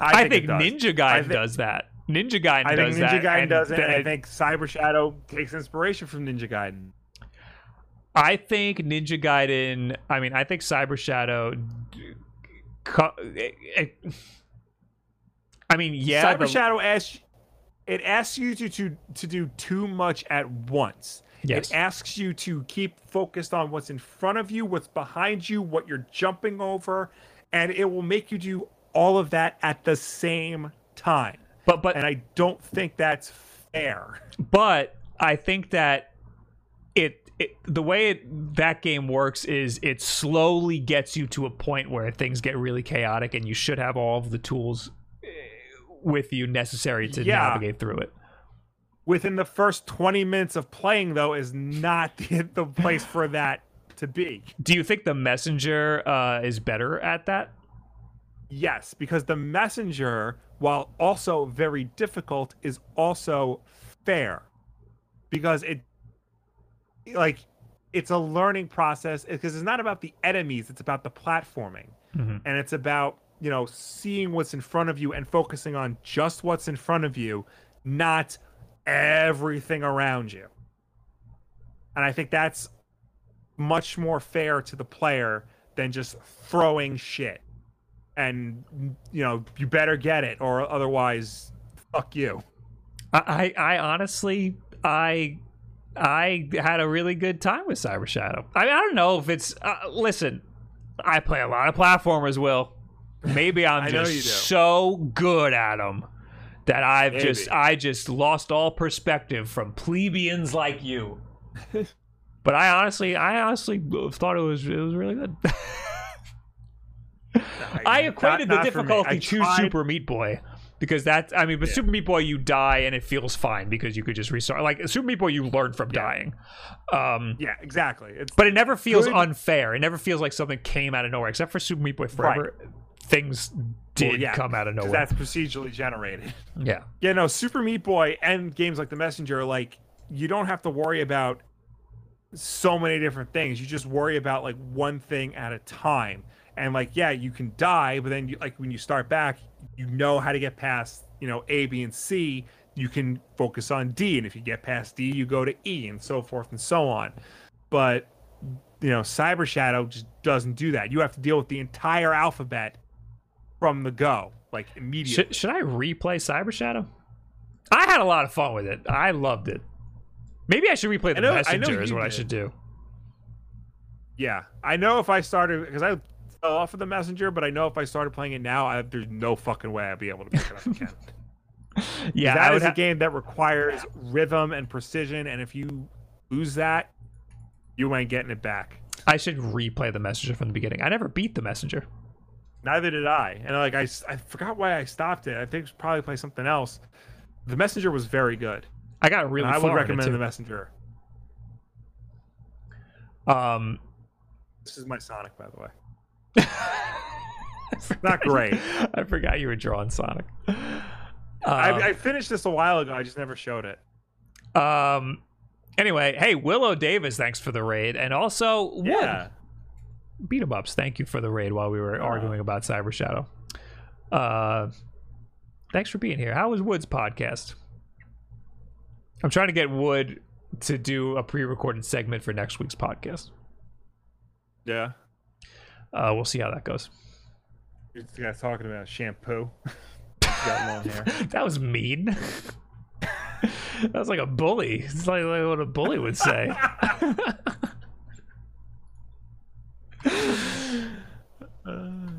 I, it think, does. Ninja I Gaiden does that. Ninja Gaiden I think does Ninja that. Gaiden does it, and I think Cyber Shadow takes inspiration from Ninja Gaiden. I think Ninja Gaiden. I mean, I think Cyber Shadow. it- it- I mean, yeah, Cyber the- Shadow asks it asks you to, to to do too much at once. Yes. It asks you to keep focused on what's in front of you, what's behind you, what you're jumping over, and it will make you do all of that at the same time. but but And I don't think that's fair. but I think that it, it the way it, that game works is it slowly gets you to a point where things get really chaotic, and you should have all of the tools eh, with you necessary to Yeah. navigate through it. Within the first 20 minutes of playing, though, is not the, the place for that to be. Do you think the messenger uh, is better at that? Yes, because the messenger, while also very difficult, is also fair. Because it like it's a learning process because it's not about the enemies, it's about the platforming. Mhm. And it's about, you know, seeing what's in front of you and focusing on just what's in front of you, not everything around you. And I think that's much more fair to the player than just throwing shit. And you know, you better get it or otherwise fuck you. I, I honestly I I had a really good time with Cyber Shadow. I mean, I don't know if it's uh, listen. I play a lot of platformers. Will maybe I'm just so good at them that I've just I just lost all perspective from plebeians like you. but I honestly I honestly thought it was it was really good. I equated Not- the difficulty to tried- Super Meat Boy because that's I mean, but Yeah. Super Meat Boy you die and it feels fine because you could just restart. Like Super Meat Boy, you learn from dying. Um, Yeah, exactly. It's but it never feels Good. unfair. It never feels like something came out of nowhere. Except for Super Meat Boy Forever, things did well, yeah, come out of nowhere. That's procedurally generated. Yeah, Yeah, no, Super Meat Boy and games like The Messenger, like you don't have to worry about so many different things. You just worry about like one thing at a time. And like, yeah, you can die, but then you like when you start back, you know how to get past, you know, A, B, and C. You can focus on D, and if you get past D, you go to E, and so forth and so on. But you know, Cyber Shadow just doesn't do that. You have to deal with the entire alphabet from the go, like immediately. should, should I replay Cyber Shadow? I had a lot of fun with it. I loved it. Maybe I should replay the know- Messenger. Is what I should do. Yeah, I know if I started because I fell off of the messenger, but I know if I started playing it now, I, there's no fucking way I'd be able to pick it up again. Yeah, that is would a game that requires rhythm and precision, and if you lose that, you ain't getting it back. I should replay the Messenger from the beginning. I never beat the Messenger. Neither did I, and like I, I forgot why I stopped it. I think it's probably play something else. The messenger was very good. I got really I would recommend the messenger. Um, This is my Sonic, by the way. Not great. I forgot you were drawing Sonic. I, Um, I finished this a while ago. I just never showed it. Um. Anyway, hey Willow Davis, thanks for the raid, and also Wood Yeah. Beat 'em ups. Thank you for the raid while we were arguing about Cyber Shadow. Uh, thanks for being here. How was Wood's podcast? I'm trying to get Wood to do a pre-recorded segment for next week's podcast. Yeah. Uh, we'll see how that goes. This guy's talking about shampoo. Got long hair. that was mean. that was like a bully. It's like, like what a bully would say.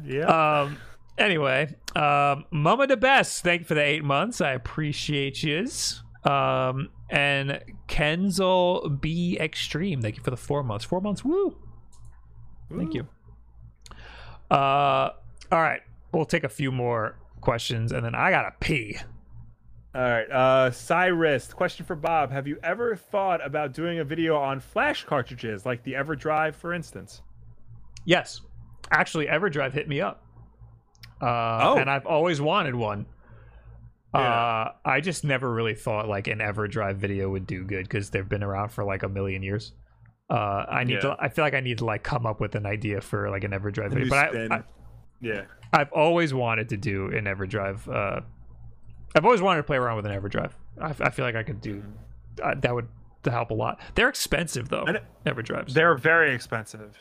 Yeah. Um. Anyway, um, Mama the best. Thank you for the eight months. I appreciate yous. Um, and Kenzel B Extreme. Thank you for the four months. Four months. Woo. Thank you. Uh. All right. We'll take a few more questions, and then I gotta pee. All right. Uh, Cyrus, question for Bob. Have you ever thought about doing a video on flash cartridges, like the EverDrive, for instance? Yes, actually, EverDrive hit me up. Uh, Oh. and I've always wanted one. Yeah. Uh, I just never really thought like an EverDrive video would do good because they've been around for like a million years. Uh, I need Yeah. to. I feel like I need to like come up with an idea for like an EverDrive video. But I. I, Yeah. I've always wanted to do an EverDrive. Uh, I've always wanted to play around with an EverDrive. I, I feel like I could do uh, that. Would help a lot. They're expensive though. Know- EverDrives. They're very expensive.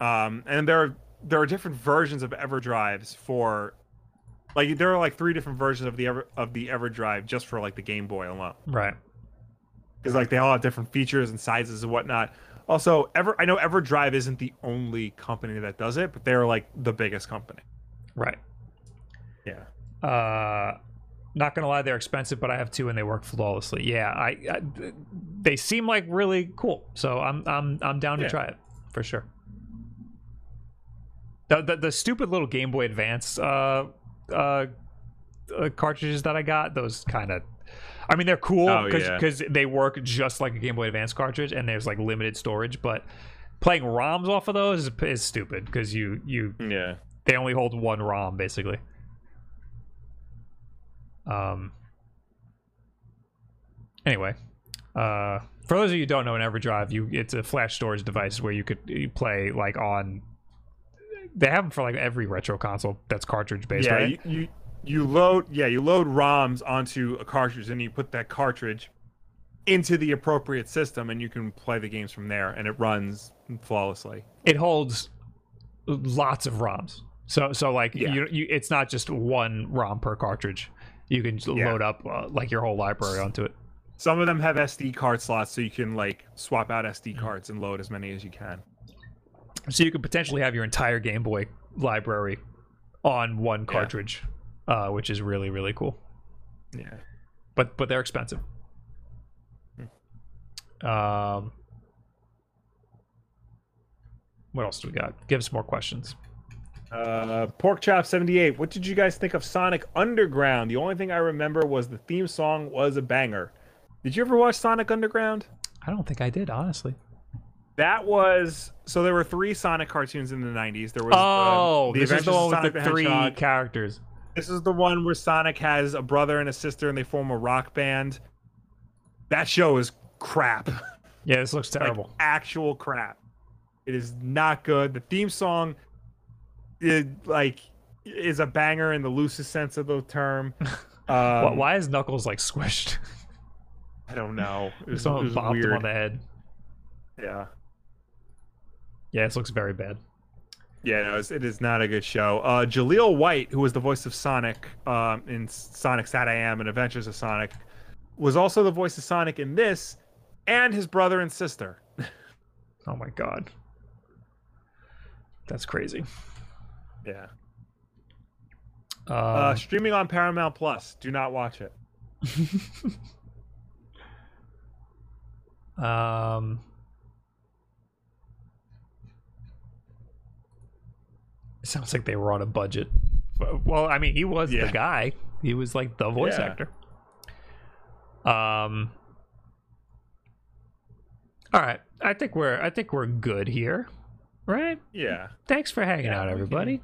Um, and there are there are different versions of EverDrives for, like there are like three different versions of the Ever of the EverDrive just for like the Game Boy alone. right. because like they all have different features and sizes and whatnot. Also, Ever I know EverDrive isn't the only company that does it, but they're like the biggest company. Right. Yeah. Uh, not gonna lie, they're expensive, but I have two and they work flawlessly. Yeah, I, I they seem like really cool, so I'm I'm I'm down to Yeah. try it for sure. The, the the stupid little Game Boy Advance uh uh, uh cartridges that I got, those kind of. I mean, they're cool Oh, because yeah. they work just like a Game Boy Advance cartridge, and there's like limited storage. But playing ROMs off of those is, is stupid because you you Yeah. they only hold one ROM basically. Um. Anyway, uh, for those of you who don't know, an EverDrive, you it's a flash storage device where you could you play like on. They have them for like every retro console that's cartridge based, yeah. right? You, you you load yeah you load ROMs onto a cartridge and you put that cartridge into the appropriate system and you can play the games from there and it runs flawlessly. it holds lots of ROMs. So so like Yeah. you, you it's not just one ROM per cartridge. You can Yeah. load up uh, like your whole library onto it. Some of them have SD card slots, so you can like swap out SD cards and load as many as you can. So you could potentially have your entire Game Boy library on one cartridge, uh, which is really really cool. Yeah. But but they're expensive. Um, what else do we got? Give us more questions. Uh, Pork Chop 78. What did you guys think of Sonic Underground? The only thing I remember was the theme song was a banger. Did you ever watch Sonic Underground? I don't think I did honestly. That was so there were three Sonic cartoons in the 90s. There was Oh, uh, the this is the one Sonic with the three Hedgehog. characters. This is the one where Sonic has a brother and a sister and they form a rock band. That show is crap. Yeah, this looks like terrible. actual crap. It is not good. The theme song, it, like, is a banger in the loosest sense of the term. Why- Um, Why is Knuckles like squished? I don't know. It was, it Someone was bopped him on the head. Yeah, Yeah, this looks very bad. yeah. No, it's, it is not a good show. Uh, Jaleel White, who was the voice of Sonic um, in Sonic SatAM and Adventures of Sonic, was also the voice of Sonic in this, and his brother and sister. Oh my god. That's crazy. Yeah. Uh, Uh, streaming on Paramount Plus. Do not watch it. um it sounds like they were on a budget. Well, I mean, he was Yeah. the guy. He was like the voice Yeah. actor. Um All right. I think we're I think we're good here. right? Yeah. Thanks for hanging Yeah, out, we can- everybody.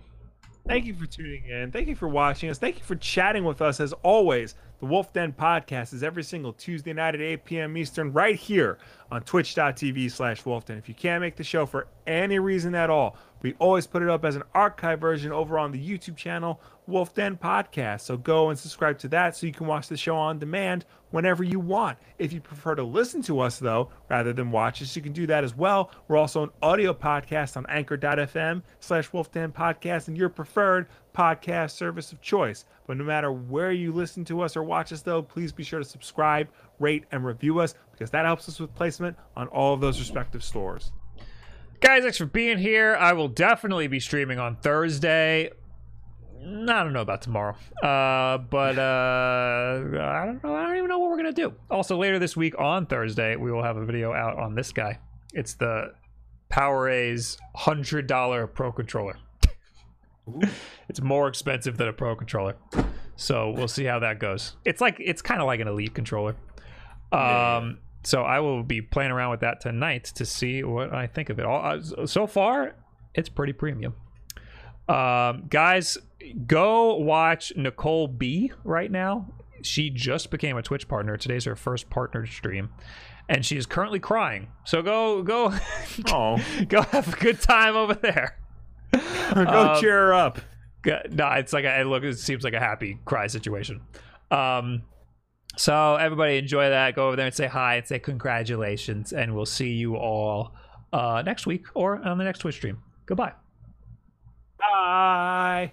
Thank you for tuning in. Thank you for watching us. Thank you for chatting with us. As always, the Wulff Den podcast is every single Tuesday night at 8 p.m. Eastern, right here on twitch.tv slash wulffden. If you can't make the show for any reason at all, we always put it up as an archive version over on the YouTube channel, Wulff Den Podcast. So go and subscribe to that so you can watch the show on demand whenever you want. If you prefer to listen to us, though, rather than watch us, you can do that as well. We're also an audio podcast on anchor.fm slash wulffden podcast and your preferred podcast service of choice. But no matter where you listen to us or watch us, though, please be sure to subscribe, rate, and review us because that helps us with placement on all of those respective stores. Guys, thanks for being here. I will definitely be streaming on Thursday. I don't know about tomorrow. Uh, but uh, I don't know. I don't even know what we're gonna do. Also, later this week on Thursday, we will have a video out on this guy. It's the PowerA's hundred dollar Pro controller. it's more expensive than a Pro controller, so we'll see how that goes. It's like it's kind of like an Elite controller. Um, so I will be playing around with that tonight to see what I think of it. All uh, so far, it's pretty premium. Um, guys, go watch Nicole B right now. She just became a Twitch partner. Today's her first partner stream, and she is currently crying. So go, go, Oh, go have a good time over there. go Um, cheer her up. No, it's like a, it look. It seems like a happy cry situation. Um, so everybody enjoy that. Go over there and say hi and say congratulations, and we'll see you all uh, next week or on the next Twitch stream. Goodbye. Bye.